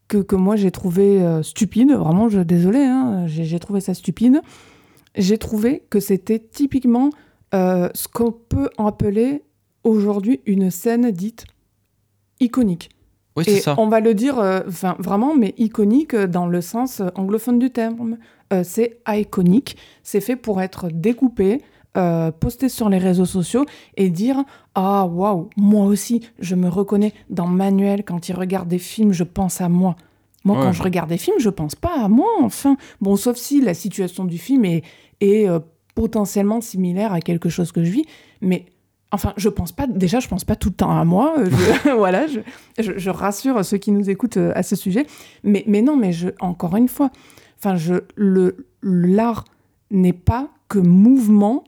que, que moi j'ai trouvé stupide, vraiment, je, désolé, hein, j'ai trouvé ça stupide, j'ai trouvé que c'était typiquement ce qu'on peut appeler aujourd'hui une scène dite iconique. Oui, ça. On va le dire euh, vraiment, mais iconique dans le sens euh, anglophone du terme. Euh, c'est iconique. C'est fait pour être découpé, posté sur les réseaux sociaux et dire Ah, waouh, moi aussi, je me reconnais dans Manuel. Quand il regarde des films, je pense à moi. Moi, quand je regarde des films, je pense pas à moi, enfin. Bon, sauf si la situation du film est, est potentiellement similaire à quelque chose que je vis. Mais Enfin, je pense pas. Déjà, je pense pas tout le temps à moi. Euh, voilà, je, je, rassure ceux qui nous écoutent euh, à ce sujet. Mais, mais non, mais je, encore une fois, enfin, je, le l'art n'est pas que mouvement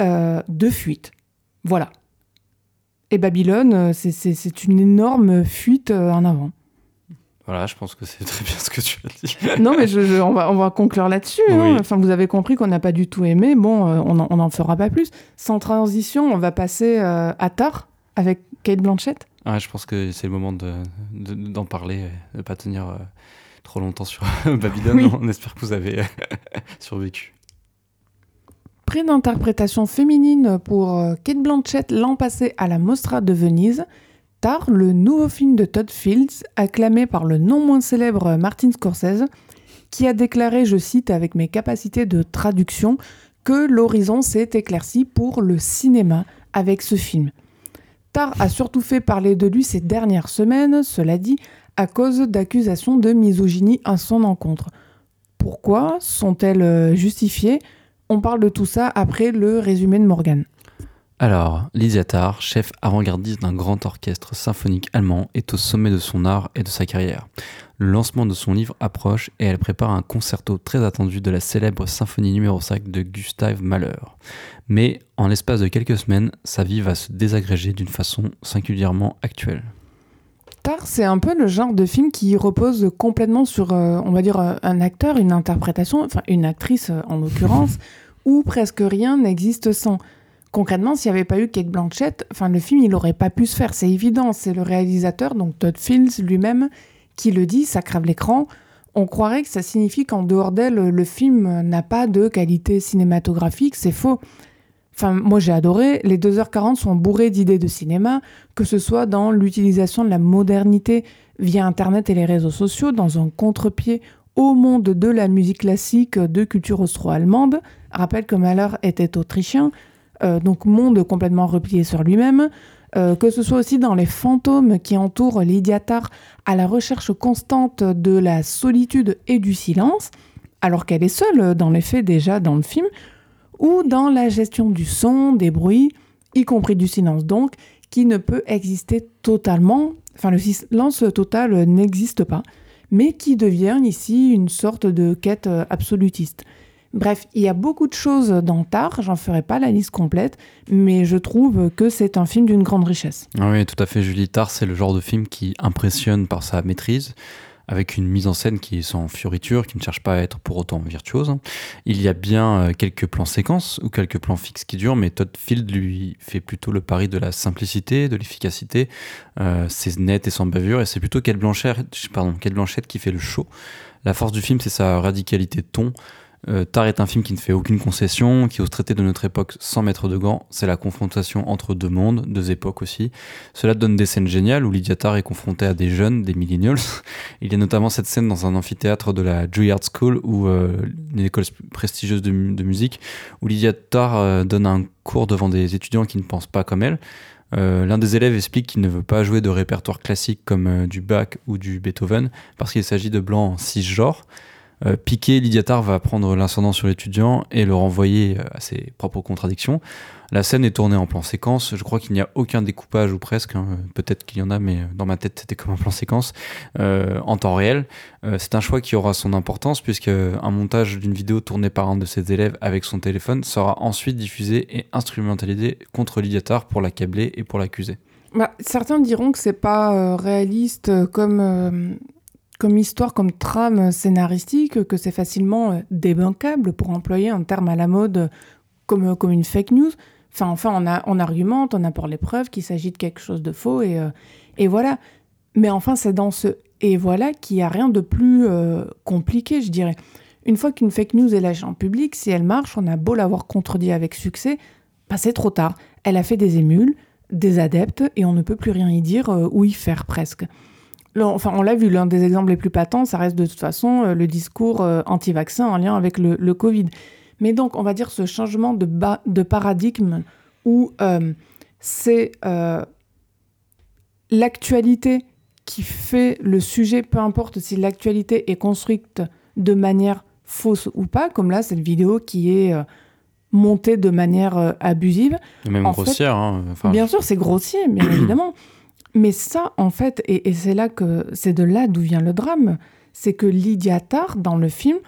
euh, de fuite. Voilà. Et Babylone, c'est une énorme fuite en avant. Voilà, je pense que c'est très bien ce que tu as dit. non, mais je, on, va, on va conclure là-dessus. Hein. Enfin, vous avez compris qu'on n'a pas du tout aimé. Bon, euh, on n'en fera pas plus. Sans transition, on va passer euh, à Tar avec Kate Blanchett. Ah, je pense que c'est le moment d'en de, d'en parler, de ne pas tenir, trop longtemps sur Babylone. On espère que vous avez survécu. Prix d'interprétation féminine pour Kate Blanchett l'an passé à la Mostra de Venise. Tar, le nouveau film de Todd Fields, acclamé par le non moins célèbre Martin Scorsese, qui a déclaré, je cite avec mes capacités de traduction, que l'horizon s'est éclairci pour le cinéma avec ce film. Tar a surtout fait parler de lui ces dernières semaines, cela dit, à cause d'accusations de misogynie à son encontre. Pourquoi sont-elles euh, justifiées? On parle de tout ça après le résumé de Morgan. Alors, Lydia Tarr, chef avant-gardiste d'un grand orchestre symphonique allemand, est au sommet de son art et de sa carrière. Le lancement de son livre approche et elle prépare un concerto très attendu de la célèbre symphonie numéro 5 de Gustave Mahler. Mais en l'espace de quelques semaines, sa vie va se désagréger d'une façon singulièrement actuelle. Tar, c'est un peu le genre de film qui repose complètement sur, euh, on va dire, euh, un acteur, une interprétation, enfin une actrice euh, en l'occurrence, où presque rien n'existe sans concrètement, s'il n'y avait pas eu Kate Blanchett, enfin, le film, il n'aurait pas pu se faire. C'est évident. C'est le réalisateur, donc Todd Fields lui-même, qui le dit. Ça crève l'écran. On croirait que ça signifie qu'en dehors d'elle, le film n'a pas de qualité cinématographique. C'est faux. Enfin, moi j'ai adoré. Les 2h40 sont bourrés d'idées de cinéma, que ce soit dans l'utilisation de la modernité via Internet et les réseaux sociaux, dans un contre-pied au monde de la musique classique de culture austro-allemande. Rappelle que Mahler était autrichien. Euh, donc monde complètement replié sur lui-même, euh, que ce soit aussi dans les fantômes qui entourent Lydia Tarr à la recherche constante de la solitude et du silence, alors qu'elle est seule dans les faits déjà dans le film, ou dans la gestion du son, des bruits, y compris du silence donc, qui ne peut exister totalement, enfin le silence total n'existe pas, mais qui devient ici une sorte de quête absolutiste. Bref, il y a beaucoup de choses dans Tar, j'en ferai pas la liste complète, mais je trouve que c'est un film d'une grande richesse. Ah oui, tout à fait, Julie. Tar, c'est le genre de film qui impressionne par sa maîtrise, avec une mise en scène qui est sans fioriture, qui ne cherche pas à être pour autant virtuose. Il y a bien euh, quelques plans séquences ou quelques plans fixes qui durent, mais Todd Field lui fait plutôt le pari de la simplicité, de l'efficacité. Euh, c'est net et sans bavure, et c'est plutôt Kate Blanchett, pardon, Kate Blanchett qui fait le show. La force du film, c'est sa radicalité de ton. Euh, Tar est un film qui ne fait aucune concession, qui ose traiter de notre époque sans mettre de gants. C'est la confrontation entre deux mondes, deux époques aussi. Cela donne des scènes géniales où Lydia Tarr est confrontée à des jeunes, des millennials. Il y a notamment cette scène dans un amphithéâtre de la Juilliard School, euh, une école prestigieuse de, musique, où Lydia Tarr euh, donne un cours devant des étudiants qui ne pensent pas comme elle. L'un des élèves explique qu'il ne veut pas jouer de répertoire classique comme du Bach ou du Beethoven parce qu'il s'agit de blancs cisgenres. Euh, Piqué, Lydiatar va prendre l'incendant sur l'étudiant et le renvoyer euh, à ses propres contradictions. La scène est tournée en plan séquence. Je crois qu'il n'y a aucun découpage ou presque. Hein. Peut-être qu'il y en a, mais dans ma tête, c'était comme un plan séquence euh, en temps réel. c'est un choix qui aura son importance puisque un montage d'une vidéo tournée par un de ses élèves avec son téléphone sera ensuite diffusé et instrumentalisé contre Lydiatar pour l'accabler et pour l'accuser. Bah, certains diront que c'est pas réaliste comme comme histoire, comme trame scénaristique, que c'est facilement euh, débancable, pour employer un terme à la mode comme, euh, comme une fake news. Enfin, enfin on, a, on argumente, on apporte les preuves qu'il s'agit de quelque chose de faux, et, euh, et voilà. Mais enfin, c'est dans ce et voilà qu'il n'y a rien de plus compliqué, je dirais. Une fois qu'une fake news est lâchée en public, si elle marche, on a beau l'avoir contredit avec succès, bah c'est trop tard. Elle a fait des émules, des adeptes, et on ne peut plus rien y dire ou y faire presque enfin, on l'a vu, l'un des exemples les plus patents, ça reste de toute façon euh, le discours euh, anti-vaccin en lien avec le, Covid. Mais donc, on va dire ce changement de, de paradigme où euh, c'est l'actualité qui fait le sujet, peu importe si l'actualité est construite de manière fausse ou pas, comme là, cette vidéo qui est montée de manière abusive. Même grossière. Hein, bien sûr, c'est grossier, bien évidemment. Mais ça, en fait, et, c'est là que c'est de là d'où vient le drame, c'est que Lydia Tarr, dans le film,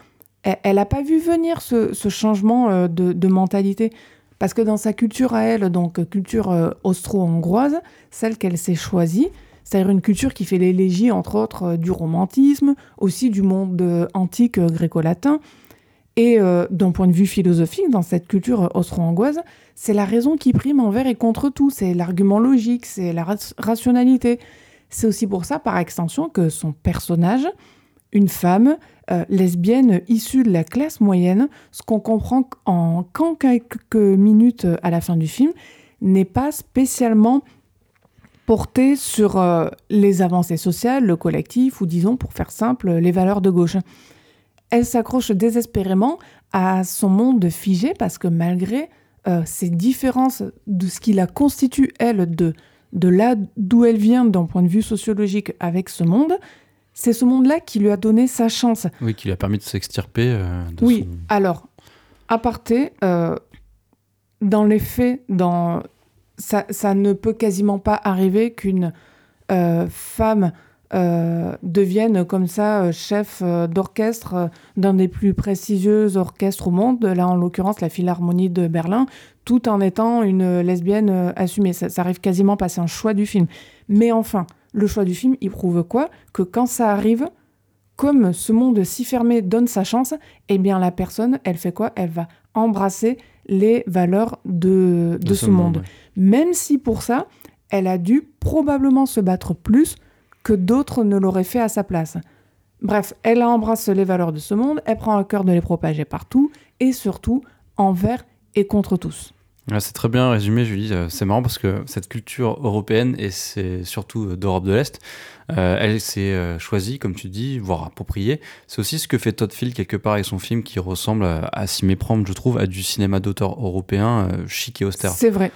elle n'a pas vu venir ce, changement euh, de, mentalité. Parce que dans sa culture à elle, donc culture euh, austro-hongroise, celle qu'elle s'est choisie, c'est-à-dire une culture qui fait l'élégie, entre autres, euh, du romantisme, aussi du monde antique gréco-latin, et d'un point de vue philosophique, dans cette culture austro-hongroise, c'est la raison qui prime envers et contre tout, c'est l'argument logique, c'est la rationalité. C'est aussi pour ça, par extension, que son personnage une femme euh, lesbienne issue de la classe moyenne, ce qu'on comprend en quelques minutes à la fin du film, n'est pas spécialement porté sur euh, les avancées sociales, le collectif, ou disons, pour faire simple, les valeurs de gauche. Elle s'accroche désespérément à son monde figé parce que malgré euh, ces différences de ce qui la constitue, elle, de, de là d'où elle vient d'un point de vue sociologique avec ce monde, c'est ce monde-là qui lui a donné sa chance. Oui, qui lui a permis de s'extirper. Euh, oui, alors, à aparté, dans les faits, dans ça, ne peut quasiment pas arriver qu'une euh, femme euh, devienne comme ça euh, chef d'orchestre d'un des plus prestigieux orchestres au monde, là en l'occurrence la Philharmonie de Berlin, tout en étant une lesbienne assumée. Ça, ça arrive quasiment pas, c'est un choix du film. Mais enfin, le choix du film, il prouve quoi? Que quand ça arrive, comme ce monde si fermé donne sa chance, eh bien la personne, elle fait quoi? Elle va embrasser les valeurs de, de, ce, monde. Même si pour ça, elle a dû probablement se battre plus que d'autres ne l'auraient fait à sa place. Bref, elle embrasse les valeurs de ce monde, elle prend à cœur de les propager partout, et surtout envers et contre tous. c'est très bien résumé, Julie. Euh, c'est marrant parce que cette culture européenne, et c'est surtout d'Europe de l'Est, euh, elle s'est euh, choisie, comme tu dis, voire appropriée. C'est aussi ce que fait Todd Field quelque part avec son film qui ressemble à, s'y méprendre, je trouve, à du cinéma d'auteur européen euh, chic et austère. C'est vrai.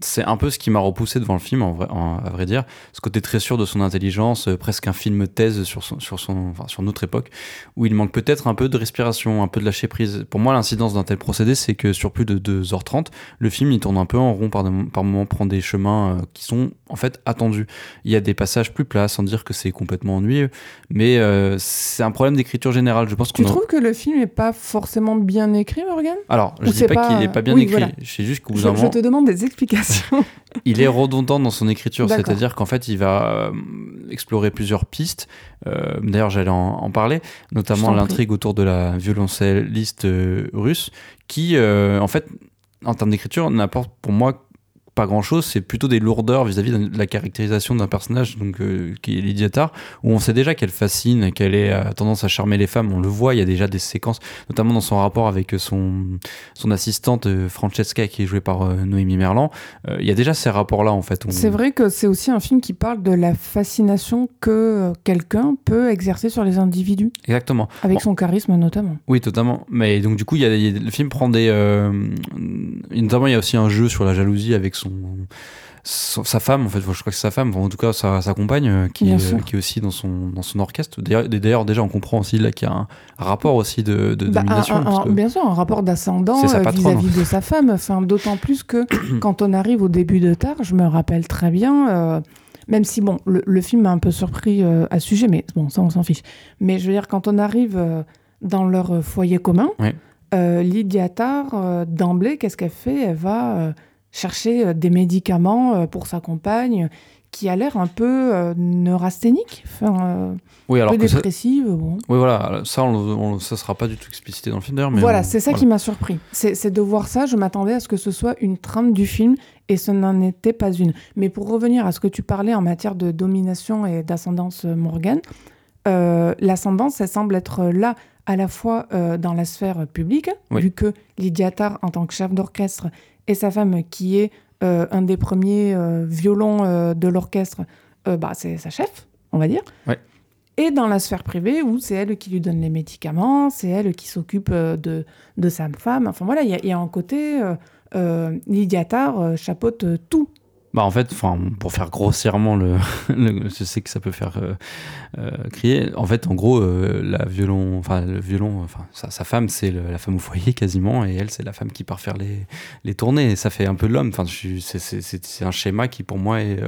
c'est un peu ce qui m'a repoussé devant le film, en vrai, à vrai dire. Ce côté très sûr de son intelligence, presque un film thèse sur, son, sur, son, enfin, sur notre époque, où il manque peut-être un peu de respiration, un peu de lâcher prise. Pour moi, l'incidence d'un tel procédé, c'est que sur plus de 2h30, le film il tourne un peu en rond par, par moments, prend des chemins qui sont en fait attendus. Il y a des passages plus plats, sans dire que c'est complètement ennuyeux. Mais euh, c'est un problème d'écriture générale. Je pense tu trouves que le film n'est pas forcément bien écrit, Morgan? Alors, je ne dis pas, qu'il n'est pas bien écrit. Je, juste je, je te demande des explications. il est redondant dans son écriture, c'est-à-dire qu'en fait, il va euh, explorer plusieurs pistes. Euh, d'ailleurs, j'allais en, parler, notamment l'intrigue autour de la violoncelliste russe, qui, en fait, en termes d'écriture, n'apporte pour moi pas grand chose, c'est plutôt des lourdeurs vis-à-vis de la caractérisation d'un personnage donc euh, qui est Lydia Tarr, où on sait déjà qu'elle fascine, qu'elle a tendance à charmer les femmes, on le voit, il y a déjà des séquences, notamment dans son rapport avec son, son assistante euh, Francesca qui est jouée par euh, Noémie Merlan, il y a déjà ces rapports-là en fait. C'est vrai que c'est aussi un film qui parle de la fascination que quelqu'un peut exercer sur les individus. Exactement. Avec son charisme notamment. Oui, totalement. Mais donc du coup, il y a, le film prend des... notamment il y a aussi un jeu sur la jalousie avec sa femme, en fait, je crois que c'est sa femme, en tout cas sa, sa compagne, euh, qui, est, qui est aussi dans son, dans son orchestre. D'ailleurs, déjà, on comprend aussi là qu'il y a un rapport aussi de, de bah, domination. bien sûr, un rapport d'ascendant euh, vis-à-vis de sa femme. Enfin, D'autant plus que quand on arrive au début de Tard, je me rappelle très bien. Euh, même si, bon, le, film m'a un peu surpris à ce sujet, mais bon, ça, on s'en fiche. Mais je veux dire, quand on arrive dans leur foyer commun, Lydia Tarr, d'emblée, qu'est-ce qu'elle fait? Elle va chercher euh, des médicaments euh, pour sa compagne qui a l'air un peu euh, neurasthénique, enfin, oui, alors un peu dépressive. Bon. Oui, voilà, ça, on, ça sera pas du tout explicité dans le film d'ailleurs. Voilà, c'est ça qui m'a surpris. C'est de voir ça, je m'attendais à ce que ce soit une trame du film et ce n'en était pas une. Mais pour revenir à ce que tu parlais en matière de domination et d'ascendance Morgan, l'ascendance, elle semble être là à la fois dans la sphère publique, vu que Lydia Tarr, en tant que chef d'orchestre, et sa femme, qui est euh, un des premiers euh, violons euh, de l'orchestre, bah, c'est sa chef, on va dire. Et dans la sphère privée, où c'est elle qui lui donne les médicaments, c'est elle qui s'occupe de, de sa femme. Enfin voilà, il y, y, a un côté, Lydia Tarr chapeaute tout bah en fait, pour faire grossièrement le, je sais que ça peut faire euh, euh, crier. En fait, en gros, euh, la violon, enfin le violon, enfin sa, femme, c'est la femme au foyer quasiment, et elle, c'est la femme qui part faire les, les tournées. Ça fait un peu l'homme. Enfin, c'est un schéma qui pour moi est,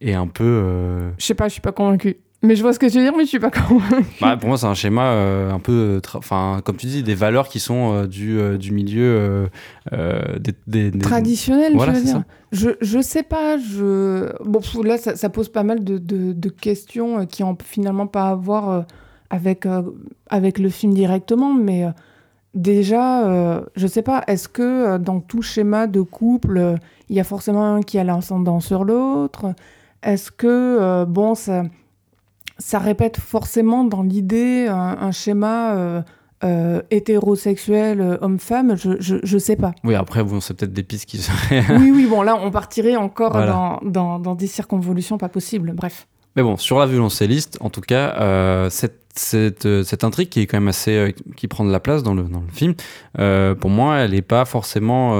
est un peu. Je sais pas, je suis pas convaincu. Mais je vois ce que tu veux dire, mais je suis pas convaincu. Bah, pour moi, c'est un schéma euh, un peu, enfin, comme tu dis, des valeurs qui sont euh, du, euh, du milieu des, traditionnel. Voilà, je veux dire. Je je sais pas. Je bon là, ça, ça pose pas mal de, de, de, questions qui ont finalement pas à voir avec avec le film directement, mais déjà, je sais pas. Est-ce que dans tout schéma de couple, il y a forcément un qui a l'ascendant sur l'autre? Est-ce que bon ça ça répète forcément dans l'idée un, un schéma euh, euh, hétérosexuel euh, homme-femme, je, je, je sais pas. Oui, après, bon, c'est peut-être des pistes qui seraient. oui, oui, bon, là, on partirait encore Voilà. dans, dans, dans des circonvolutions pas possibles. Bref. Mais bon, sur la violoncelliste, en tout cas, euh, cette, cette, euh, cette intrigue qui est quand même assez. euh, qui prend de la place dans le, dans le film, euh, pour moi, elle n'est pas forcément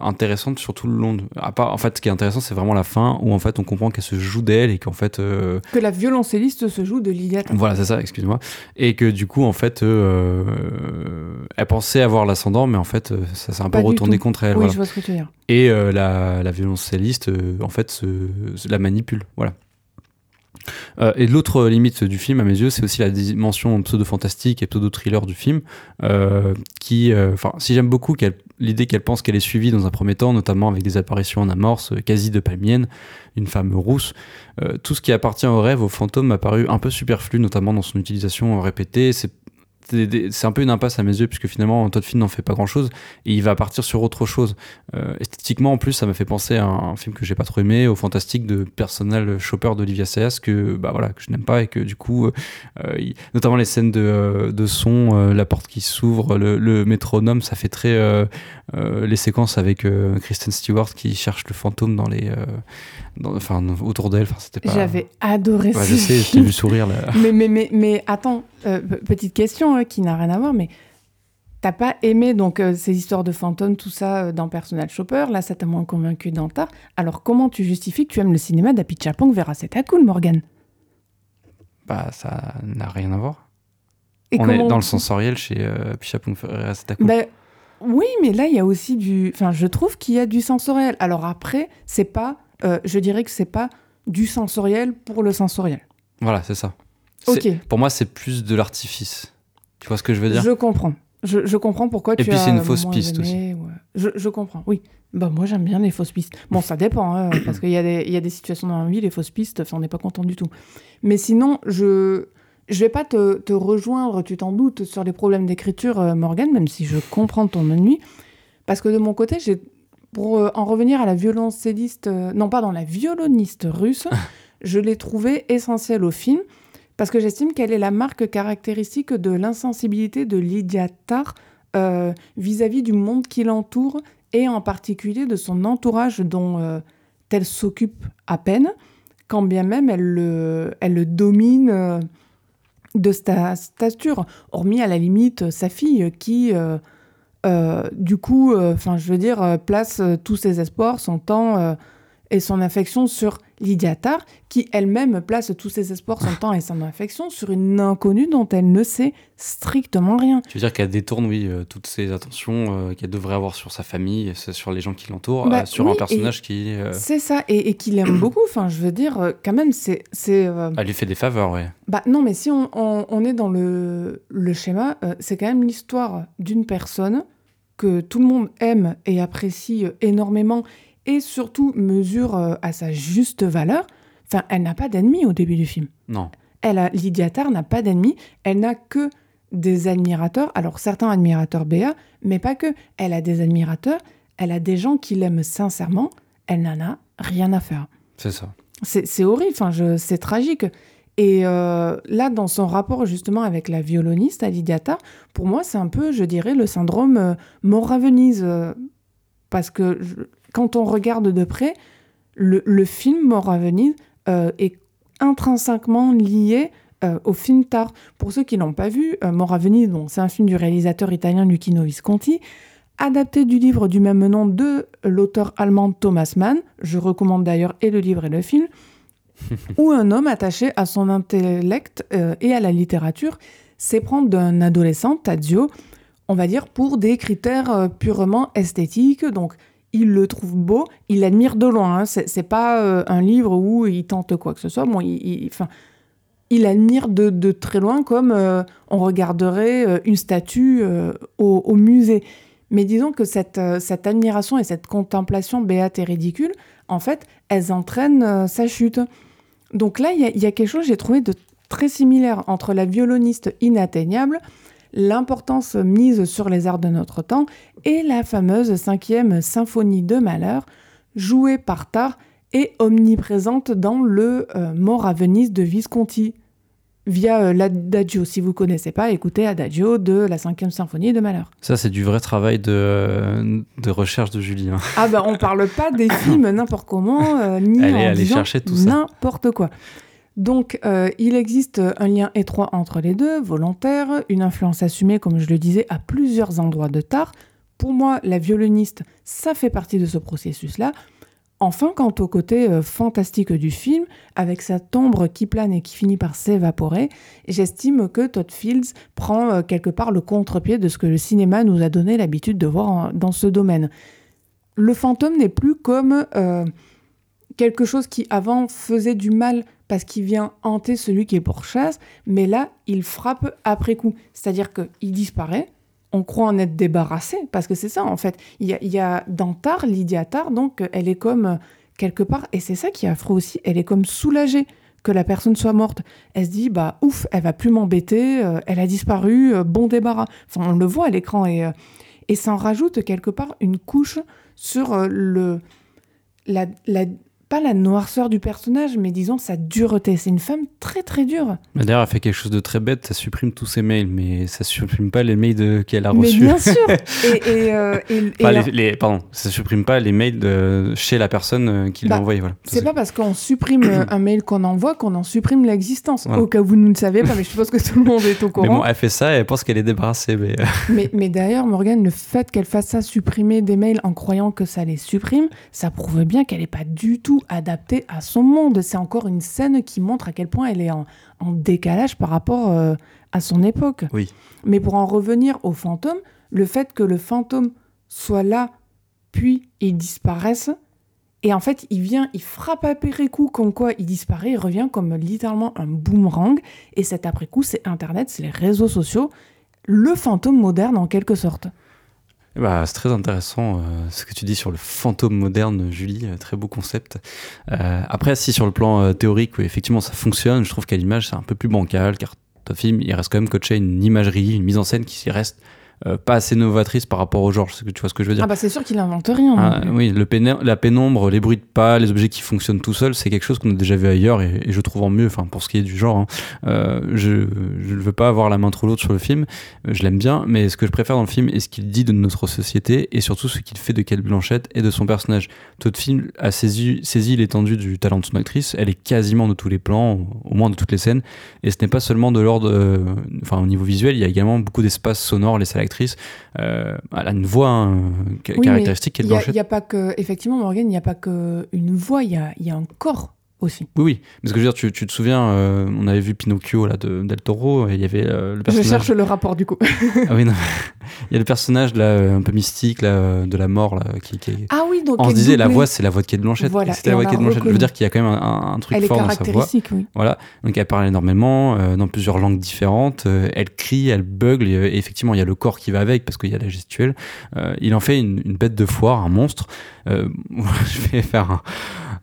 intéressante sur tout le long. de- à part, en fait, ce qui est intéressant, c'est vraiment la fin où en fait on comprend qu'elle se joue d'elle et qu'en fait. Que la violoncelliste se joue de Lydia Tarr. voilà, c'est ça, excuse-moi. Et que du coup, en fait, elle pensait avoir l'ascendant, mais en fait, ça s'est un peu Pas retourné tout. contre elle. oui, voilà. je vois ce que tu veux dire. Et la, la violoncelliste, en fait, se, se la manipule. Voilà. Euh, et l'autre limite du film, à mes yeux, c'est aussi la dimension pseudo-fantastique et pseudo-thriller du film, euh, qui, euh, enfin, si j'aime beaucoup l'idée qu'elle pense qu'elle est suivie dans un premier temps, notamment avec des apparitions en amorce quasi de palmienne, une femme rousse, tout ce qui appartient au rêve, au fantôme, m'a paru un peu superflu, notamment dans son utilisation répétée. C'est un peu une impasse à mes yeux, puisque finalement, Todd Field n'en fait pas grand chose, et il va partir sur autre chose. Euh, esthétiquement, en plus, ça m'a fait penser à un film que j'ai pas trop aimé, au fantastique de Personal Shopper d'Olivia Sayas, que, bah, voilà, que je n'aime pas, et que du coup, euh, euh, notamment les scènes de, son, la porte qui s'ouvre, le, le métronome, ça fait très. les séquences avec Kristen Stewart qui cherche le fantôme dans les. Dans- enfin, autour d'elle, enfin, c'était pas. J'avais adoré Ouais, ce je sais, film. vu sourire là. mais, mais, mais, mais attends, euh, pe- petite question hein, qui n'a rien à voir, mais t'as pas aimé donc euh, ces histoires de fantômes, tout ça euh, dans Personal Shopper, là ça t'a moins convaincu dans. Alors comment tu justifies que tu aimes le cinéma d'Apichatpong vers C'est cool, Morgan? Bah, ça n'a rien à voir. Et On est dans le sensoriel chez euh, Pichapong Ferreira, coup. Ben, oui, mais là, il y a aussi du. Enfin, je trouve qu'il y a du sensoriel. Alors après, c'est pas. Euh, je dirais que c'est pas du sensoriel pour le sensoriel. Voilà, c'est ça. Ok. Pour moi, c'est plus de l'artifice. Tu vois ce que je veux dire? Je comprends. Je, je comprends pourquoi tu puis, as c'est une fausse piste aimé, ouais. Je, je comprends, oui. Bah, moi, j'aime bien les fausses pistes. Bon, ça dépend, hein, parce qu'il y, a des- il y a des situations dans la vie, les fausses pistes, on n'est pas content du tout. Mais sinon, je je vais pas te, te rejoindre, tu t'en doutes, sur les problèmes d'écriture, euh, Morgane, même si je comprends ton ennui. Parce que de mon côté, j'ai pour euh, en revenir à la violoncelliste, euh, non, pardon, la violoniste russe, je l'ai trouvée essentielle au film parce que j'estime qu'elle est la marque caractéristique de l'insensibilité de Lydia Tarr euh, vis-à-vis du monde qui l'entoure et en particulier de son entourage dont euh, elle s'occupe à peine, quand bien même elle le, elle le domine euh, de sta- stature, hormis à la limite sa fille qui, du coup, enfin je veux dire, euh, place euh, tous ses espoirs, son temps euh, et son affection sur Lydia Tarr, qui elle-même place tous ses espoirs, son temps et son affection sur une inconnue dont elle ne sait strictement rien. Tu veux dire qu'elle détourne, oui, euh, toutes ses attentions euh, qu'elle devrait avoir sur sa famille, c'est sur les gens qui l'entourent, Bah euh, sur oui, un personnage qui. euh, C'est ça, et, et qu'il aime beaucoup. Enfin, je veux dire, euh, quand même, c'est. c'est euh, Elle lui fait des faveurs, ouais. Bah non, mais si on, on- on est dans le, le schéma, euh, c'est quand même l'histoire d'une personne que tout le monde aime et apprécie euh, énormément et surtout mesure euh, à sa juste valeur. Enfin, elle n'a pas d'ennemis au début du film. Non. Elle a, Lydia Tarr n'a pas d'ennemis, elle n'a que des admirateurs. Alors certains admirateurs BA, mais pas que. Elle a des admirateurs, elle a des gens qui l'aiment sincèrement, elle n'en a rien à faire. C'est ça. C'est horrible, enfin, c'est tragique. Et euh, là, dans son rapport justement avec la violoniste, Lydia Tarr, pour moi, c'est un peu, je dirais, le syndrome euh, mort à Venise. euh, parce que je- quand on regarde de près, le, le film Mort à Venise euh, est intrinsèquement lié euh, au film Tar. Pour ceux qui l'ont pas vu, euh, Mort à Venise, bon, c'est un film du réalisateur italien Lucchino Visconti, adapté du livre du même nom de l'auteur allemand Thomas Mann. Je recommande d'ailleurs et le livre et le film. où un homme attaché à son intellect euh, et à la littérature s'éprend d'un adolescent, Tadzio, on va dire pour des critères purement esthétiques. Donc, il le trouve beau, il l'admire de loin. hein. C'est pas euh, un livre où il tente quoi que ce soit. Bon, il, il- admire de, très loin comme euh, on regarderait euh, une statue au, musée. Mais disons que cette, admiration et cette contemplation béate et ridicule, en fait, elles entraînent sa chute. Donc là, il y, a- il y a quelque chose, j'ai trouvé, de très similaire entre la violoniste inatteignable, l'importance mise sur les arts de notre temps et la fameuse cinquième symphonie de malheur, jouée par Tar et omniprésente dans le euh, Mort à Venise de Visconti. via euh, l'Adagio. Si vous connaissez pas, écoutez Adagio de la 5e symphonie de Malheur. Ça, c'est du vrai travail de, de recherche de Julie. hein. Ah bah on parle pas des films n'importe comment, euh, ni est en chercher tout ça. n'importe quoi. Donc euh, il existe un lien étroit entre les deux, volontaire, une influence assumée, comme je le disais, à plusieurs endroits de Tar. Pour moi, la violoniste, ça fait partie de ce processus-là. Enfin, quant au côté euh, fantastique du film, avec cette ombre qui plane et qui finit par s'évaporer, j'estime que Todd Fields prend euh, quelque part le contre-pied de ce que le cinéma nous a donné l'habitude de voir dans ce domaine. Le fantôme n'est plus comme quelque chose qui avant faisait du mal parce qu'il vient hanter celui qui est pourchasse, mais là, il frappe après coup. C'est-à-dire qu'il disparaît, on croit en être débarrassé, parce que c'est ça en fait. Il y a, il dans Tar, Lydia Tar, donc elle est comme euh, quelque part, et c'est ça qui est affreux aussi, elle est comme soulagée que la personne soit morte. Elle se dit, bah ouf, elle va plus m'embêter, euh, elle a disparu, euh, bon débarras. Enfin, on le voit à l'écran, et, et ça en rajoute quelque part une couche sur le... La, la- pas la noirceur du personnage, mais disons sa dureté. C'est une femme très très dure. Mais D'ailleurs, elle fait quelque chose de très bête, ça supprime tous ses mails, mais ça supprime pas les mails de- qu'elle a Mais reçus. bien sûr Et, et, euh, et- Enfin, les, les- pardon, ça supprime pas les mails de, chez la personne euh, qui Bah, l'a envoyé. Voilà. C'est pas parce qu'on supprime euh, un mail qu'on envoie qu'on en supprime l'existence. Voilà. Au cas où vous ne le savez pas, mais je suppose que tout le monde est au Mais courant. bon, elle fait ça et elle pense qu'elle est débarrassée. Mais... Mais, mais d'ailleurs, Morgane, le fait qu'elle fasse ça, supprimer des mails en croyant que ça les supprime, ça prouve bien qu'elle n'est pas du tout adaptée à son monde. C'est encore une scène qui montre à quel point elle est en, en décalage par rapport euh, à son époque. Oui. Mais pour en revenir au fantôme, le fait que le fantôme soit là, puis il disparaisse, et en fait, il vient, il frappe après coup, comme quoi il disparaît, il revient comme littéralement un boomerang. Et cet après-coup, c'est Internet, c'est les réseaux sociaux, le fantôme moderne en quelque sorte. Bah, c'est très intéressant euh, ce que tu dis sur le fantôme moderne, Julie. euh, très beau concept. Euh, après, si sur le plan théorique, oui, effectivement, ça fonctionne, je trouve qu'à l'image, c'est un peu plus bancal, car ton film, il reste quand même coaché une imagerie, une mise en scène qui reste euh, pas assez novatrice par rapport au genre. Tu vois ce que je veux dire. Ah bah c'est sûr qu'il invente rien. Ah, oui, le la pénombre, les bruits de pas, les objets qui fonctionnent tout seuls, c'est quelque chose qu'on a déjà vu ailleurs et, et je trouve en mieux, enfin pour ce qui est du genre. hein. Euh, je ne veux pas avoir la main trop lourde sur le film, euh, je l'aime bien, mais ce que je préfère dans le film est ce qu'il dit de notre société et surtout ce qu'il fait de Kate Blanchett et de son personnage. Tout film a saisi, saisi l'étendue du talent de son actrice, elle est quasiment de tous les plans, au moins de toutes les scènes, et ce n'est pas seulement de l'ordre, euh, enfin au niveau visuel, il y a également beaucoup d'espace sonore laissé à Euh, elle a une voix hein, Oui, caractéristique, Il a- Blanchett. il y a, pas que, effectivement, Morgane, il n'y a pas que une voix, il y a, il y a un corps aussi. Oui, oui. Mais ce que je veux dire, tu, tu te souviens, euh, on avait vu Pinocchio là, de Del Toro, et il y avait euh, le Je personnage. cherche le rapport du coup. Ah oui, non. il y a le personnage là, euh, un peu mystique là, de la mort là, qui, qui- Ah oui, donc On se disait la voix, c'est la voix de Kate Blanchett. Voilà, C'était la voix de Kate l'a Blanchett. Je veux dire qu'il y a quand même un, un truc Elle est fort dans sa voix. caractéristique, oui. Voilà, donc elle parle énormément euh, dans plusieurs langues différentes. elle crie, elle bugle. Et, et effectivement, il y a le corps qui va avec parce qu'il y a la gestuelle. Il en fait une, une bête de foire, un monstre. Je vais faire un,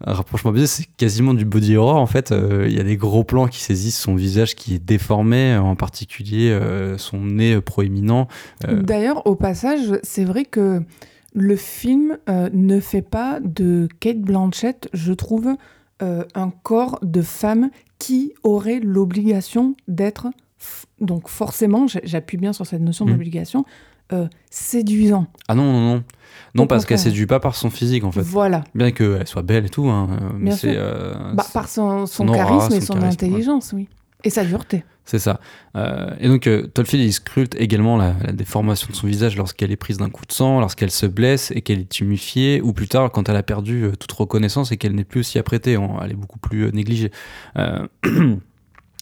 un rapprochement bizarre. C'est quasiment du body horror en fait. Euh, Il y a des gros plans qui saisissent son visage qui est déformé, en particulier euh, son nez euh, proéminent. Euh, D'ailleurs, au passage, c'est vrai que le film euh, ne fait pas de Kate Blanchett, je trouve, euh, un corps de femme qui aurait l'obligation d'être, donc forcément, j'appuie bien sur cette notion Mhm. d'obligation, euh, séduisant. Ah non, non, non. Non, Au parce qu'elle séduit pas par son physique en fait. Voilà, Bien qu'elle soit belle et tout, hein, euh, mais c'est. euh, Bah, par son, son son aura, charisme et son son charisme, intelligence, oui. Et sa dureté. C'est ça. Euh, et donc, euh, Tolfield, il scrute également la, la déformation de son visage lorsqu'elle est prise d'un coup de sang, lorsqu'elle se blesse et qu'elle est tumifiée, ou plus tard, quand elle a perdu euh, toute reconnaissance et qu'elle n'est plus aussi apprêtée, elle est beaucoup plus euh, négligée.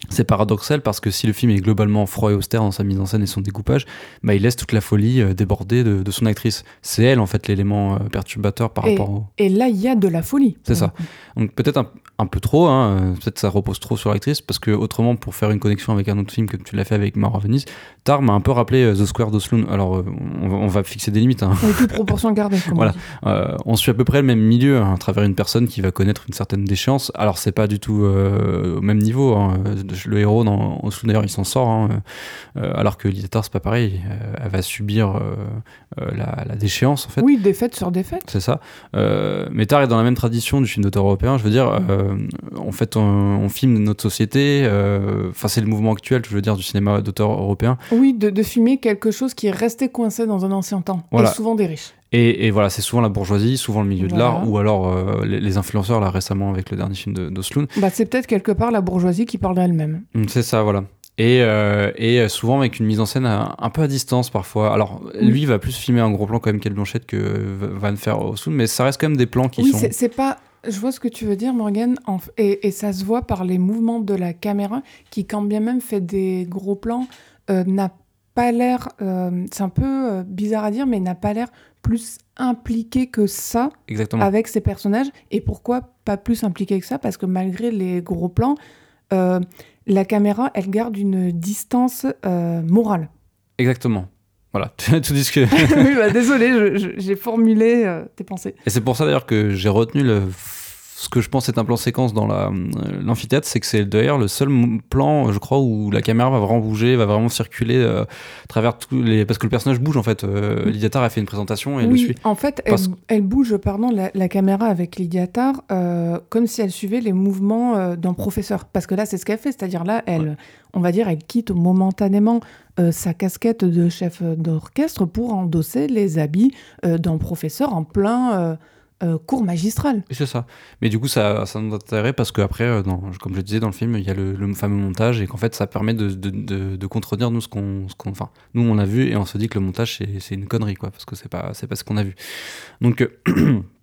C'est paradoxal parce que si le film est globalement froid et austère dans sa mise en scène et son découpage, bah, il laisse toute la folie euh, déborder de, de son actrice. C'est elle, en fait, l'élément euh, perturbateur par Et- rapport au... Et là, il y a de la folie. C'est ça. Donc peut-être un, un peu trop, hein, euh, peut-être ça repose trop sur l'actrice, parce que autrement, pour faire une connexion avec un autre film comme tu l'as fait avec Mara Venise, Tar m'a un peu rappelé euh, The Square d'Osloon. Alors on, va, on va fixer des limites. hein. Avec toute proportion gardée, Voilà. on on suit à peu près le même milieu hein, à travers une personne qui va connaître une certaine déchéance. Alors c'est pas du tout au même niveau. hein. Le héros dans d'ailleurs il s'en sort hein, euh, alors que Lydia c'est pas pareil elle va subir la, déchéance en fait. Oui défaite sur défaite. C'est ça. Mais Tar est dans la même tradition du film d'auteur européen je veux dire en fait on, filme notre société enfin c'est le mouvement actuel je veux dire du cinéma d'auteur européen. Oui de, filmer quelque chose qui est resté coincé dans un ancien temps et souvent des riches et, voilà, c'est souvent la bourgeoisie, souvent le milieu de l'art, ou alors euh, les, influenceurs, là récemment avec le dernier film d'Osloon. bah, c'est peut-être quelque part la bourgeoisie qui parle d'elle-même. Mm, c'est ça, voilà. Et, euh, et, euh, souvent avec une mise en scène un, peu à distance parfois. Alors lui va plus filmer un gros plan quand même Kate Blanchett que va ne faire Osloon, mais ça reste quand même des plans qui oui, sont... c'est pas... Je vois ce que tu veux dire, Morgan, et, et, ça se voit par les mouvements de la caméra, qui, quand bien même fait des gros plans, n'a pas l'air, c'est un peu bizarre à dire, mais n'a pas l'air plus impliqué que ça avec ces personnages. Et pourquoi pas plus impliqué que ça? Parce que malgré les gros plans, euh, la caméra, elle garde une distance euh, morale. Exactement. Voilà, tout dis que. oui, bah, désolé, j'ai formulé euh, tes pensées. Et c'est pour ça d'ailleurs que j'ai retenu le ce que je pense être un plan séquence dans euh, l'amphithéâtre, c'est que c'est d'ailleurs le seul plan, je crois, où la caméra va vraiment bouger, va vraiment circuler euh, à travers tous les. Parce que le personnage bouge en fait. Euh, Lydiatar a fait une présentation et elle oui, le suit. En fait, elle, bouge, pardon, la, caméra avec Lydiatar comme si elle suivait les mouvements d'un professeur. Parce que là, c'est ce qu'elle fait, c'est-à-dire là, elle, on va dire, elle quitte momentanément sa casquette de chef d'orchestre pour endosser les habits d'un professeur en plein euh, cours magistral. C'est ça. Mais du coup, ça, ça nous intéresse parce qu'après, euh, comme je disais dans le film, il y a le, fameux montage et qu'en fait, ça permet de, contredire nous ce qu'on. Enfin, nous, on a vu et on se dit que le montage, c'est une connerie, quoi, parce que c'est pas, pas ce qu'on a vu. Donc.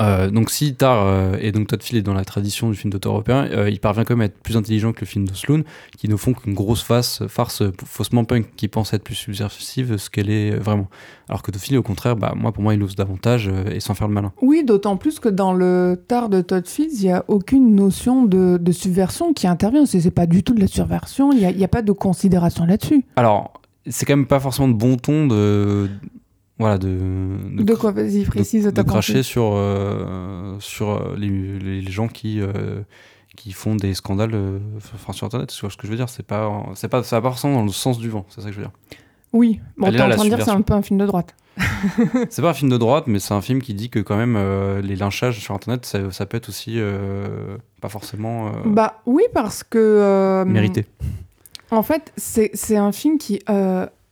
Euh, donc si Tar euh, et donc Todd Field est dans la tradition du film d'auteur européen, euh, il parvient quand même à être plus intelligent que le film de Sloan, qui ne font qu'une grosse face, farce faussement punk, qui pense être plus subversive ce qu'elle est vraiment. Alors que Todd Field, au contraire, bah, moi pour moi il ose davantage et sans faire le malin. Oui, d'autant plus que dans le Tar de Todd Field, il n'y a aucune notion de, subversion qui intervient. C'est pas du tout de la subversion, il n'y a, a, pas de considération là-dessus. Alors, c'est quand même pas forcément de bon ton de voilà, de, de, quoi Vas-y, précise. De, de cracher sur, euh, sur euh, les, les, gens qui, euh, qui font des scandales enfin, sur Internet. Tu vois ce que je veux dire C'est pas, c'est pas, ça va pas forcément dans le sens du vent, c'est ça que je veux dire. Oui, bon, t'es en train de dire que c'est un peu un film de droite. c'est pas un film de droite, mais c'est un film qui dit que quand même les lynchages sur Internet, ça, ça peut être aussi pas forcément. bah oui, parce que. mérité. En fait, c'est un film qui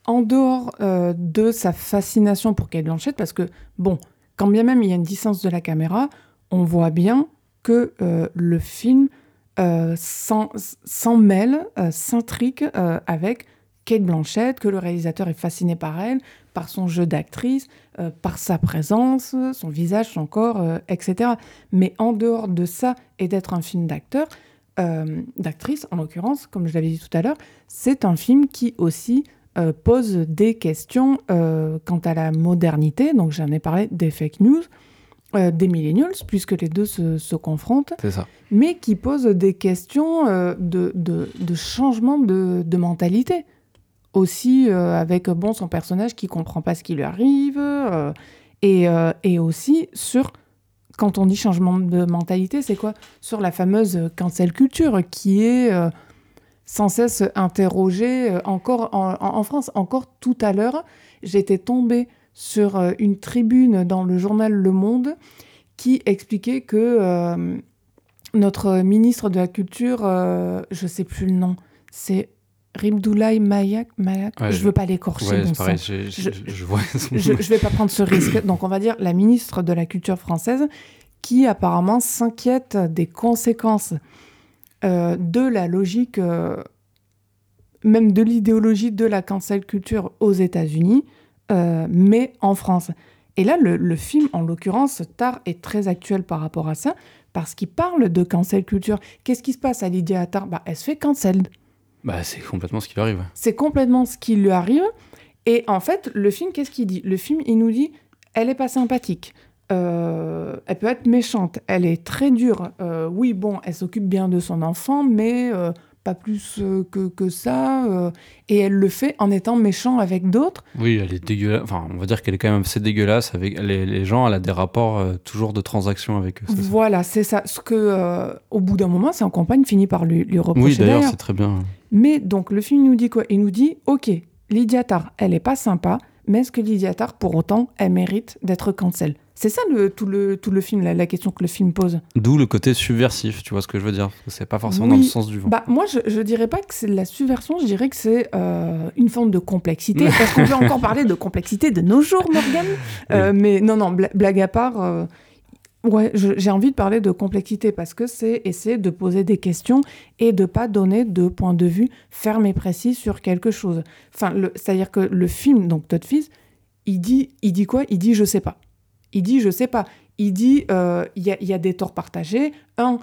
en dehors euh, de sa fascination pour Kate Blanchett, parce que, bon, quand bien même il y a une distance de la caméra, on voit bien que euh, le film euh, s'en mêle, s'intrigue avec Kate Blanchett, que le réalisateur est fasciné par elle, par son jeu d'actrice, par sa présence, son visage, son corps, etc. Mais en dehors de ça et d'être un film d'acteur, d'actrice en l'occurrence, comme je l'avais dit tout à l'heure, c'est un film qui aussi euh, pose des questions euh, quant à la modernité. Donc j'en ai parlé des fake news, euh, des millennials, puisque les deux se, confrontent. C'est ça. Mais qui pose des questions de, changement de, mentalité. Aussi avec bon, son personnage qui comprend pas ce qui lui arrive. Et, et, aussi sur quand on dit changement de mentalité, c'est quoi? Sur la fameuse cancel culture, qui est sans cesse interrogé. Euh, encore en, France, encore tout à l'heure, j'étais tombée sur euh, une tribune dans le journal Le Monde qui expliquait que euh, notre ministre de la Culture, je ne sais plus le nom, c'est Rimdoulaï Mayak, Mayak je ne veux pas l'écorcher. je, ne vais pas prendre ce risque. Donc on va dire la ministre de la Culture française qui apparemment s'inquiète des conséquences euh, de la logique, euh, même de l'idéologie de la cancel culture aux États-Unis, euh, mais en France. Et là, le, film, en l'occurrence, Tar est très actuel par rapport à ça, parce qu'il parle de cancel culture. Qu'est-ce qui se passe à Lydia Tar bah, Elle se fait cancel. Bah, c'est complètement ce qui lui arrive. C'est complètement ce qui lui arrive. Et en fait, le film, qu'est-ce qu'il dit? Le film, il nous dit, elle est pas sympathique. Euh, elle peut être méchante, elle est très dure. Euh, oui, bon, elle s'occupe bien de son enfant, mais euh, pas plus que, que ça. et elle le fait en étant méchant avec d'autres. Oui, elle est dégueulasse. Enfin, on va dire qu'elle est quand même assez dégueulasse avec les, les gens. Elle a des rapports toujours de transactions avec eux. Voilà, c'est ça. Ce que, au bout d'un moment, sa compagne finit par lui, lui reprocher. Oui, d'ailleurs, c'est très bien. Mais donc, le film nous dit quoi? Il nous dit, ok, Lydia Tarr, elle est pas sympa, mais est-ce que Lydia Tarr, pour autant, elle mérite d'être cancel? C'est ça le, tout, le, tout le film, la, la question que le film pose. D'où le côté subversif, tu vois ce que je veux dire C'est pas forcément dans le sens du vent. Bah, moi, je, je dirais pas que c'est de la subversion, je dirais que c'est euh, une forme de complexité. Est-ce qu'on peut encore parler de complexité de nos jours, Morgane Euh, Mais non, non, bla- blague à part, euh, ouais, j'ai envie de parler de complexité parce que c'est essayer de poser des questions et de pas donner de point de vue ferme et précis sur quelque chose. Enfin, c'est-à-dire que le film, donc Todd Fils, il dit, il dit quoi? Il dit je sais pas. Il dit je sais pas. Il dit euh, il y, y a des torts partagés. Un,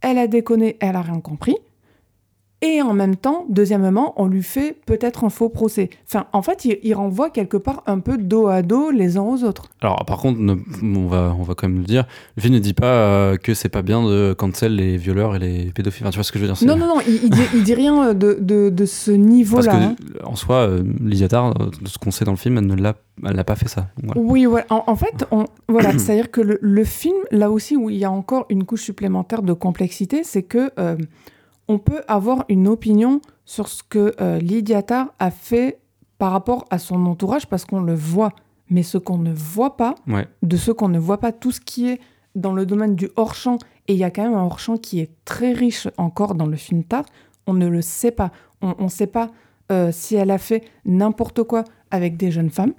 elle a déconné, elle a rien compris. Et en même temps, deuxièmement, on lui fait peut-être un faux procès. Enfin, en fait, il, il renvoie quelque part un peu dos à dos les uns aux autres. Alors, par contre, ne- on, va, on va quand même le dire, le film ne dit pas euh, que c'est pas bien de cancel les violeurs et les pédophiles. Enfin, tu vois ce que je veux dire Non, non, non, il, il dit, il dit rien de, de, de ce Parce niveau-là. hein. que, en soi, euh, Lydia Tarr, euh, de ce qu'on sait dans le film, elle ne l'a, elle n'a pas fait ça. Voilà. Oui, voilà. En, en fait, on, voilà, c'est-à-dire que le, le film, là aussi où il y a encore une couche supplémentaire de complexité, c'est que euh, on peut avoir une opinion sur ce que euh, Lydia Tarr a fait par rapport à son entourage parce qu'on le voit. Mais ce qu'on ne voit pas, Ouais. de ce qu'on ne voit pas, tout ce qui est dans le domaine du hors-champ, et il y a quand même un hors-champ qui est très riche encore dans le film on ne le sait pas. On ne sait pas euh, si elle a fait n'importe quoi avec des jeunes femmes,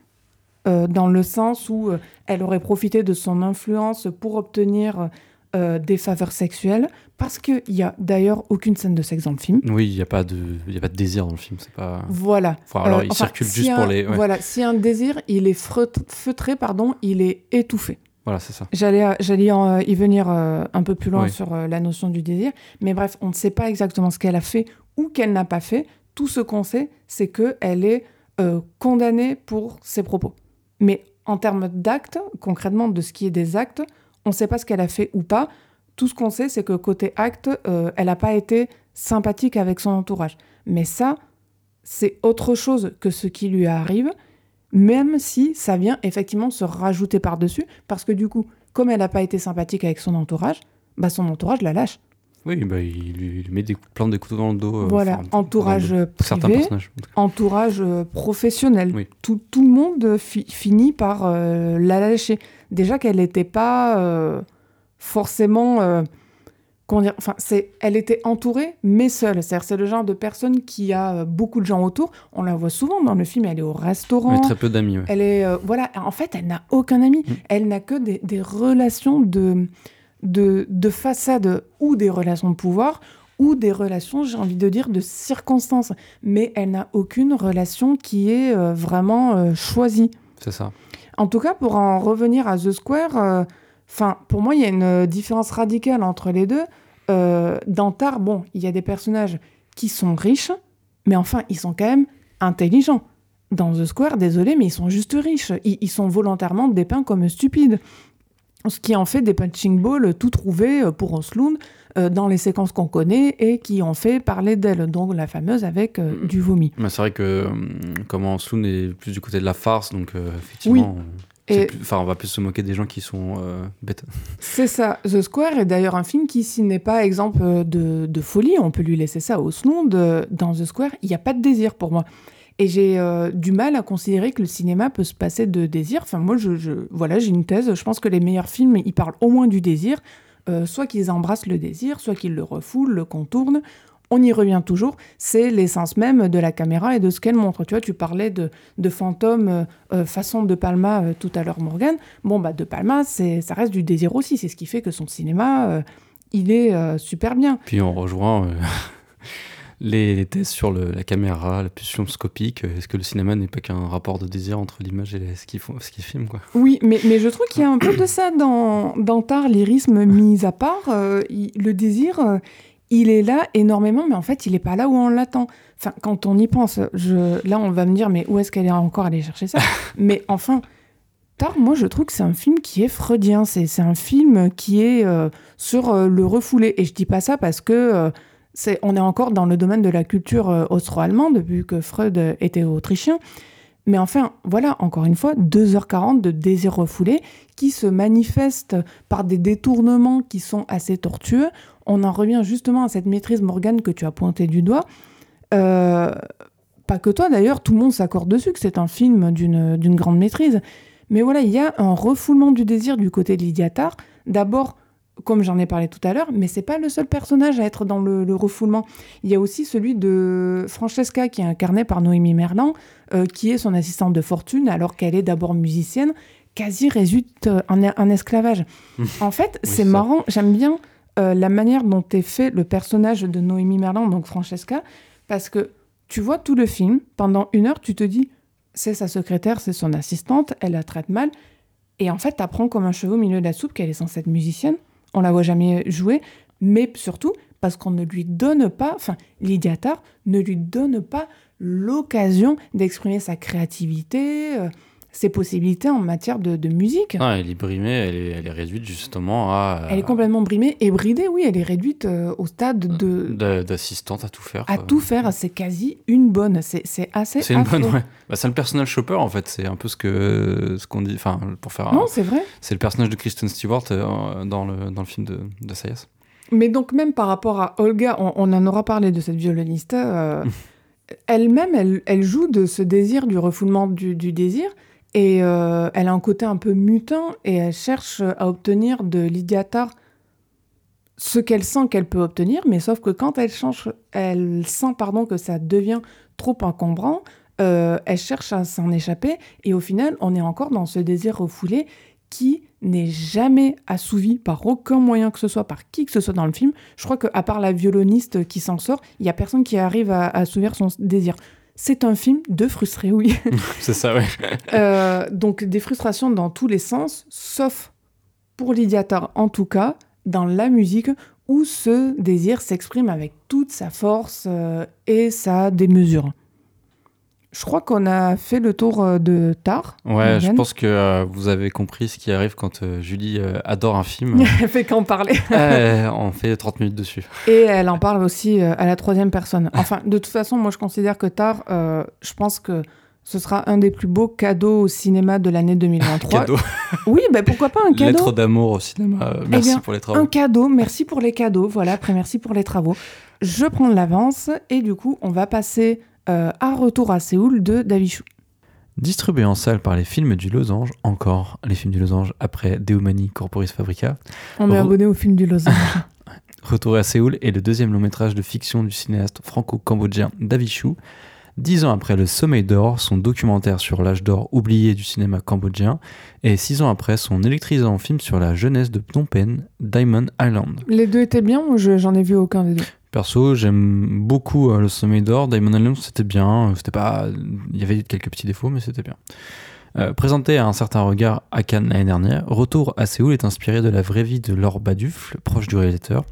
euh, dans le sens où euh, elle aurait profité de son influence pour obtenir euh, des faveurs sexuelles, parce qu'il n'y a d'ailleurs aucune scène de sexe dans le film. Oui, il n'y a, pas de- y a pas de désir dans le film. C'est pas... Voilà. Enfin, alors, Euh, il enfin, circule si juste un- pour les. ouais. Voilà, si un désir, il est feutré, pardon, il est étouffé. Voilà, c'est ça. J'allais, euh, j'allais euh, y venir un peu plus loin Oui. sur la notion du désir. Mais bref, on ne sait pas exactement ce qu'elle a fait ou qu'elle n'a pas fait. Tout ce qu'on sait, c'est qu'elle est condamnée pour ses propos. Mais en termes d'actes, concrètement de ce qui est des actes, on ne sait pas ce qu'elle a fait ou pas. Tout ce qu'on sait, c'est que côté acte, euh, elle n'a pas été sympathique avec son entourage. Mais ça, c'est autre chose que ce qui lui arrive, même si ça vient effectivement se rajouter par-dessus, parce que du coup, comme elle n'a pas été sympathique avec son entourage, bah son entourage la lâche. Oui, bah, il, lui, met des, coups- plein de couteaux dans le dos. euh, voilà, enfin, entourage le. Certains privé, entourage euh, professionnel. Oui. Tout, tout le monde fi- finit par euh, la lâcher. Déjà qu'elle n'était pas euh, forcément... euh, dire Enfin, c'est, elle était entourée, mais seule. C'est-à-dire, c'est le genre de personne qui a euh, beaucoup de gens autour. On la voit souvent dans le film, elle est au restaurant. Mais très peu d'amis. ouais. Elle est, euh, voilà, en fait, elle n'a aucun ami. Mm. Elle n'a que des, des relations de, de, de façade ou des relations de pouvoir ou des relations, j'ai envie de dire, de circonstances. Mais elle n'a aucune relation qui est euh, vraiment euh, choisie. C'est ça. En tout cas, pour en revenir à The Square, euh, pour moi, il y a une euh, différence radicale entre les deux. Euh, dans Tar, bon, il y a des personnages qui sont riches, mais enfin, ils sont quand même intelligents. Dans The Square, désolé, mais ils sont juste riches. Ils, ils sont volontairement dépeints comme stupides. Ce qui en fait des punching balls tout trouvés euh, pour Osloon euh, dans les séquences qu'on connaît et qui ont fait parler d'elle, donc la fameuse avec euh, du vomi. Mais c'est vrai que hum, comment est plus du côté de la farce, donc euh, effectivement, Et- plus- enfin, on va plus se moquer des gens qui sont euh, bêtes. C'est ça. The Square est d'ailleurs un film qui, s'il n'est pas exemple euh, de, de folie, on peut lui laisser ça au slon, de- dans The Square, il n'y a pas de désir pour moi. Et j'ai euh, du mal à considérer que le cinéma peut se passer de désir. Enfin, moi, je, voilà, j'ai une thèse. Je pense que les meilleurs films, ils parlent au moins du désir. Euh, soit qu'ils embrassent le désir, soit qu'ils le refoulent, le contournent. On y revient toujours. C'est l'essence même de la caméra et de ce qu'elle montre. Tu vois, tu parlais de, de fantômes euh, façon De Palma tout à l'heure, Morgan. Bon, bah, De Palma, ça reste du désir aussi. C'est ce qui fait que son cinéma, il est super bien. Puis on rejoint les, les thèses sur le- la caméra, la pulsion scopique. Est-ce que le cinéma n'est pas qu'un rapport de désir entre l'image et ce qu'il faut- ce qu'il filme quoi? Oui, mais, mais je trouve qu'il y a un peu de ça dans, dans Tar, lyrisme mis à part. euh, il- le désir, euh, il est là énormément, mais en fait, il n'est pas là où on l'attend. Enfin, quand on y pense, je, là, on va me dire, mais où est-ce qu'elle est encore allée chercher ça? Mais enfin, Tar, moi, je trouve que c'est un film qui est freudien. C'est c'est un film qui est euh, sur euh, le refoulé. Et je dis pas ça parce que euh, on est encore dans le domaine de la culture euh, austro-allemande, vu que Freud était autrichien. Mais enfin, voilà, encore une fois, 2h40 de désir refoulé qui se manifeste par des détournements qui sont assez tortueux. On en revient justement à cette maîtrise Morgane que tu as pointé du doigt. Euh, pas que toi d'ailleurs, tout le monde s'accorde dessus que c'est un film d'une d'une grande maîtrise. Mais voilà, il y a un refoulement du désir du côté de Lydia Tarr. D'abord, comme j'en ai parlé tout à l'heure, mais c'est pas le seul personnage à être dans le, le refoulement. Il y a aussi celui de Francesca qui est incarné par Noémie Merlan, euh, qui est son assistante de fortune alors qu'elle est d'abord musicienne, quasi résulte en, en esclavage. en fait, Oui, c'est marrant, j'aime bien euh, la manière dont est fait le personnage de Noémie Merlan, donc Francesca, parce que tu vois tout le film, pendant une heure, tu te dis, c'est sa secrétaire, c'est son assistante, elle la traite mal, et en fait, tu apprends comme un cheveu au milieu de la soupe qu'elle est censée être musicienne, on la voit jamais jouer, mais surtout parce qu'on ne lui donne pas, enfin, Lydia Tarr ne lui donne pas l'occasion d'exprimer sa créativité, euh, ses possibilités en matière de, de musique. Non, elle est brimée, elle est, elle est réduite justement à. Elle est complètement brimée et bridée, oui, elle est réduite euh, au stade de... de- d'assistante à tout faire. À tout faire, c'est quasi une bonne, c'est assez C'est une bonne, ouais. Bah, c'est le personnage shopper en fait, c'est un peu ce que ce qu'on dit. Enfin, pour faire. Non, c'est vrai. C'est le personnage de Kristen Stewart euh, dans le dans le film de de Sayas. Mais donc même par rapport à Olga, on, on en aura parlé de cette violoniste, euh, elle-même, elle, elle joue de ce désir, du refoulement du, du désir, et euh, elle a un côté un peu mutin, et elle cherche à obtenir de Lydia Tarr ce qu'elle sent qu'elle peut obtenir, mais sauf que quand elle, change, elle sent pardon, que ça devient trop encombrant, euh, elle cherche à s'en échapper, et au final, on est encore dans ce désir refoulé qui n'est jamais assouvi par aucun moyen que ce soit, par qui que ce soit dans le film. Je crois qu'à part la violoniste qui s'en sort, il y a personne qui arrive à, à assouvir son désir. C'est un film de frustrés, oui. c'est ça, ouais. Euh, donc des frustrations dans tous les sens, sauf pour Lydia Tarr, en tout cas, dans la musique, où ce désir s'exprime avec toute sa force euh, et sa démesure. Je crois qu'on a fait le tour euh, de Tarr. Ouais, je pense que euh, vous avez compris ce qui arrive quand euh, Julie euh, adore un film. Elle fait qu'en parler. On fait 30 minutes dessus. Et elle en parle aussi à la troisième personne. Enfin, de toute façon, moi, je considère que Tar, je pense que ce sera un des plus beaux cadeaux au cinéma de l'année 2023. Cadeau. Oui, ben pourquoi pas un cadeau? Lettre d'amour au cinéma. Merci Eh bien, pour les travaux. Un cadeau, merci pour les cadeaux. Voilà, après, merci pour les travaux. Je prends de l'avance et du coup, on va passer euh, à Retour à Séoul de Davichou. Distribué en salle par les films du Losange, encore les films du Losange après Deumani Corporis Fabrica. On est Re- abonné au film du Lausanne. Retour à Séoul est le deuxième long métrage de fiction du cinéaste franco-cambodgien Davichou. Dix ans après Le Sommeil d'Or, son documentaire sur l'âge d'or oublié du cinéma cambodgien, et six ans après son électrisant film sur la jeunesse de Phnom Penh, Diamond Island. les deux étaient bien ou je- j'en ai vu aucun des deux? Perso, j'aime beaucoup euh, Le Sommeil d'Or. Diamond Island, c'était bien. C'était pas, il y avait quelques petits défauts, mais c'était bien. Euh, présenté à un certain regard à Cannes l'année dernière, Retour à Séoul est inspiré de la vraie vie de Laure Badufle, proche du réalisateur.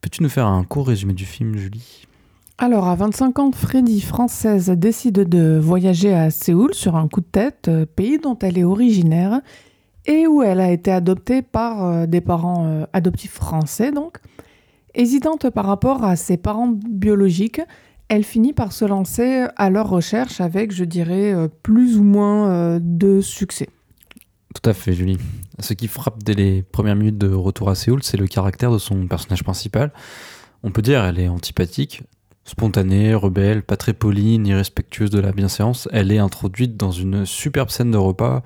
Peux-tu nous faire un court résumé du film, Julie? Alors, à 25 ans, Freddy, française, décide de voyager à Séoul sur un coup de tête, euh, pays dont elle est originaire et où elle a été adoptée par euh, des parents euh, adoptifs français, donc. Hésitante par rapport à ses parents biologiques, elle finit par se lancer à leur recherche avec, je dirais, euh, plus ou moins euh, de succès. Tout à fait, Julie. Ce qui frappe dès les premières minutes de Retour à Séoul, c'est le caractère de son personnage principal. On peut dire elle est antipathique, spontanée, rebelle, pas très polie, ni respectueuse de la bienséance. Elle est introduite dans une superbe scène de repas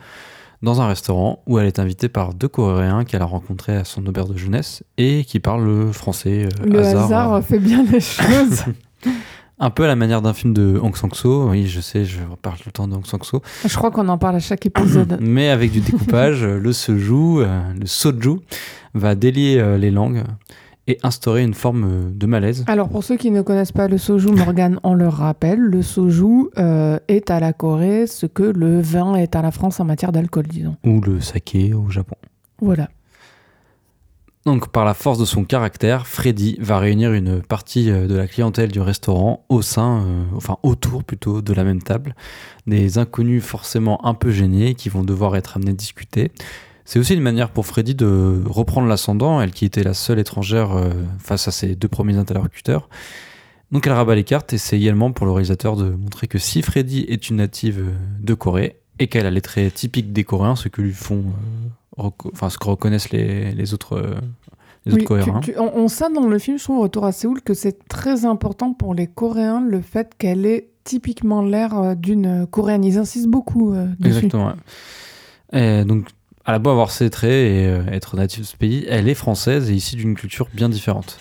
dans un restaurant où elle est invitée par deux Coréens qu'elle a rencontrés à son auberge de jeunesse et qui parlent le français. euh, Le hasard, hasard, euh, fait bien les choses. un peu à la manière d'un film de Hong Sang-soo. Oui, je sais, je parle tout le temps de Hong Sang-soo. je crois qu'on en parle à chaque épisode. Mais avec du découpage, le soju, euh, le soju, va délier euh, les langues et instaurer une forme euh, de malaise. Alors pour ceux qui ne connaissent pas le soju, Morgane, on le rappelle, le soju euh, est à la Corée ce que le vin est à la France en matière d'alcool, disons. Ou le saké au Japon. Voilà. Donc, par la force de son caractère, Freddy va réunir une partie euh, de la clientèle du restaurant au sein, euh, enfin autour plutôt de la même table. Des inconnus forcément un peu gênés qui vont devoir être amenés à discuter. C'est aussi une manière pour Freddy de reprendre l'ascendant, elle qui était la seule étrangère euh, face à ses deux premiers interlocuteurs. Donc elle rabat les cartes et c'est également pour le réalisateur de montrer que si Freddy est une native euh, de Corée et qu'elle a les traits typiques des Coréens, ce que lui font, euh, enfin ce que reconnaissent les, les autres, les Oui, autres Coréens. tu- tu- on, on sent dans le film, je trouve, Retour à Séoul, que c'est très important pour les Coréens le fait qu'elle ait typiquement l'air d'une Coréenne. Ils insistent beaucoup euh, dessus. Exactement. ouais. Et donc, elle a beau avoir ses traits et euh, être native de ce pays, elle est française et issue d'une culture bien différente.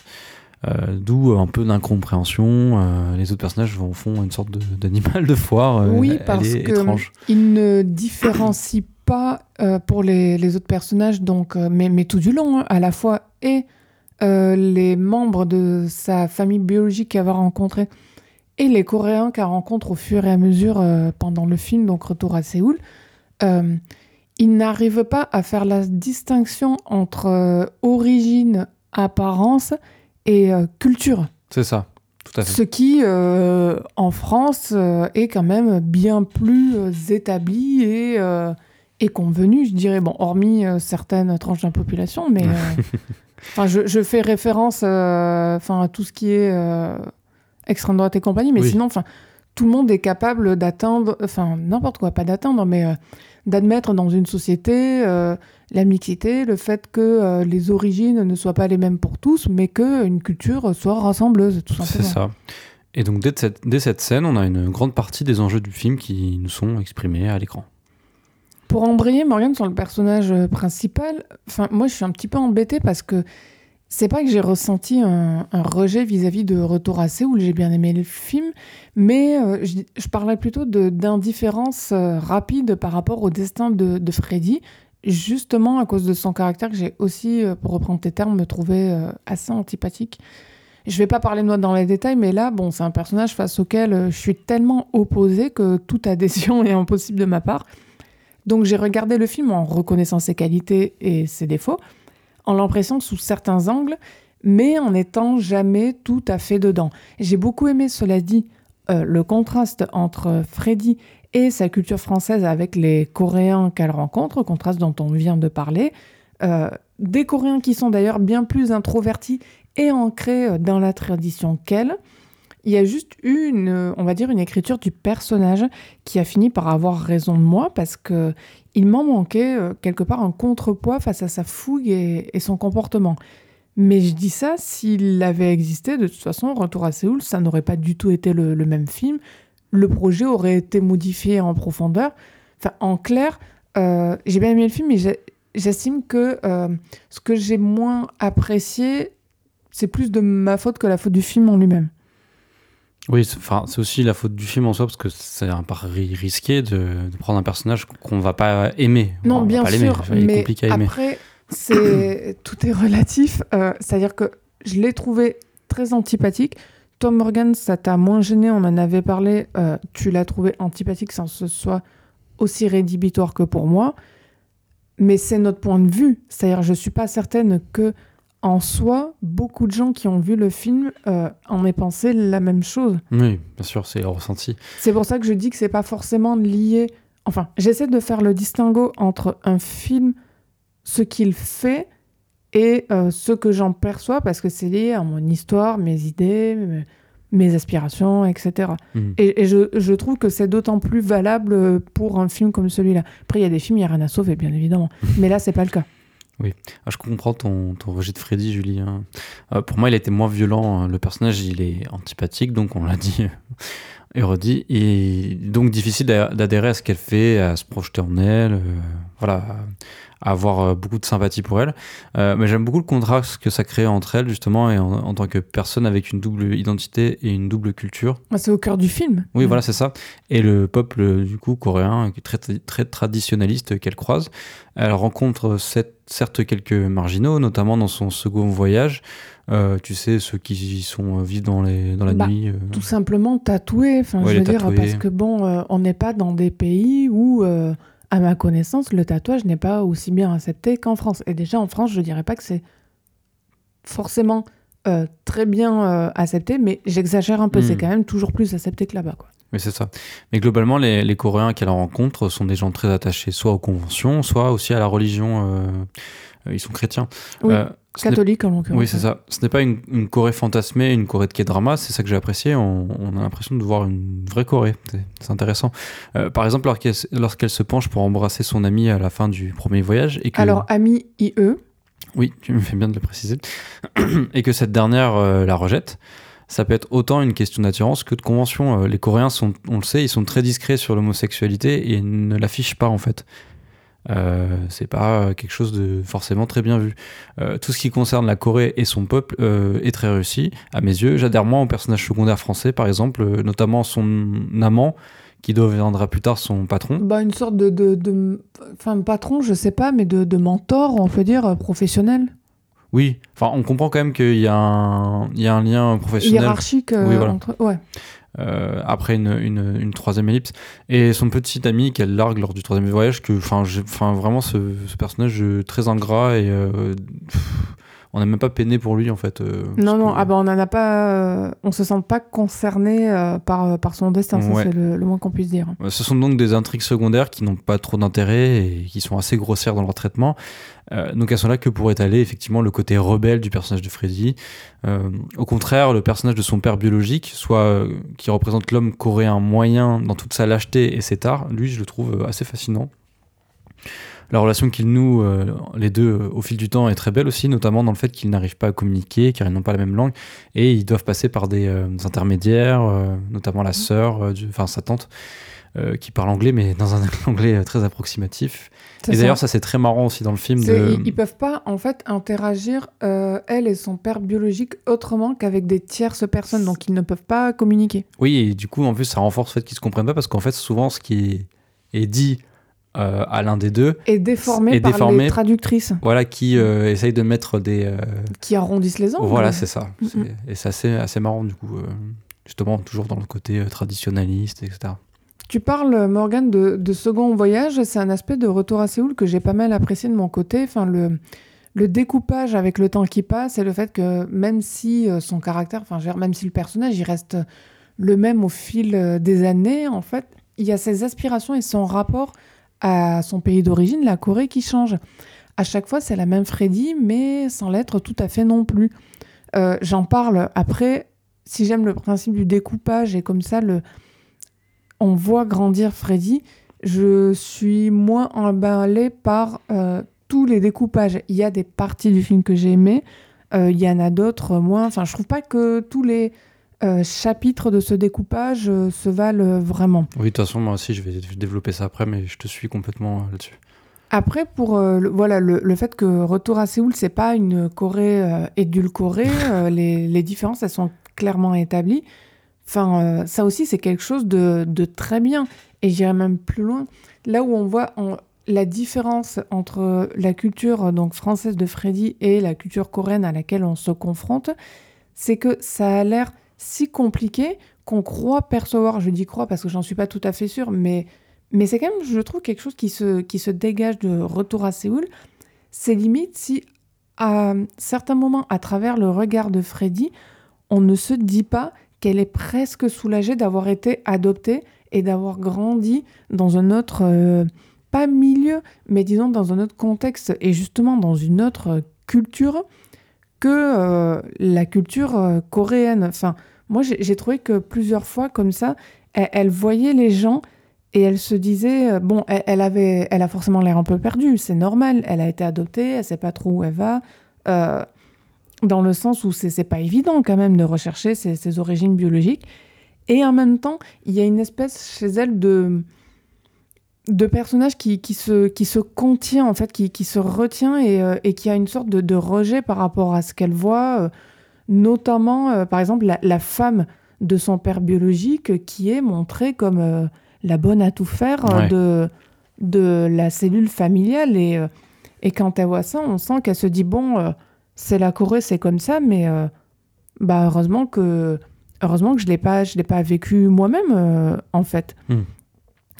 Euh, D'où un peu d'incompréhension. euh, les autres personnages en font une sorte d'animal de foire. Oui, elle parce il ne différencie pas pour les, les autres personnages, donc, mais, mais tout du long, hein, à la fois et les membres de sa famille biologique qu'elle va rencontrer et les Coréens qu'elle rencontre au fur et à mesure pendant le film, donc Retour à Séoul. Il n'arrive pas à faire la distinction entre euh, origine, apparence et euh, culture. C'est ça, tout à fait. Ce qui, euh, en France, est quand même bien plus établi et, et convenu, je dirais. Bon, hormis certaines tranches de la population, mais... je, je fais référence enfin, à tout ce qui est extrême droite et compagnie, mais Oui. sinon, enfin, tout le monde est capable d'atteindre, enfin, n'importe quoi, pas d'atteindre, mais d'admettre dans une société euh, la mixité, le fait que euh, les origines ne soient pas les mêmes pour tous, mais qu'une culture soit rassembleuse, tout C'est simplement. ça. Et donc, dès cette, dès cette scène, on a une grande partie des enjeux du film qui nous sont exprimés à l'écran. Pour embrayer Morgan sur le personnage euh, principal, moi je suis un petit peu embêtée parce que c'est pas que j'ai ressenti un, rejet vis-à-vis de Retour à Séoul, j'ai bien aimé le film, mais euh, je, parlais plutôt d'indifférence euh, rapide par rapport au destin de, Freddy, justement à cause de son caractère que j'ai aussi, euh, pour reprendre tes termes, me trouvé assez antipathique. Je vais pas parler de moi dans les détails, mais là, bon, c'est un personnage face auquel je suis tellement opposée que toute adhésion est impossible de ma part. Donc j'ai regardé le film en reconnaissant ses qualités et ses défauts, en l'impression sous certains angles, mais en n'étant jamais tout à fait dedans. J'ai beaucoup aimé, cela dit, euh, le contraste entre Freddy et sa culture française avec les Coréens qu'elle rencontre, contraste dont on vient de parler. Euh, des Coréens qui sont d'ailleurs bien plus introvertis et ancrés euh, dans la tradition qu'elle. Il y a juste eu une, on va dire, une écriture du personnage qui a fini par avoir raison de moi parce que il m'en manquait euh, quelque part un contrepoids face à sa fougue et, son comportement. Mais je dis ça, s'il avait existé, de toute façon, Retour à Séoul, ça n'aurait pas du tout été le, même film. Le projet aurait été modifié en profondeur. Enfin, en clair, euh, j'ai bien aimé le film, mais j'estime que euh, ce que j'ai moins apprécié, c'est plus de ma faute que la faute du film en lui-même. Oui, c'est enfin, aussi la faute du film en soi, parce que c'est un pari risqué de, de prendre un personnage qu'on va pas aimer. Non, On va bien pas sûr, est mais compliqué à aimer. après, c'est tout est relatif. euh, C'est-à-dire que je l'ai trouvé très antipathique. Toi, Morgan, ça t'a moins gêné, on en avait parlé. euh, tu l'as trouvé antipathique sans que ce soit aussi rédhibitoire que pour moi. Mais c'est notre point de vue. C'est-à-dire, je suis pas certaine que, en soi, beaucoup de gens qui ont vu le film euh, en aient pensé la même chose. Oui, bien sûr, c'est ressenti. C'est pour ça que je dis que c'est pas forcément lié. Enfin, j'essaie de faire le distinguo entre un film, ce qu'il fait, et euh, ce que j'en perçois, parce que c'est lié à mon histoire, mes idées, mes, mes aspirations, etc. Et, et je, je trouve que c'est d'autant plus valable pour un film comme celui-là. Après, il y a des films, il n'y a rien à sauver, bien évidemment. Mais là, c'est pas le cas. Ah, je comprends ton, ton rejet de Freddy, Julie. hein. Euh, pour moi, il était moins violent. hein. Le personnage, il est antipathique, donc on l'a dit et redit. Et donc difficile d'a- d'adhérer à ce qu'elle fait, à se projeter en elle, euh, voilà, à avoir euh, beaucoup de sympathie pour elle. Euh, mais j'aime beaucoup le contraste que ça crée entre elles, justement, et en, en tant que personne avec une double identité et une double culture. Moi, C'est au cœur du film. Oui, voilà, c'est ça. Et le peuple, du coup, coréen, très, très traditionnaliste qu'elle croise, elle rencontre cette- certes quelques marginaux, notamment dans son second voyage. Euh, tu sais, ceux qui sont euh, vivent dans, les, dans la Bah, nuit. euh, tout simplement tatoué. Enfin, Ouais, je veux dire, tatoués. parce que bon, euh, on n'est pas dans des pays où, euh, à ma connaissance, le tatouage n'est pas aussi bien accepté qu'en France. Et déjà, en France, je dirais pas que c'est forcément euh, très bien euh, accepté, mais j'exagère un peu. C'est quand même toujours plus accepté que là-bas. Quoi. Oui, c'est ça. Mais globalement, les, les Coréens qu'elle rencontre sont des gens très attachés soit aux conventions, soit aussi à la religion. euh, ils sont chrétiens. Oui, Catholique en l'occurrence. Oui, c'est ça. Ce n'est pas une, une Corée fantasmée, une Corée de K-drama, c'est ça que j'ai apprécié. On, on a l'impression de voir une vraie Corée. C'est- intéressant. Euh, par exemple, lorsqu'elle lorsqu'elle se penche pour embrasser son ami à la fin du premier voyage. Et que, Alors, ami IE, Oui, tu me fais bien de le préciser. et que cette dernière euh, la rejette. Ça peut être autant une question d'attirance que de convention. Euh, les Coréens sont, on le sait, ils sont très discrets sur l'homosexualité et ne l'affichent pas en fait. Euh, c'est pas quelque chose de forcément très bien vu. Euh, tout ce qui concerne la Corée et son peuple euh, est très réussi, à mes yeux. J'adhère moins au personnage secondaire français, par exemple, euh, notamment son amant, qui deviendra plus tard son patron. bah, une sorte de, de, de- Enfin, patron, je sais pas, mais de, de mentor, on peut dire, professionnel. Oui, enfin, on comprend quand même qu'il y, a un- il y a un lien professionnel Hiérarchique Oui, voilà. entre. Ouais. Euh, après une, une, une troisième ellipse. Et son petit ami qu'elle largue lors du troisième voyage, que, enfin, vraiment ce, ce personnage très ingrat et euh, pff, on n'a même pas peiné pour lui en fait. euh, Non, non, ah bah on en a pas. on se sent pas concerné par, par son destin, Ouais. c'est le, le moins qu'on puisse dire. Ce sont donc des intrigues secondaires qui n'ont pas trop d'intérêt et qui sont assez grossières dans leur traitement. Euh, donc elles sont là que pour étaler effectivement le côté rebelle du personnage de Freddy. Euh, au contraire, le personnage de son père biologique, soit euh, qui représente l'homme coréen moyen dans toute sa lâcheté et ses tares, lui je le trouve euh, assez fascinant. La relation qu'ils nouent, les deux, au fil du temps, est très belle aussi, notamment dans le fait qu'ils n'arrivent pas à communiquer, car ils n'ont pas la même langue, et ils doivent passer par des euh, intermédiaires, notamment la sœur, euh, du- enfin sa tante, qui parle anglais, mais dans un anglais très approximatif. Et d'ailleurs, ça c'est très marrant aussi dans le film. De... Ils, ils peuvent pas en fait interagir euh, elle et son père biologique autrement qu'avec des tierces personnes, donc ils ne peuvent pas communiquer. Oui, et du coup, en plus, ça renforce le fait qu'ils se comprennent pas, parce qu'en fait, souvent, ce qui est, est dit euh, à l'un des deux, Et déformés Et par déformés. les traductrices voilà, qui euh, essaye de mettre des. euh, qui arrondissent les angles. Voilà, c'est ça. Mhm. C'est- Et c'est assez, assez marrant, du coup. justement, toujours dans le côté traditionnaliste, etc. Tu parles, Morgane, de, second voyage. C'est un aspect de Retour à Séoul que j'ai pas mal apprécié de mon côté. Enfin, le, découpage avec le temps qui passe et le fait que même si euh, son caractère, enfin, même si le personnage, il reste le même au fil euh, des années, en fait, il y a ses aspirations et son rapport à son pays d'origine, la Corée, qui change. À chaque fois, c'est la même Freddy, mais sans l'être tout à fait non plus. Euh, J'en parle après. Si j'aime le principe du découpage et comme ça, le, on voit grandir Freddy, je suis moins emballée par euh, tous les découpages. Il y a des parties du film que j'ai aimées, euh, il y en a d'autres moins. Enfin, je trouve pas que tous les euh, chapitres de ce découpage se valent vraiment. Oui, de toute façon, moi aussi, je vais développer ça après, mais je te suis complètement là-dessus. Après, pour euh, le, voilà, le, le fait que Retour à Séoul, c'est pas une Corée euh, édulcorée, euh, les, les différences, elles sont clairement établies. Enfin, euh, ça aussi, c'est quelque chose de, très bien. Et j'irais même plus loin. Là où on voit la différence entre la culture donc française de Freddy et la culture coréenne à laquelle on se confronte, c'est que ça a l'air si compliqué qu'on croit percevoir. Je dis crois parce que j'en suis pas tout à fait sûre, mais mais c'est quand même, je trouve, quelque chose qui se, qui se dégage de Retour à Séoul. C'est limite si, à certains moments, à travers le regard de Freddy, on ne se dit pas qu'elle est presque soulagée d'avoir été adoptée et d'avoir grandi dans un autre, euh, pas milieu, mais disons dans un autre contexte et justement dans une autre culture que euh, la culture euh, coréenne. Enfin, moi, j'ai trouvé que plusieurs fois, comme ça, elle, voyait les gens et elle se disait, bon, elle, elle avait, elle a forcément l'air un peu perdue, c'est normal, elle a été adoptée, elle sait pas trop où elle va, dans le sens où c'est pas évident quand même de rechercher ses, ses origines biologiques. Et en même temps, il y a une espèce chez elle de, de personnage qui, qui, se, qui se contient, en fait, qui, qui se retient et, euh, et qui a une sorte de, de rejet par rapport à ce qu'elle voit, euh, notamment, euh, par exemple, la, la femme de son père biologique qui est montrée comme la bonne à tout faire Ouais. de, de la cellule familiale. Et, et quand elle voit ça, on sent qu'elle se dit, bon, c'est la Corée, c'est comme ça, mais euh, bah, heureusement que, heureusement que je ne l'ai pas, je l'ai pas vécu moi-même, euh, en fait. Hmm.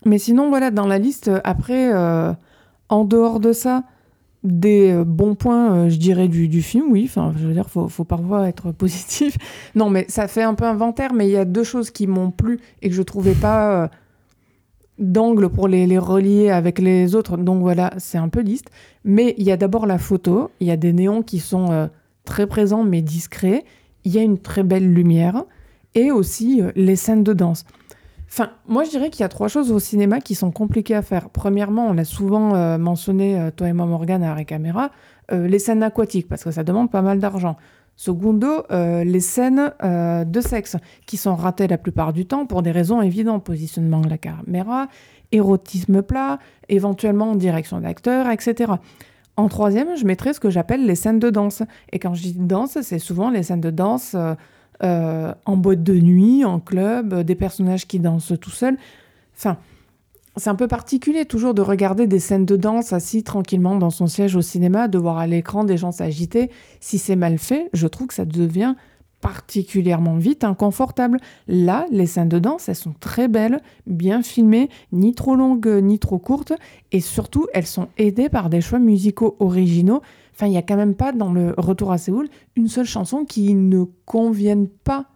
Mais sinon, voilà, dans la liste, après, euh, en dehors de ça, des bons points, je dirais, du, du film, oui. Enfin, je veux dire, faut, faut parfois être positif. Non, mais ça fait un peu inventaire, mais il y a deux choses qui m'ont plu et que je trouvais pas d'angle pour les, les relier avec les autres. Donc voilà, c'est un peu liste. Mais il y a d'abord la photo. Il y a des néons qui sont euh, très présents mais discrets. Il y a une très belle lumière. Et aussi euh, les scènes de danse. Enfin, moi je dirais qu'il y a trois choses au cinéma qui sont compliquées à faire. Premièrement, on l'a souvent euh, mentionné, toi et moi Morgane, à Caméra, les scènes aquatiques, parce que ça demande pas mal d'argent. Secondo, euh, les scènes euh, de sexe, qui sont ratées la plupart du temps pour des raisons évidentes. Positionnement de la caméra, érotisme plat, éventuellement direction d'acteur, etc. En troisième, je mettrais ce que j'appelle les scènes de danse. Et quand je dis danse, c'est souvent les scènes de danse euh, en boîte de nuit, en club, des personnages qui dansent tout seuls. Enfin, c'est un peu particulier toujours de regarder des scènes de danse assis tranquillement dans son siège au cinéma, de voir à l'écran des gens s'agiter. Si c'est mal fait, je trouve que ça devient particulièrement vite inconfortable. Là, les scènes de danse, elles sont très belles, bien filmées, ni trop longues ni trop courtes, et surtout, elles sont aidées par des choix musicaux originaux. Enfin, il n'y a quand même pas dans le Retour à Séoul une seule chanson qui ne convienne pas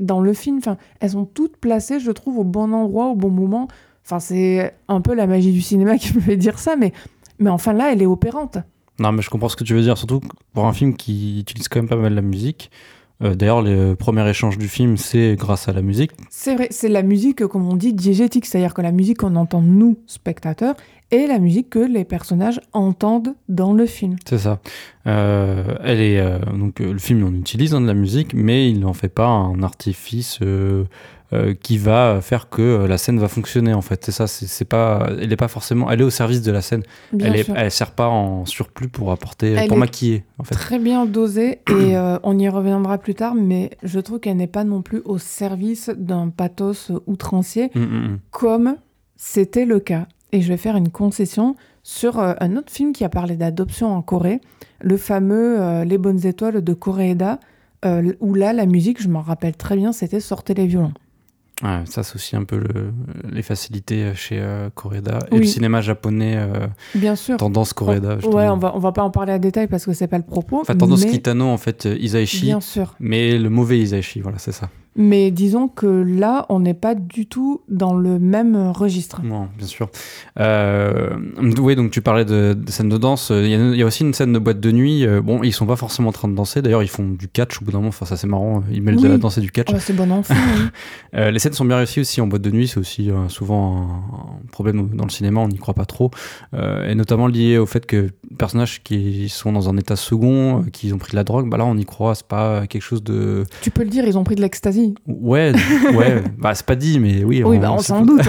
dans le film. Enfin, elles sont toutes placées, je trouve, au bon endroit, au bon moment. Enfin, c'est un peu la magie du cinéma qui me fait dire ça, mais, mais enfin là, elle est opérante. Non, mais je comprends ce que tu veux dire, surtout pour un film qui utilise quand même pas mal la musique. Euh, D'ailleurs, le premier échange du film, c'est grâce à la musique. C'est vrai, c'est la musique, comme on dit, diégétique, c'est-à-dire que la musique qu'on entend nous, spectateurs, et la musique que les personnages entendent dans le film. C'est ça. Euh, elle est euh, donc euh, le film, on utilise hein, de la musique, mais il n'en fait pas un artifice euh, qui va faire que euh, la scène va fonctionner. En fait, c'est ça. C'est pas. Elle est pas forcément. Elle est au service de la scène. Bien elle, est, elle sert pas en surplus pour apporter, Elle pour est maquiller. En fait. Très bien dosée, et euh, on y reviendra plus tard, mais je trouve qu'elle n'est pas non plus au service d'un pathos outrancier, Mm, mm, mm. comme c'était le cas. Et je vais faire une concession sur euh, un autre film qui a parlé d'adoption en Corée, le fameux Les Bonnes Étoiles de Koreeda, où là, la musique, je m'en rappelle très bien, c'était Sortez les violons. Ouais, ça, c'est aussi un peu le- les facilités chez euh, et le cinéma japonais euh, Bien sûr. tendance Koreeda. je ouais, on va, on va pas en parler à détail parce que c'est pas le propos. Enfin, tendance mais, Kitano, en fait, euh, Isaichi, Bien sûr. mais le mauvais Isaichi, voilà, c'est ça. Mais disons que là, on n'est pas du tout dans le même registre. Non, bien sûr. Euh, oui, donc tu parlais de, de scènes de danse. Il y, a, il y a aussi une scène de boîte de nuit. Euh, bon, ils sont pas forcément en train de danser. D'ailleurs, ils font du catch au bout d'un moment. Enfin, ça c'est marrant. Ils mêlent de la danse et du catch. Oh, c'est bon enfant. oui. Euh, les scènes sont bien réussies aussi en boîte de nuit. C'est aussi euh, souvent un, un problème dans le cinéma. On n'y croit pas trop. Et notamment lié au fait que personnages qui sont dans un état second, euh, qui ont pris de la drogue, bah là on y croit. C'est pas quelque chose de. tu peux le dire, ils ont pris de l'ecstasy. Ouais, ouais. bah c'est pas dit, mais oui. Oui, bah, on s'en doute.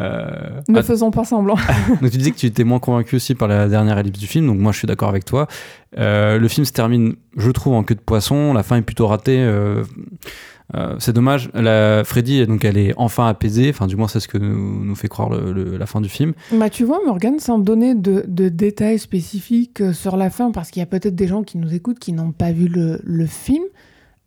Euh, ne ah, faisons pas semblant. Donc tu disais que tu étais moins convaincu aussi par la dernière ellipse du film, donc moi je suis d'accord avec toi. Euh, le film se termine, je trouve, en queue de poisson, la fin est plutôt ratée. euh, euh, c'est dommage. La, Freddy, donc, elle est enfin apaisée, enfin du moins c'est ce que nous, fait croire la fin du film. bah, tu vois, Morgane, sans donner de, détails spécifiques euh, sur la fin, parce qu'il y a peut-être des gens qui nous écoutent qui n'ont pas vu le, film,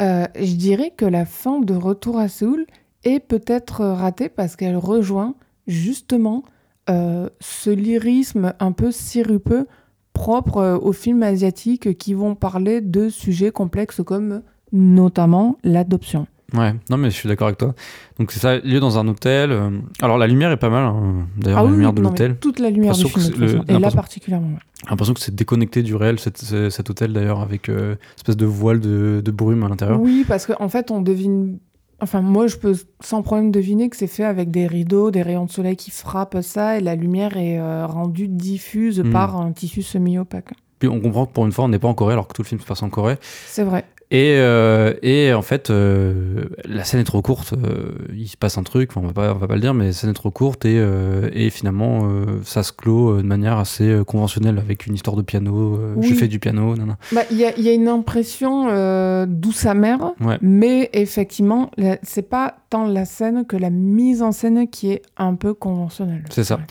euh, je dirais que la fin de Retour à Séoul est peut-être ratée parce qu'elle rejoint justement ce lyrisme un peu sirupeux propre aux films asiatiques qui vont parler de sujets complexes comme notamment l'adoption. Ouais, non mais je suis d'accord avec toi. Donc c'est ça, lieu dans un hôtel. euh, alors la lumière est pas mal, hein, d'ailleurs Ah la oui, lumière de l'hôtel. toute la lumière du film, le- et là particulièrement. ouais. J'ai l'impression que c'est déconnecté du réel, cet, ce- cet hôtel d'ailleurs, avec euh, espèce de voile de, de brume à l'intérieur. Oui, parce qu'en en fait, on devine. Enfin, moi, je peux sans problème deviner que c'est fait avec des rideaux, des rayons de soleil qui frappent ça, et la lumière est euh, rendue diffuse Hmm. par un tissu semi-opaque. Puis on comprend que pour une fois on n'est pas en Corée alors que tout le film se passe en Corée. C'est vrai. Et, euh, et en fait, euh, la scène est trop courte. euh, il se passe un truc, enfin, on va pas, on va pas le dire, mais la scène est trop courte et, et finalement, ça se clôt de manière assez conventionnelle avec une histoire de piano. Oui. Je fais du piano. Bah, Il y, a, il y a une impression douce amère, Ouais. mais effectivement, c'est pas tant la scène que la mise en scène qui est un peu conventionnelle. C'est ça. Ouais.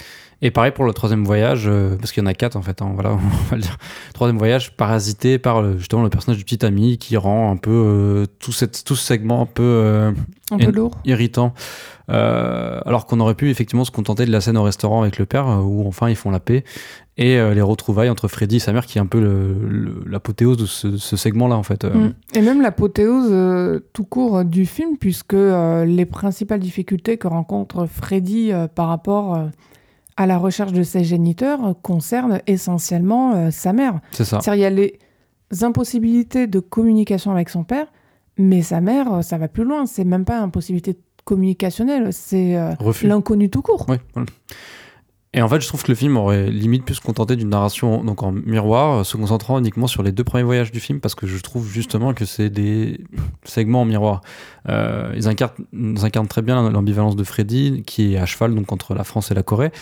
Et pareil pour le troisième voyage, euh, parce qu'il y en a quatre en fait, hein, voilà, on va le dire. Troisième voyage, parasité par le- justement le personnage du petit ami qui rend un peu euh, tout, cette, tout ce segment un peu euh, Un peu lourd. irritant. Euh, alors qu'on aurait pu effectivement se contenter de la scène au restaurant avec le père, euh, où enfin ils font la paix, et euh, les retrouvailles entre Freddy et sa mère, qui est un peu l'apothéose de ce, ce segment-là en fait. Euh, Mm. Et même l'apothéose euh, tout court euh, du film, puisque euh, les principales difficultés que rencontre Freddy euh, par rapport euh, à la recherche de ses géniteurs concernent essentiellement euh, sa mère. C'est ça. C'est-à-dire, il y a les impossibilités de communication avec son père, mais sa mère, euh, ça va plus loin. C'est même pas impossibilité communicationnelle, c'est euh, l'inconnu tout court. Ouais, voilà. Et en fait, je trouve que le film aurait limite pu se contenter d'une narration donc en miroir, euh, se concentrant uniquement sur les deux premiers voyages du film, parce que je trouve justement que c'est des segments en miroir. Euh, ils, incarnent, ils incarnent très bien l'ambivalence de Freddy, qui est à cheval donc entre la France et la Corée.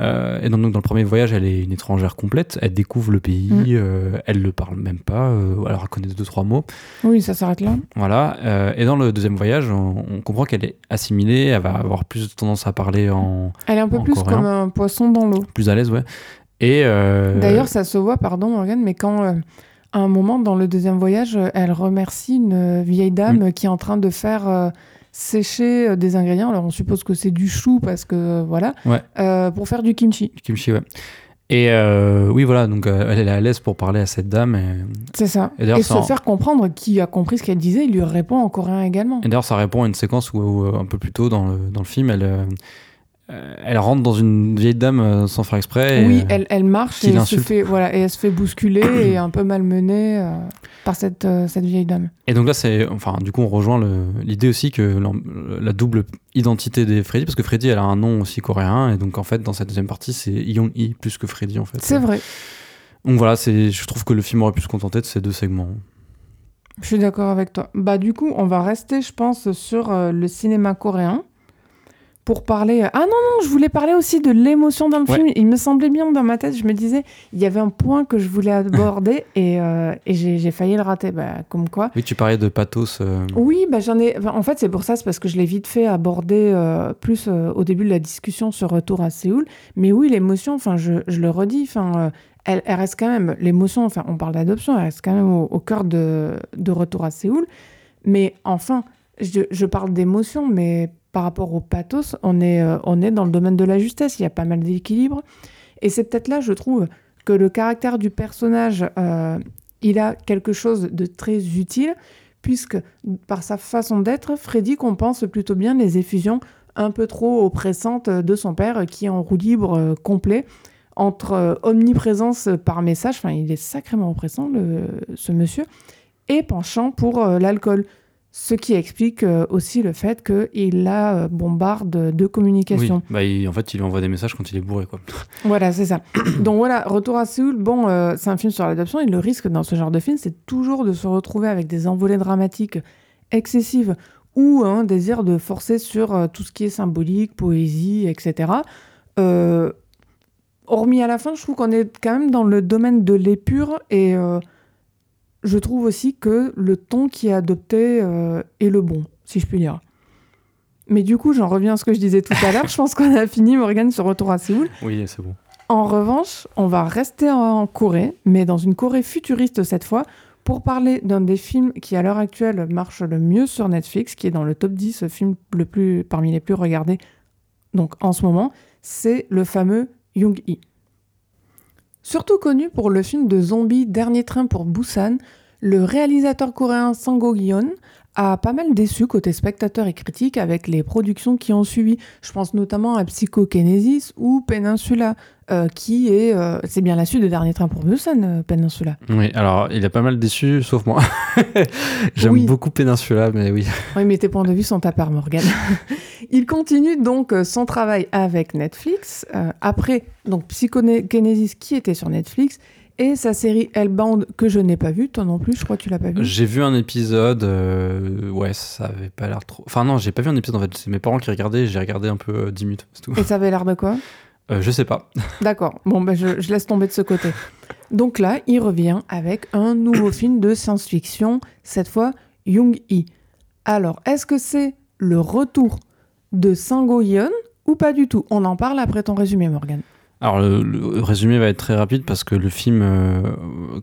Euh, et donc, dans le premier voyage, elle est une étrangère complète. Elle découvre le pays, Mm. euh, elle le parle même pas. alors, elle connaît deux trois mots. Oui, ça s'arrête là. Voilà. et dans le deuxième voyage, on, on comprend qu'elle est assimilée. Elle va avoir plus tendance à parler en Elle est un peu plus coréen. comme un poisson dans l'eau. plus à l'aise, ouais. Et euh, D'ailleurs, ça se voit, pardon Morgane, mais quand euh, à un moment dans le deuxième voyage, euh, elle remercie une vieille dame euh, qui est en train de faire euh, sécher des ingrédients. Alors on suppose que c'est du chou parce que voilà, Ouais. pour faire du kimchi. du kimchi, ouais. Et oui, voilà, donc elle est à l'aise pour parler à cette dame. Et, C'est ça. Et Et ça se en- faire comprendre qui a compris ce qu'elle disait, il lui répond en coréen également. et d'ailleurs, ça répond à une séquence où, où, un peu plus tôt dans le, dans le film, elle, elle rentre dans une vieille dame euh, sans faire exprès. Oui, euh, elle, elle marche et elle, se fait, voilà, et elle se fait bousculer et un peu malmenée euh, par cette, euh, cette vieille dame. Et donc là, c'est, enfin, du coup, on rejoint l'idée aussi que la double identité des Freddy, parce que Freddy, elle a un nom aussi coréen, et donc en fait, dans cette deuxième partie, c'est Young Hee plus que Freddy, en fait. C'est vrai, Donc voilà, je trouve que le film aurait pu se contenter de ces deux segments. je suis d'accord avec toi. Bah du coup, on va rester, je pense, sur euh, le cinéma coréen pour parler... Ah non, non, je voulais parler aussi de l'émotion dans le Ouais. film. Il me semblait bien dans ma tête, je me disais, il y avait un point que je voulais aborder et, euh, et j'ai j'ai failli le rater. Bah, comme quoi. Oui, tu parlais de pathos. euh, Oui, bah j'en ai. enfin, en fait, c'est pour ça, c'est parce que je l'ai vite fait aborder euh, plus euh, au début de la discussion sur Retour à Séoul. Mais oui, l'émotion, enfin, je, je le redis, enfin, euh, elle, elle reste quand même l'émotion. Enfin, on parle d'adoption, elle reste quand même au, au cœur de, de Retour à Séoul. Mais enfin, je, je parle d'émotion, mais par rapport au pathos, on est, euh, on est dans le domaine de la justesse. Il y a pas mal d'équilibre. Et c'est peut-être là, je trouve, que le caractère du personnage, euh, il a quelque chose de très utile, puisque par sa façon d'être, Freddy compense plutôt bien les effusions un peu trop oppressantes de son père, qui est en roue libre euh, complet entre omniprésence par message, enfin il est sacrément oppressant ce monsieur, et penchant pour l'alcool. Ce qui explique euh, aussi le fait qu'il la euh, bombarde de Oui, communication. bah, il- en fait, il lui envoie des messages quand il est bourré, quoi. Voilà, c'est ça. Donc voilà, Retour à Séoul, bon, euh, c'est un film sur l'adoption et le risque dans ce genre de film, c'est toujours de se retrouver avec des envolées dramatiques excessives ou un désir de forcer sur tout ce qui est symbolique, poésie, etc. Hormis à la fin, je trouve qu'on est quand même dans le domaine de l'épure et je trouve aussi que le ton qui est adopté euh, est le bon, si je puis dire. Mais du coup, j'en reviens à ce que je disais tout à l'heure. Je pense qu'on a fini, Morgane, sur Retour à Séoul. Oui, c'est bon. En revanche, on va rester en Corée, mais dans une Corée futuriste cette fois, pour parler d'un des films qui à l'heure actuelle marche le mieux sur Netflix, qui est dans le top 10 film le plus, parmi les plus regardés donc en ce moment, c'est le fameux Young-hee. Surtout connu pour le film de zombie Dernier train pour Busan, le réalisateur coréen Sango Gyeon a pas mal déçu côté spectateur et critique avec les productions qui ont suivi. Je pense notamment à Psychokinesis ou Peninsula, euh, qui est... euh, c'est bien la suite de Dernier train pour Busan, euh, Peninsula. Oui, alors, il a pas mal déçu, sauf moi. J'aime Oui. beaucoup Peninsula, mais oui. Oui, mais tes points de vue sont à part, Morgan. Il continue donc son travail avec Netflix, euh, après donc Psychokinesis qui était sur Netflix, et sa série Hellbound que je n'ai pas vue, toi non plus, je crois que tu l'as pas vue. J'ai vu un épisode, euh, ouais, ça avait pas l'air trop. Enfin, non, j'ai pas vu un épisode en fait, c'est mes parents qui regardaient, j'ai regardé un peu euh, 10 minutes, c'est tout. Et ça avait l'air de quoi? Euh, je sais pas. D'accord, bon, ben je, je laisse tomber de ce côté. Donc là, il revient avec un nouveau film de science-fiction, cette fois Young-hee. Alors, est-ce que c'est le retour de Sango Yeon ou pas du tout? On en parle après ton résumé, Morgan. Alors le, résumé va être très rapide parce que le film, euh,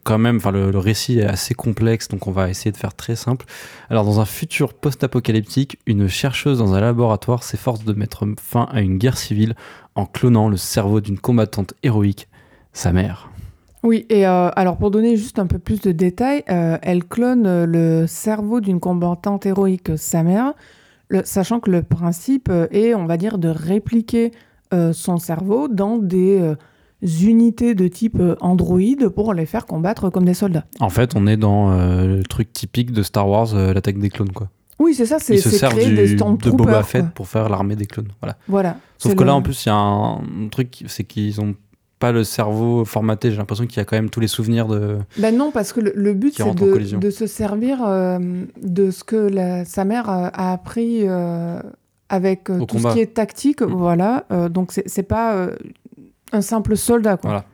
quand même, enfin le, récit est assez complexe, donc on va essayer de faire très simple. Alors dans un futur post-apocalyptique, une chercheuse dans un laboratoire s'efforce de mettre fin à une guerre civile en clonant le cerveau d'une combattante héroïque, sa mère. Oui, et euh, alors pour donner juste un peu plus de détails, euh, elle clone le cerveau d'une combattante héroïque, sa mère, sachant que le principe est, on va dire, de répliquer euh, son cerveau dans des euh, unités de type euh, Android pour les faire combattre comme des soldats. En fait, on est dans le truc typique de Star Wars, l'attaque des clones, quoi. Oui, c'est ça, c'est se du, de Boba Fett pour faire l'armée des clones. Voilà. voilà Sauf que là, en plus, il y a un truc, c'est qu'ils ont pas le cerveau formaté. J'ai l'impression qu'il y a quand même tous les souvenirs de. Ben non, parce que le, but, c'est de, de, se servir de ce que sa mère a appris avec euh, tout ce qui est tactique, mm. voilà. Euh, donc c'est pas euh, un simple soldat, quoi. Voilà.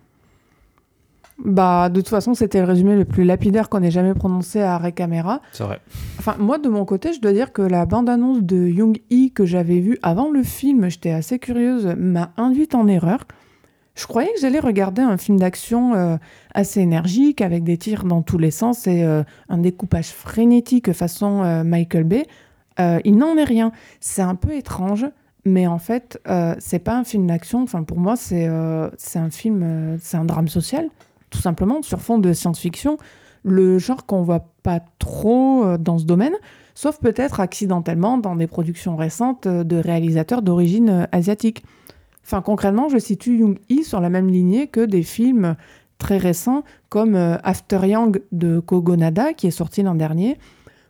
Bah, de toute façon, c'était le résumé le plus lapidaire qu'on ait jamais prononcé à Arrêt Caméra. C'est vrai. Enfin, moi, de mon côté, je dois dire que la bande-annonce de Young Hee que j'avais vue avant le film, j'étais assez curieuse, m'a induite en erreur. Je croyais que j'allais regarder un film d'action assez énergique, avec des tirs dans tous les sens et un découpage frénétique façon Michael Bay. Euh, il n'en est rien. C'est un peu étrange, mais en fait, euh, c'est pas un film d'action. Enfin, pour moi, c'est euh, un film, c'est un drame social, tout simplement, sur fond de science-fiction. Le genre qu'on voit pas trop dans ce domaine, sauf peut-être accidentellement dans des productions récentes de réalisateurs d'origine asiatique. Enfin, concrètement, je situe Young Hee sur la même lignée que des films très récents comme After Yang de Kogonada, qui est sorti l'an dernier,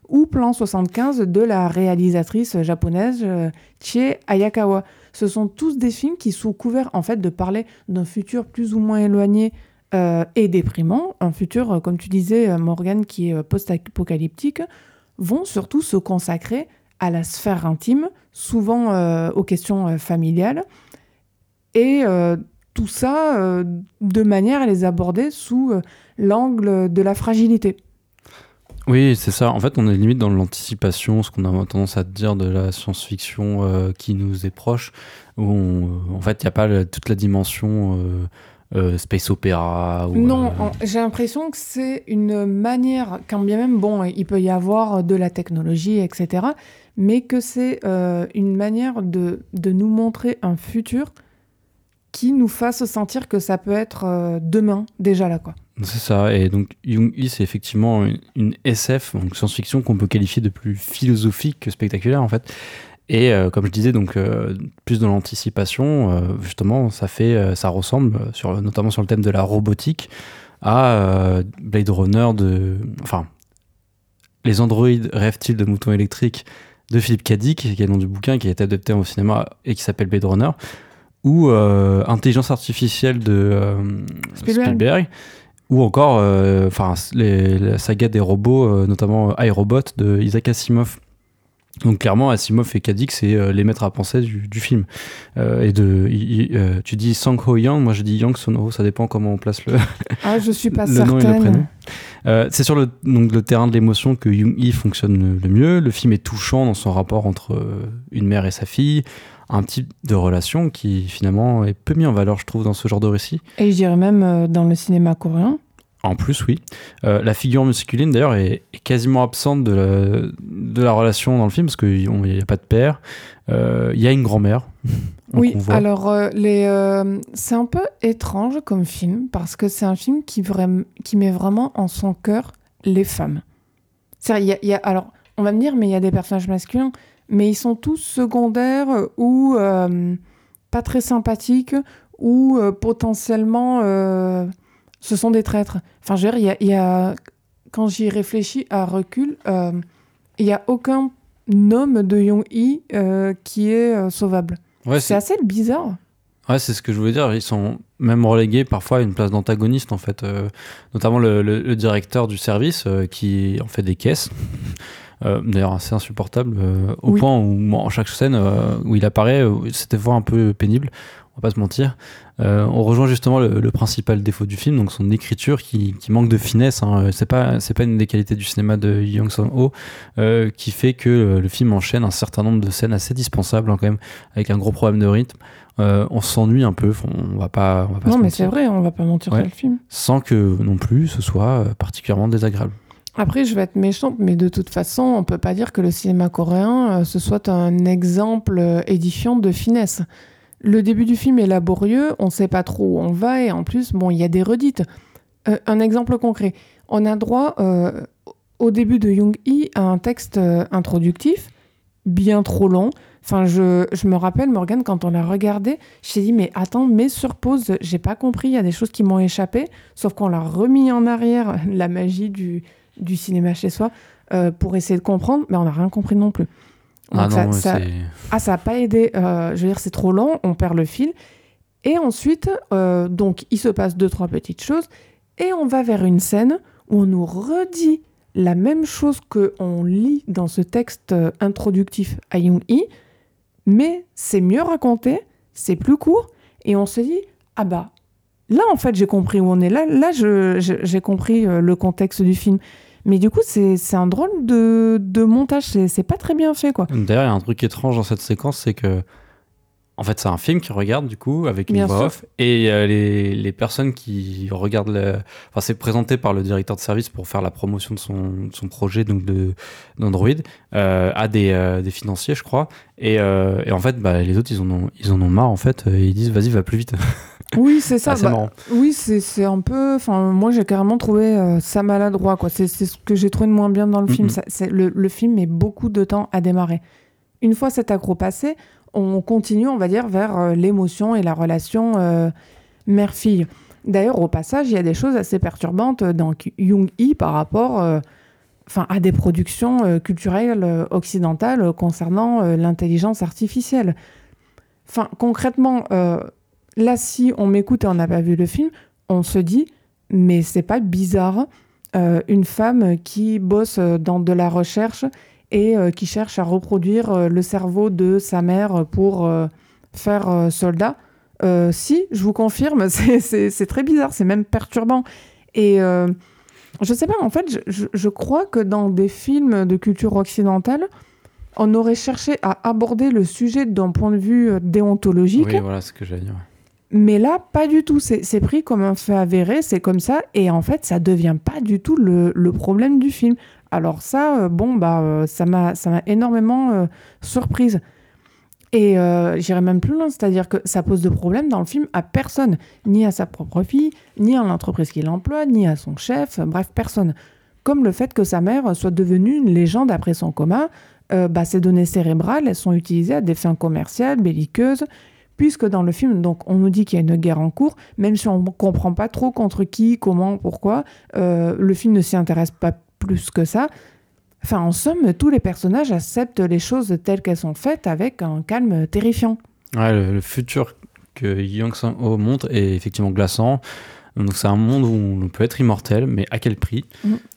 ou Plan 75 de la réalisatrice japonaise euh, Chie Ayakawa. Ce sont tous des films qui, sont couverts en fait de parler d'un futur plus ou moins éloigné euh, et déprimant, un futur, euh, comme tu disais, Morgan, qui est post-apocalyptique, vont surtout se consacrer à la sphère intime, souvent aux questions familiales, et tout ça de manière à les aborder sous l'angle de la fragilité. Oui, c'est ça. En fait, on est limite dans l'anticipation, ce qu'on a tendance à dire de la science-fiction euh, qui nous est proche, où en fait, il n'y a pas toute la dimension euh, euh, space opéra. non, j'ai l'impression que c'est une manière, quand bien même, bon, il peut y avoir de la technologie, etc., mais que c'est une manière de, de nous montrer un futur qui nous fasse sentir que ça peut être demain, déjà là, quoi. C'est ça, et donc Jung Yi, c'est effectivement une, SF, donc science-fiction qu'on peut qualifier de plus philosophique que spectaculaire en fait. Et euh, comme je disais, donc euh, plus dans l'anticipation, euh, justement, ça fait, ça ressemble, sur, notamment sur le thème de la robotique, à Blade Runner de, enfin, les androïdes rêvent-ils de moutons électriques de Philippe Cadic, qui est le nom du bouquin qui a été adapté au cinéma et qui s'appelle Blade Runner, ou Intelligence artificielle de Spielberg ou encore enfin la saga des robots, notamment iRobot de Isaac Asimov. Donc clairement, Asimov et Kadik, c'est les maîtres à penser du, film. et de, tu dis Sang Ho Yang, moi je dis Yang Sono, ça dépend comment on place le, ah, je suis pas le nom et le prénom. c'est sur le, donc, le terrain de l'émotion que Jung Yi fonctionne le mieux. Le film est touchant dans son rapport entre une mère et sa fille un type de relation qui finalement est peu mis en valeur, je trouve, dans ce genre de récit. Et je dirais même euh, dans le cinéma coréen. En plus, oui. Euh, la figure masculine, d'ailleurs, est, quasiment absente de la, de la, relation dans le film, parce qu'il n'y a pas de père. Euh, il y a une grand-mère. Oui, alors les, c'est un peu étrange comme film, parce que c'est un film qui, qui met vraiment en son cœur les femmes. Il y y a, alors, on va me dire, mais il y a des personnages masculins mais ils sont tous secondaires ou euh, pas très sympathiques ou euh, potentiellement euh, ce sont des traîtres. Enfin, je veux dire, il y a, quand j'y réfléchis à recul, il n'y a aucun homme de Young-Hee qui est sauvable. c'est assez bizarre. Ouais, c'est ce que je voulais dire. Ils sont même relégués parfois à une place d'antagoniste, en fait. notamment le, le, directeur du service qui en fait des caisses. Euh, d'ailleurs assez insupportable, euh, au point où en chaque scène euh, où il apparaît, c'était fois un peu pénible. On va pas se mentir. Euh, on rejoint justement le, principal défaut du film, donc son écriture qui, manque de finesse. Hein. C'est pas c'est pas une des qualités du cinéma de Young Song Ho euh, qui fait que le, film enchaîne un certain nombre de scènes assez dispensables hein, quand même, avec un gros problème de rythme. Euh, on s'ennuie un peu. On va pas. On va pas non, mais c'est vrai, on va pas mentir sur le film. Sans que non plus ce soit particulièrement désagréable. Après, je vais être méchante, mais de toute façon, on peut pas dire que le cinéma coréen ce soit un exemple édifiant de finesse. Le début du film est laborieux, on ne sait pas trop où on va et en plus, bon, il y a des redites. Euh, un exemple concret. On a droit euh, au début de Young Hee à un texte euh, introductif, bien trop long. Enfin, je, me rappelle, Morgane, quand on l'a regardé, j'ai dit, mais attends, mets sur pause, j'ai pas compris, il y a des choses qui m'ont échappé, sauf qu'on l'a remis en arrière, la magie du, du cinéma chez soi, pour essayer de comprendre, mais on n'a rien compris non plus. Ah non, ça, ah, ça n'a pas aidé. Euh, je veux dire, c'est trop long, on perd le fil. Et ensuite, euh, donc, il se passe deux, trois petites choses. Et on va vers une scène où on nous redit la même chose qu'on lit dans ce texte euh, introductif à Jung-Hee, mais c'est mieux raconté, c'est plus court, et on se dit, ah bah, là, en fait, j'ai compris où on est. Là, là j'ai compris le contexte du film. Mais du coup, c'est un drôle de, de montage. C'est pas très bien fait, quoi. D'ailleurs, il y a un truc étrange dans cette séquence, c'est que. En fait, c'est un film qui regarde, du coup, avec une voix off. Et les, les, personnes qui regardent. Le... Enfin, c'est présenté par le directeur de service pour faire la promotion de son, son projet donc d'Android euh, à des, euh, des, financiers, je crois. Et, euh, et en fait, bah, les autres, ils en, ont, ils en ont marre, en fait. Et ils disent, vas-y, va plus vite. Oui, c'est ça. Bah, oui, c'est un peu. Enfin, moi, j'ai carrément trouvé euh, ça maladroit. quoi. C'est ce que j'ai trouvé de moins bien dans le film. le, le, film met beaucoup de temps à démarrer. Une fois cet accro passé, on continue, on va dire, vers euh, l'émotion et la relation euh, mère-fille. D'ailleurs, au passage, il y a des choses assez perturbantes dans Jung-Hee par rapport enfin, à des productions culturelles occidentales concernant l'intelligence artificielle. Enfin, concrètement, là, si on m'écoute et on n'a pas vu le film, on se dit, mais c'est pas bizarre, euh, une femme qui bosse dans de la recherche et euh, qui cherche à reproduire euh, le cerveau de sa mère pour faire soldat. si, je vous confirme, c'est très bizarre, c'est même perturbant. Et je sais pas, en fait, je, crois que dans des films de culture occidentale, on aurait cherché à aborder le sujet d'un point de vue déontologique. Oui, voilà ce que j'allais. Mais là, pas du tout. C'est pris comme un fait avéré, c'est comme ça. Et en fait, ça devient pas du tout le, problème du film. Alors ça, euh, bon, bah, euh, ça m'a énormément euh, surprise. Et j'irais même plus loin, c'est-à-dire que ça pose de problème dans le film à personne, ni à sa propre fille, ni à l'entreprise qui l'emploie, ni à son chef, bref, personne. Comme le fait que sa mère soit devenue une légende après son coma, bah, ces données cérébrales, elles sont utilisées à des fins commerciales, belliqueuses, puisque dans le film, donc, on nous dit qu'il y a une guerre en cours, même si on ne comprend pas trop contre qui, comment, pourquoi, euh, le film ne s'y intéresse pas plus que ça. Enfin, en somme, tous les personnages acceptent les choses telles qu'elles sont faites avec un calme terrifiant. Le, futur que Yang Sang-ho montre est effectivement glaçant. Donc c'est un monde où on peut être immortel, mais à quel prix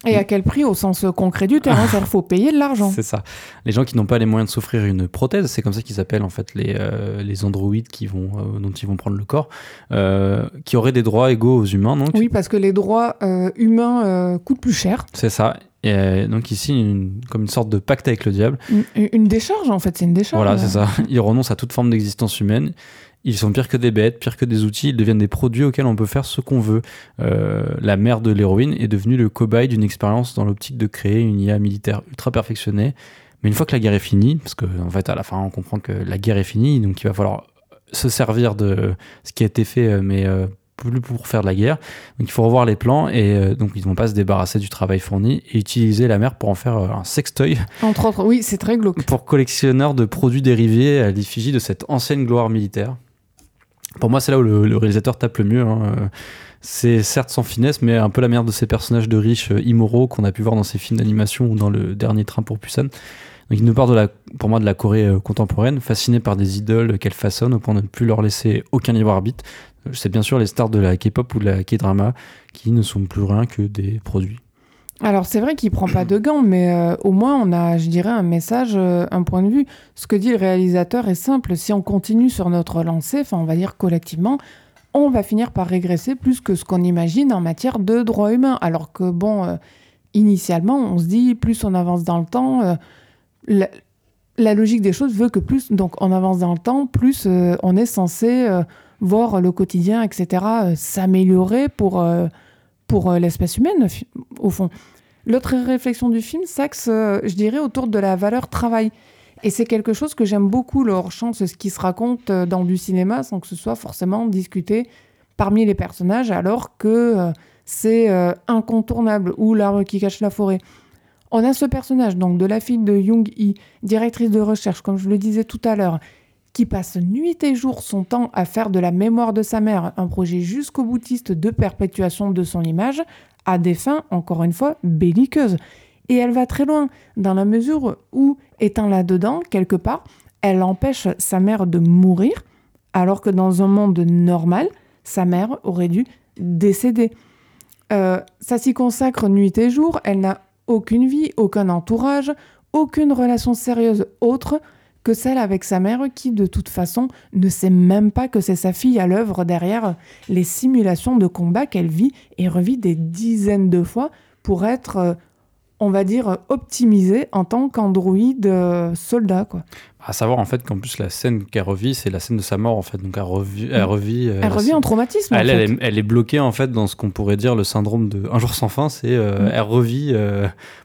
Et à quel prix au sens concret du terme Il faut payer de l'argent. C'est ça. Les gens qui n'ont pas les moyens de s'offrir une prothèse, c'est comme ça qu'ils appellent en fait les, euh, les androïdes qui vont, euh, dont ils vont prendre le corps, euh, qui auraient des droits égaux aux humains. Donc. Oui, parce que les droits humains coûtent plus cher. C'est ça. Et donc ici, comme une sorte de pacte avec le diable. Une, une décharge, en fait, c'est une décharge. Voilà, c'est ça. Ils renoncent à toute forme d'existence humaine. Ils sont pires que des bêtes, pires que des outils, ils deviennent des produits auxquels on peut faire ce qu'on veut. Euh, la mère de l'héroïne est devenue le cobaye d'une expérience dans l'optique de créer une IA militaire ultra perfectionnée. Mais une fois que la guerre est finie, parce qu'en en fait à la fin on comprend que la guerre est finie, donc il va falloir se servir de ce qui a été fait, euh, mais euh, plus pour faire de la guerre. Donc il faut revoir les plans et donc ils ne vont pas se débarrasser du travail fourni et utiliser la mer pour en faire un sextoy. Entre autres, oui, c'est très glauque. Pour collectionneur de produits dérivés à l'effigie de cette ancienne gloire militaire. Pour moi, c'est là où le, réalisateur tape le mieux. Hein. C'est certes sans finesse, mais un peu la merde de ces personnages de riches euh, immoraux qu'on a pu voir dans ces films d'animation ou dans le dernier train pour Busan. Donc il nous parle de la, pour moi de la Corée euh, contemporaine, fasciné par des idoles qu'elle façonne au point de ne plus leur laisser aucun libre arbitre. C'est bien sûr les stars de la K-pop ou de la K-drama qui ne sont plus rien que des produits. Alors c'est vrai qu'il prend pas de gants, mais euh, au moins on a, je dirais, un message, euh, un point de vue. Ce que dit le réalisateur est simple. Si on continue sur notre lancée, enfin on va dire collectivement, on va finir par régresser plus que ce qu'on imagine en matière de droits humains. Alors que bon, euh, initialement, on se dit plus on avance dans le temps, la, la, logique des choses veut que plus donc on avance dans le temps, plus on est censé voir le quotidien, etc., s'améliorer pour pour euh, l'espèce humaine, au fond. L'autre réflexion du film s'axe, euh, je dirais, autour de la valeur travail. Et c'est quelque chose que j'aime beaucoup, le hors-champ, ce qui se raconte euh, dans du cinéma sans que ce soit forcément discuté parmi les personnages, alors que c'est incontournable, ou l'arbre qui cache la forêt. On a ce personnage, donc de la fille de Young Hee, directrice de recherche, comme je le disais tout à l'heure, qui passe nuit et jour son temps à faire de la mémoire de sa mère un projet jusqu'au boutiste de perpétuation de son image, à des fins, encore une fois, belliqueuses. Et elle va très loin, dans la mesure où, étant là-dedans, quelque part, elle empêche sa mère de mourir, alors que dans un monde normal, sa mère aurait dû décéder. Euh, ça s'y consacre nuit et jour, elle n'a aucune vie, aucun entourage, aucune relation sérieuse autre celle avec sa mère qui, de toute façon, ne sait même pas que c'est sa fille à l'œuvre derrière les simulations de combat qu'elle vit et revit des dizaines de fois pour être euh, on va dire, optimisée en tant qu'androïde euh, soldat. Quoi. À savoir en fait qu'en plus la scène qu'elle revit, c'est la scène de sa mort en fait. Donc elle revit. Elle mm. revit, euh, elle revit en traumatisme. Elle, en fait. elle, est, elle, est, bloquée en fait dans ce qu'on pourrait dire le syndrome de Un jour sans fin. C'est euh, mm. elle revit,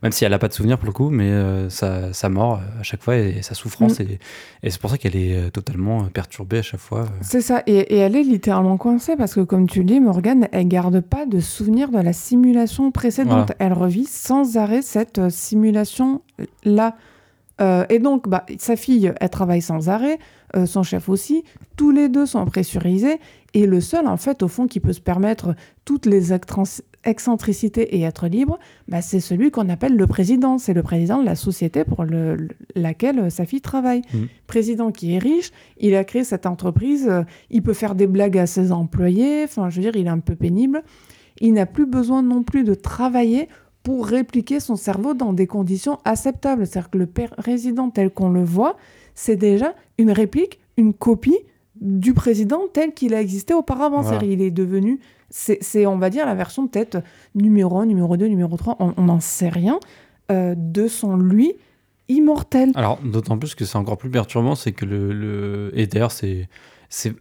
même si elle n'a pas de souvenir pour le coup, mais sa, sa, mort à chaque fois et, sa souffrance. Mm. Et, et c'est pour ça qu'elle est totalement perturbée à chaque fois. C'est ça. Et, et, elle est littéralement coincée parce que comme tu le dis, Morgane, elle garde pas de souvenir de la simulation précédente. Elle revit sans arrêt cette simulation-là. Euh, et donc, bah, sa fille, elle travaille sans arrêt, euh, son chef aussi, tous les deux sont pressurisés, et le seul, en fait, au fond, qui peut se permettre toutes les excentricités et être libre, bah, c'est celui qu'on appelle le président. C'est le président de la société pour le, laquelle euh, sa fille travaille. Mmh. Président qui est riche, il a créé cette entreprise, il peut faire des blagues à ses employés, enfin, je veux dire, il est un peu pénible. Il n'a plus besoin non plus de travailler pour répliquer son cerveau dans des conditions acceptables. C'est-à-dire que le président tel qu'on le voit, c'est déjà une réplique, une copie du président tel qu'il a existé auparavant. Voilà. Il est devenu, c'est on va dire la version peut-être numéro 1, numéro 2, numéro 3, on n'en sait rien, euh, de son lui immortel. Alors d'autant plus que c'est encore plus perturbant, c'est que le, le... Et d'ailleurs c'est c'est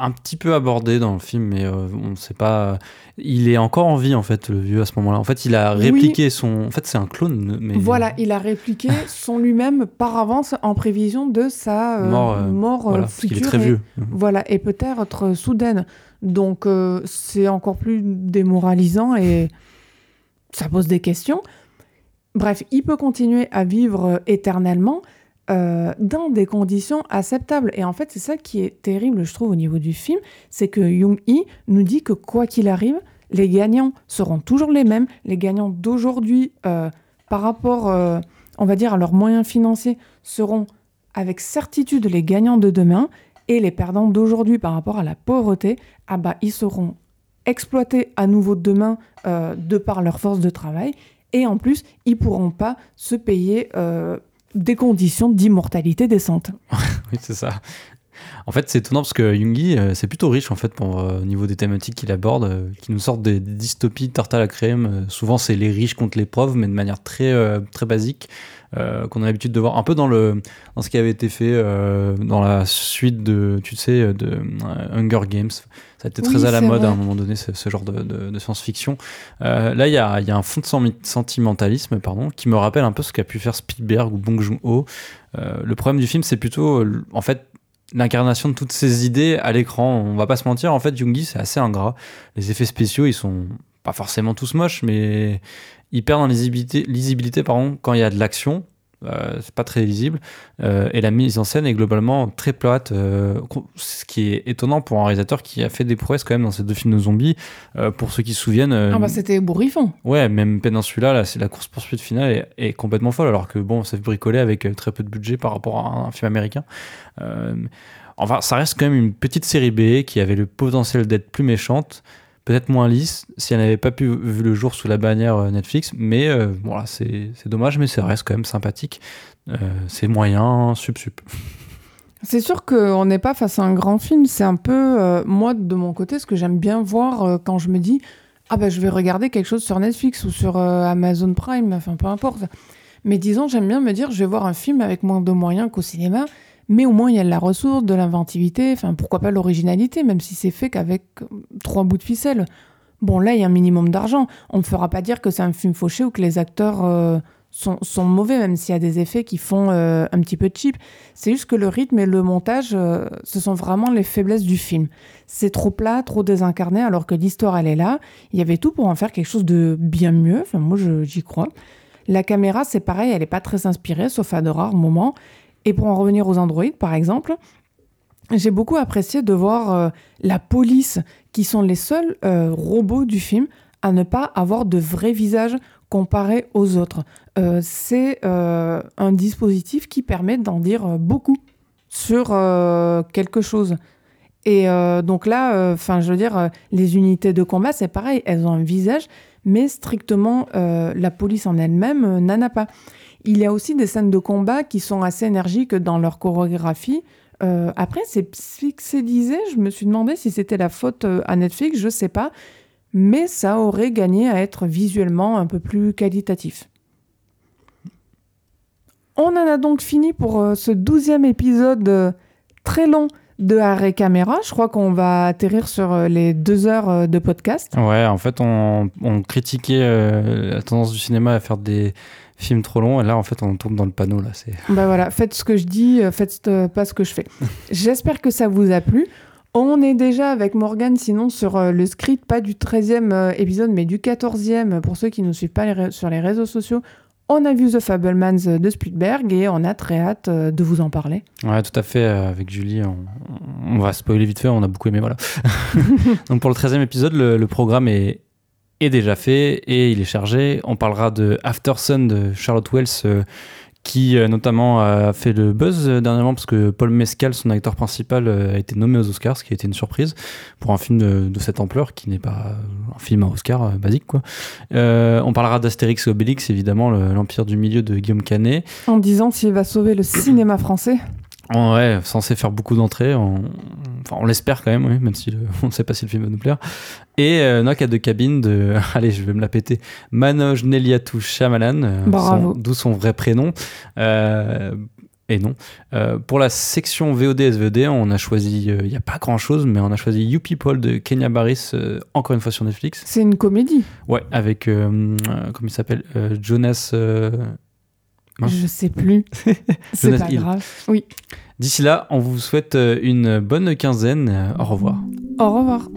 un petit peu abordé dans le film, mais euh, on ne sait pas. Il est encore en vie en fait, le vieux à ce moment-là. En fait, il a répliqué oui. son. En fait, c'est un clone. Mais... Voilà, il a répliqué son lui-même par avance en prévision de sa euh, mort, euh, mort voilà, future. il est très et, vieux. Voilà, et peut-être soudaine. Donc, c'est encore plus démoralisant et ça pose des questions. Bref, il peut continuer à vivre éternellement euh, dans des conditions acceptables. Et en fait, c'est ça qui est terrible, je trouve, au niveau du film, c'est que Jung-hee nous dit que quoi qu'il arrive, les gagnants seront toujours les mêmes. Les gagnants d'aujourd'hui, euh, par rapport, euh, on va dire, à leurs moyens financiers, seront avec certitude les gagnants de demain. Et les perdants d'aujourd'hui par rapport à la pauvreté, ah bah, ils seront exploités à nouveau demain de par leur force de travail. Et en plus, ils pourront pas se payer des conditions d'immortalité décentes. oui, c'est ça. En fait, c'est étonnant parce que Jungi, euh, c'est plutôt riche en fait pour, euh, au niveau des thématiques qu'il aborde, euh, qui nous sortent des, dystopies tarte à la crème. Souvent, c'est les riches contre les pauvres, mais de manière très, très basique, qu'on a l'habitude de voir un peu dans, le, dans ce qui avait été fait dans la suite de, tu sais, de Hunger Games. Ça a été très à la mode vrai. à un moment donné, ce, ce genre de, de- de science-fiction. Euh, là, il y a, il y a un fond de senti- sentimentalisme pardon, qui me rappelle un peu ce qu'a pu faire Spielberg ou Bong Joon-ho. Euh, le problème du film, c'est plutôt, euh, en fait, l'incarnation de toutes ces idées à l'écran. On va pas se mentir, en fait, Jungi, c'est assez ingrat. Les effets spéciaux, ils sont pas forcément tous moches, mais ils perdent en lisibilité, lisibilité pardon, quand il y a de l'action. Euh, c'est pas très lisible euh, et la mise en scène est globalement très plate euh, ce qui est étonnant pour un réalisateur qui a fait des prouesses quand même dans ces deux films de zombies euh, pour ceux qui se souviennent euh, Ah bah c'était ébouriffant. ouais même Peninsula là c'est la course poursuite finale est, est, complètement folle alors que bon ça fait bricoler avec très peu de budget par rapport à un, un film américain enfin ça reste quand même une petite série B qui avait le potentiel d'être plus méchante peut-être moins lisse si elle n'avait pas pu vu le jour sous la bannière euh, Netflix. Mais voilà, c'est dommage, mais ça reste quand même sympathique. c'est moyen, sup sup. C'est sûr qu'on n'est pas face à un grand film. C'est un peu, moi, de mon côté, ce que j'aime bien voir quand je me dis Ah ben, je vais regarder quelque chose sur Netflix ou sur Amazon Prime, enfin, peu importe. Mais disons, j'aime bien me dire Je vais voir un film avec moins de moyens qu'au cinéma mais au moins il y a de la ressource, de l'inventivité, enfin pourquoi pas l'originalité, même si c'est fait qu'avec euh, trois bouts de ficelle. Bon, là, il y a un minimum d'argent. On ne fera pas dire que c'est un film fauché ou que les acteurs euh, sont, mauvais, même s'il y a des effets qui font euh, un petit peu cheap. C'est juste que le rythme et le montage, ce sont vraiment les faiblesses du film. C'est trop plat, trop désincarné, alors que l'histoire, elle est là. Il y avait tout pour en faire quelque chose de bien mieux. Enfin, moi, j'y crois. La caméra, c'est pareil, elle n'est pas très inspirée, sauf à de rares moments. Et pour en revenir aux androïdes, par exemple, j'ai beaucoup apprécié de voir euh, la police, qui sont les seuls euh, robots du film à ne pas avoir de vrai visage comparé aux autres. Euh, c'est un dispositif qui permet d'en dire beaucoup sur quelque chose. Et donc là, enfin, je veux dire, les unités de combat, c'est pareil, elles ont un visage, mais strictement la police en elle-même n'en a pas. Il y a aussi des scènes de combat qui sont assez énergiques dans leur chorégraphie. Euh, après, c'est pixelisé. Je me suis demandé si c'était la faute euh, à Netflix, je sais pas. Mais ça aurait gagné à être visuellement un peu plus qualitatif. On en a donc fini pour euh, ce douzième épisode très long de Arrêt Caméra. Je crois qu'on va atterrir sur les deux heures de podcast. Ouais, en fait, on, on critiquait la tendance du cinéma à faire des, film trop long. Et là, en fait, on tombe dans le panneau. Là, c'est... Bah voilà, faites ce que je dis, euh, faites euh, pas ce que je fais. J'espère que ça vous a plu. On est déjà avec Morgan, sinon sur euh, le script, pas du 13e épisode, mais du 14e, pour ceux qui ne nous suivent pas sur les réseaux sociaux. On a vu The Fablemans de Spielberg et on a très hâte de vous en parler. Ouais, tout à fait. Avec Julie, on, va spoiler vite fait, on a beaucoup aimé. Voilà. Donc pour le 13e épisode, le programme est, est déjà fait et il est chargé. On parlera de After Sun de Charlotte Wells euh, qui euh, notamment a fait le buzz euh, dernièrement parce que Paul Mescal, son acteur principal, a été nommé aux Oscars, ce qui a été une surprise pour un film de, cette ampleur qui n'est pas un film à Oscar basique. Quoi. on parlera d'Astérix et Obélix, évidemment, l'Empire du Milieu de Guillaume Canet. En disant s'il va sauver le cinéma français. Ouais, censé faire beaucoup d'entrées. On, enfin, on l'espère quand même, oui, même si on ne sait pas si le film va nous plaire. Et euh, Nock à deux cabines de, allez, je vais me la péter, Manoj Neliatou Shamalan, euh, d'où son vrai prénom. Euh, et non. Euh, pour la section VOD SVD, on a choisi, il n'y a pas grand chose, mais on a choisi You People de Kenya Barris, encore une fois sur Netflix. C'est une comédie. Ouais, avec, comment il s'appelle Jonas. Je sais plus. C'est pas grave. Oui. D'ici là, on vous souhaite une bonne quinzaine. Au revoir. Au revoir.